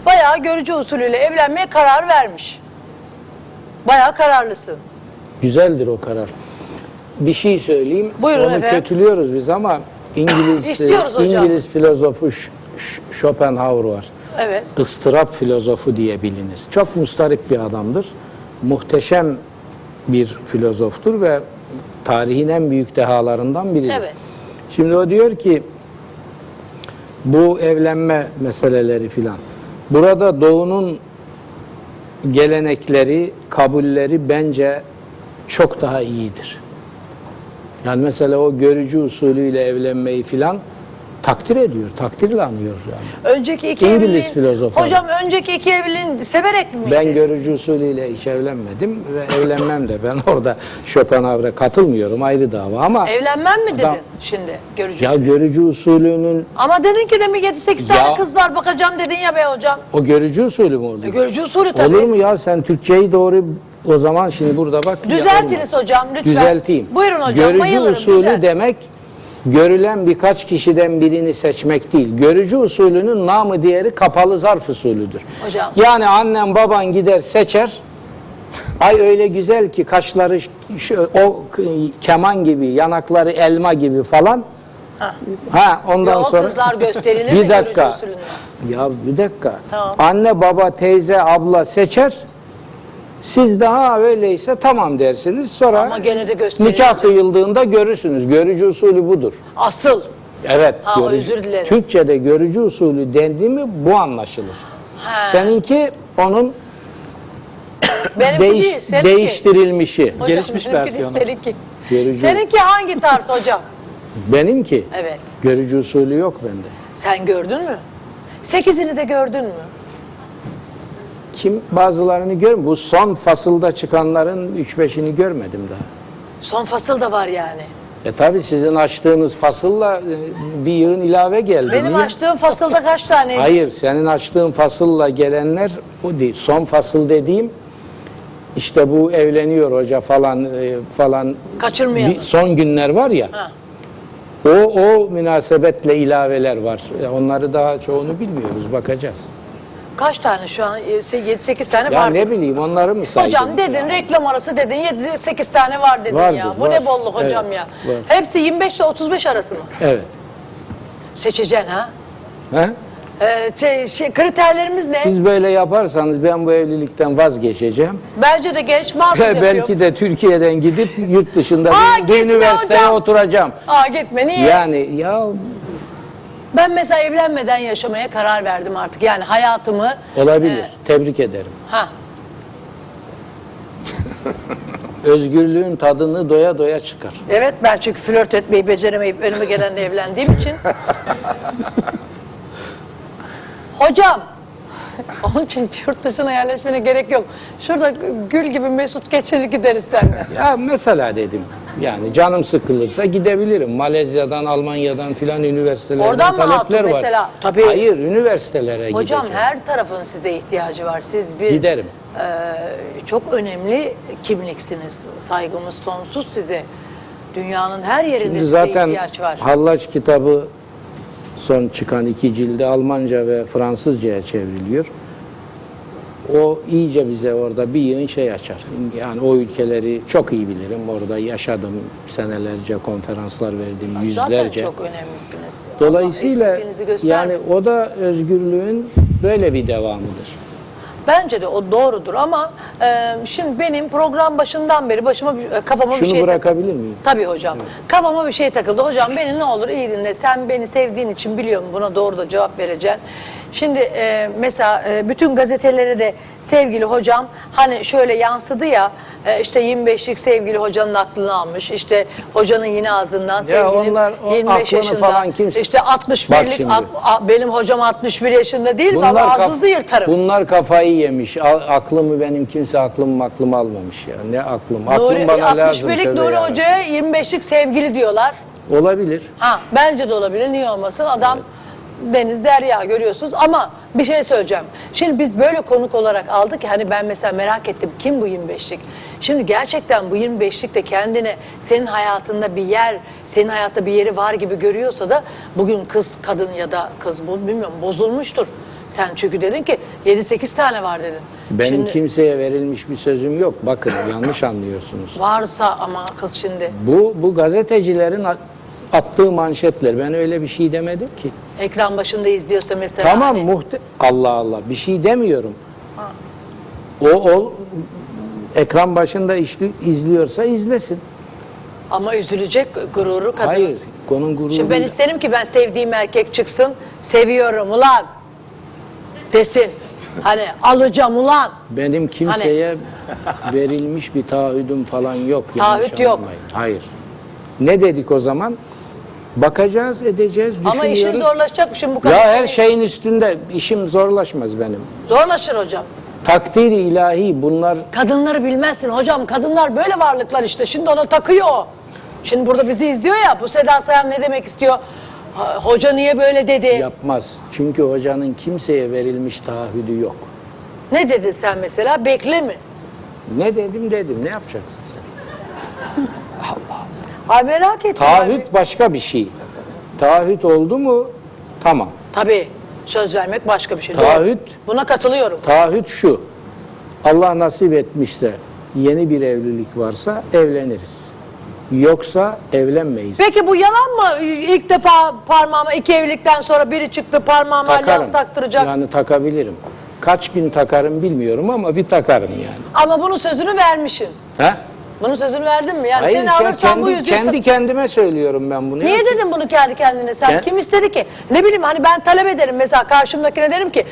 bayağı görücü usulüyle evlenmeye karar vermiş. Bayağı kararlısın. Güzeldir o karar. Bir şey söyleyeyim. Buyurun Onu efendim. kötülüyoruz biz ama İngiliz İstiyoruz hocam. İngiliz filozofu Schopenhauer var. Evet. ıstırap filozofu diye bilinir. Çok mustarip bir adamdır. Muhteşem bir filozoftur ve tarihin en büyük dehalarından biridir. Evet. Şimdi o diyor ki bu evlenme meseleleri filan. Burada doğunun gelenekleri, kabulleri bence çok daha iyidir. Yani mesela o görücü usulüyle evlenmeyi filan takdir ediyor, takdirle anıyor yani. Önceki iki İngiliz evliliğin, filozofu. Hocam önceki iki evliliğin severek mi? Ben görücü usulüyle hiç evlenmedim ve evlenmem de. Ben orada Schopenhauer'a katılmıyorum ayrı dava ama Evlenmem mi dedin Adam- şimdi görücü ya usulü? görücü usulünün Ama dedin ki demin 7-8 tane kız var bakacağım dedin ya be hocam. o görücü usulü mü oluyor? E, görücü usulü tabii. Olur mu ya sen Türkçeyi doğru o zaman şimdi burada bak. Düzeltiniz hocam lütfen. Düzelteyim. Buyurun hocam Görücü bayılırım. usulü düzelt. demek görülen birkaç kişiden birini seçmek değil. Görücü usulünün namı diğeri kapalı zarf usulüdür. Hocam. Yani annen baban gider seçer. Ay öyle güzel ki kaşları şu- o keman gibi, yanakları elma gibi falan. Ha, ondan Ya o sonra kızlar gösterilir mi bir dakika. Ya bir dakika. Tamam. Anne baba teyze abla seçer. Siz daha öyleyse tamam dersiniz. Sonra Ama gene de nikah kıyıldığında görürsünüz. Görücü usulü budur. Asıl. Evet. Ha, görücü- özür dilerim. Türkçe'de görücü usulü dendi mi bu anlaşılır. Ha. Seninki onun Benim bu değiş- değil, seninki. değiştirilmişi. Hocam, gelişmiş benimki değil, versiyonu. Seninki. Görücü. Seninki hangi tarz hocam? Benimki Evet. görücü usulü yok bende. Sen gördün mü? Sekizini de gördün mü? Kim bazılarını gör Bu son fasılda çıkanların 3-5'ini görmedim daha. Son fasıl da var yani. E tabi sizin açtığınız fasılla e, bir yığın ilave geldi. Benim Niye? açtığım fasılda kaç tane? Hayır, senin açtığın fasılla gelenler o değil. Son fasıl dediğim işte bu evleniyor hoca falan e, falan Kaçırmayalım. bir son günler var ya. Ha. O o münasebetle ilaveler var. E, Onları daha çoğunu bilmiyoruz, bakacağız. Kaç tane şu an? 7-8 tane Ya var. ne bileyim onları mı saydın? Hocam dedin reklam arası dedin 7-8 tane var dedin Vardır, ya. Bu var. ne bolluk hocam Evet, ya. var. Hepsi 25 ile 35 arası mı? Evet. Seçeceksin ha? He? Ee, şey, şey, kriterlerimiz ne? Siz böyle yaparsanız ben bu evlilikten vazgeçeceğim. Bence de genç mahsus yapıyor. belki de Türkiye'den gidip yurt dışında Aa, bir, bir üniversiteye hocam. oturacağım. Aa gitme niye? Yani ya Ben mesela evlenmeden yaşamaya karar verdim artık. Yani hayatımı... olabilir. e, Tebrik ederim. ha, [LAUGHS] Özgürlüğün tadını doya doya çıkar. evet ben çünkü flört etmeyi beceremeyip önüme gelenle evlendiğim için. [LAUGHS] Hocam, [LAUGHS] onun için yurt dışına yerleşmene gerek yok. Şurada gül gibi mesut geçinir gideriz seninle. Ya mesela dedim. Yani canım sıkılırsa gidebilirim. Malezya'dan, Almanya'dan filan üniversitelerden Oradan mı talepler hatun var. mesela? Tabii. Hayır, üniversitelere Hocam gideceğim. her tarafın size ihtiyacı var. Siz bir Giderim. e, çok önemli kimliksiniz. Saygımız sonsuz size. Dünyanın her yerinde Şimdi size zaten ihtiyaç var. Hallaç kitabı son çıkan iki cildi Almanca ve Fransızcaya çevriliyor. O iyice bize orada bir yığın şey açar. Yani o ülkeleri çok iyi bilirim. Orada yaşadım. Senelerce konferanslar verdim. Zaten Yüzlerce. çok önemlisiniz. Dolayısıyla yani o da özgürlüğün böyle bir devamıdır. Bence de o doğrudur ama e, şimdi benim program başından beri başıma bir- e, kafama bir Şunu şey takıldı. bırakabilir miyim? Tabii hocam. Kafama bir şey takıldı. Hocam beni ne olur iyi dinle. Sen beni sevdiğin için biliyorum buna doğru da cevap vereceksin. Şimdi e, mesela e, bütün gazetelere de sevgili hocam hani şöyle yansıdı ya e, işte 25'lik sevgili hocanın aklını almış. İşte hocanın yine ağzından sevgilim onlar o 25 aklını yaşında. falan kimse- İşte Bak 61'lik şimdi. ak- a- benim hocam 61 yaşında değil mi? kaf- Ağzınızı yırtarım. bunlar kafayı yemiş. A- aklımı benim kimse aklımı aklımı almamış ya. Ne aklım? Aklım Nuri, bana lazım. 61'lik tövbe Nuri ya. Hoca'ya 25'lik sevgili diyorlar. Olabilir. Ha bence de olabilir. Niye olmasın? Adam Deniz Derya görüyorsunuz ama bir şey söyleyeceğim. Şimdi biz böyle konuk olarak aldık ki hani ben mesela merak ettim kim bu 25'lik? Şimdi gerçekten bu 25'lik de kendine senin hayatında bir yer, senin hayatta bir yeri var gibi görüyorsa da bugün kız, kadın ya da kız bu bilmiyorum bozulmuştur. Sen çünkü dedin ki 7-8 tane var dedin. Benim Şimdi kimseye verilmiş bir sözüm yok. Bakın yanlış anlıyorsunuz. varsa ama kız şimdi Bu bu gazetecilerin attığı manşetler. Ben öyle bir şey demedim ki. ekran başında izliyorsa mesela Tamam hani- muhte Allah Allah bir şey demiyorum. O, o ekran başında işli, izliyorsa izlesin. ama üzülecek gururu kadın. Hayır, konun gururu Şimdi ben isterim ki ben sevdiğim erkek çıksın, seviyorum ulan desin. Hani alacağım ulan. Benim kimseye verilmiş bir taahhüdüm falan yok. Taahhüt yok. anlamayın. Hayır. Ne dedik o zaman? Bakacağız, edeceğiz, düşünüyoruz. Ama işin zorlaşacak mı şimdi bu kadar? Ya her sene- şeyin üstünde işim zorlaşmaz benim. Zorlaşır hocam. Takdiri ilahi bunlar Kadınları bilmezsin hocam. Kadınlar böyle varlıklar işte. Şimdi ona takıyor. o. Şimdi burada bizi izliyor ya. Bu Seda Sayan ne demek istiyor? Ha, Hoca niye böyle dedi? yapmaz. Çünkü hocanın kimseye verilmiş taahhüdü yok. Ne dedin sen mesela? Bekle mi? Ne dedim dedim. Ne yapacaksın Ay merak ettim. Taahhüt başka bir şey. Taahhüt oldu mu tamam. Tabii. Söz vermek başka bir şey. Doğru. Taahhüt Buna katılıyorum. Taahhüt şu. Allah nasip etmişse yeni bir evlilik varsa evleniriz. Yoksa evlenmeyiz. Peki bu yalan mı? İlk defa parmağıma iki evlilikten sonra biri çıktı parmağıma alyans taktıracak. Yani takabilirim. Kaç gün takarım bilmiyorum ama bir takarım yani. Ama bunun sözünü vermişsin. Ha? Bunun sözünü verdin mi? Yani Hayır, seni alırsan kendi, bu yüzüğü... kendi kendime söylüyorum ben bunu. Niye Ya. dedin bunu kendi kendine sen? Ben- Kim istedi ki? Ne bileyim hani ben talep ederim mesela karşımdakine derim ki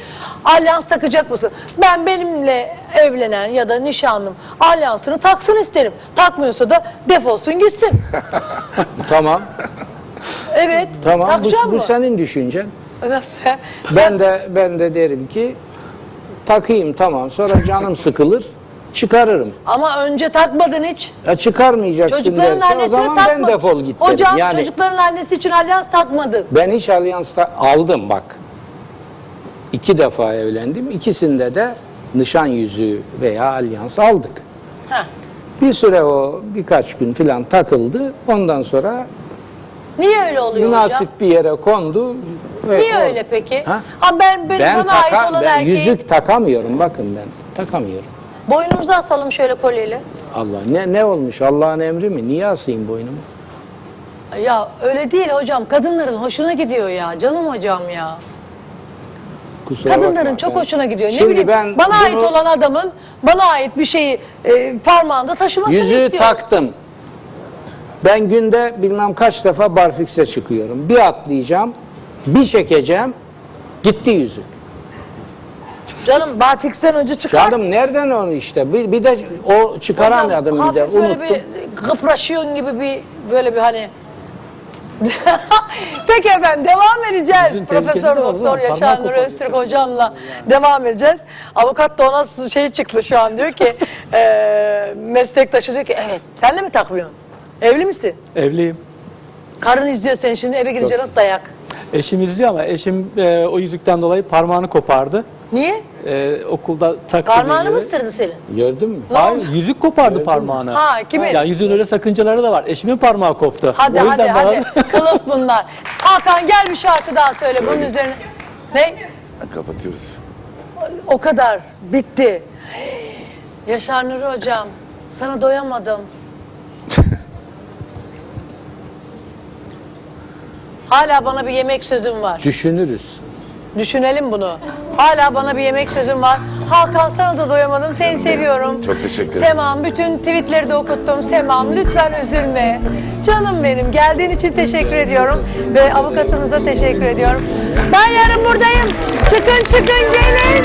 alyans takacak mısın? Ben benimle evlenen ya da nişanlım alyansını taksın isterim. Takmıyorsa da defolsun gitsin. [LAUGHS] Tamam. Evet. Tamam. Bu, bu mı? senin düşüncen. Nasıl? Ben de ben de derim ki takayım tamam. Sonra canım sıkılır. Çıkarırım. Ama önce takmadın hiç. Ya çıkarmayacaksın Çocukların derse o annesini zaman takmadın. ben defol git derim. Hocam yani çocukların annesi için alyans takmadın. ben hiç alyansta aldım bak. İki defa evlendim. İkisinde de nişan yüzüğü veya alyans aldık. Heh. Bir süre o birkaç gün filan takıldı. Ondan sonra Niye öyle oluyor münasip hocam? bir yere kondu. ve Niye o- öyle peki? Ha? Ha ben benim Ben, bana ait taka, olan ben erkeği yüzük takamıyorum bakın ben takamıyorum. Boynumuza asalım şöyle kolyeyle. Allah ne ne olmuş Allah'ın emri mi? Niye asayım boynumu? Ya öyle değil hocam. Kadınların hoşuna gidiyor ya. Canım hocam ya. Kusura Kadınların bakma. çok hoşuna gidiyor. Ne bileyim ben bana bunu- ait olan adamın bana ait bir şeyi e, parmağında taşımasını Yüzüğü istiyorum. taktım. Ben günde bilmem kaç defa barfikse çıkıyorum. Bir atlayacağım, bir çekeceğim, gitti yüzük. Canım Barfix'ten önce çıkar. Canım nereden onu işte? Bir, bir de o çıkaramadım Hocam, bir de hafif böyle unuttum. bir kıpraşıyorsun gibi bir böyle bir hani [LAUGHS] Peki efendim devam edeceğiz. Yüzün Profesör de Doktor zaman, Yaşar parmak Nuri koparıyor. Öztürk hocamla devam edeceğiz. Avukat da ona şey çıktı şu an diyor ki [LAUGHS] e, meslektaşı diyor ki evet sen de mi takmıyorsun? Evli misin? Evliyim. Karın izliyor seni şimdi eve gidince nasıl dayak? Eşim izliyor ama eşim e, o yüzükten dolayı parmağını kopardı. Niye? E, okulda taktı. Parmağını mı ısırdı seni? Gördün mü? Hayır, yüzük kopardı parmağını. Ha, kimin? Ya yüzüğün öyle sakıncaları da var. Eşimin parmağı koptu. Hadi o hadi yüzden hadi. bana- [LAUGHS] Kılıf bunlar. Hakan gel bir şarkı daha söyle bunun üzerine. Ne? Kapatıyoruz. O kadar. Bitti. Yaşar Nuri hocam. Sana doyamadım. [LAUGHS] Hala bana bir yemek sözüm var. Düşünürüz. Düşünelim bunu. Hala bana bir yemek sözüm var. Hakan sana da doyamadım. Seni seviyorum. Çok teşekkür ederim. Semam bütün tweetleri de okuttum. Semam lütfen üzülme. Canım benim geldiğin için teşekkür ediyorum. Ve avukatımıza teşekkür ediyorum. Ben yarın buradayım. Çıkın çıkın gelin.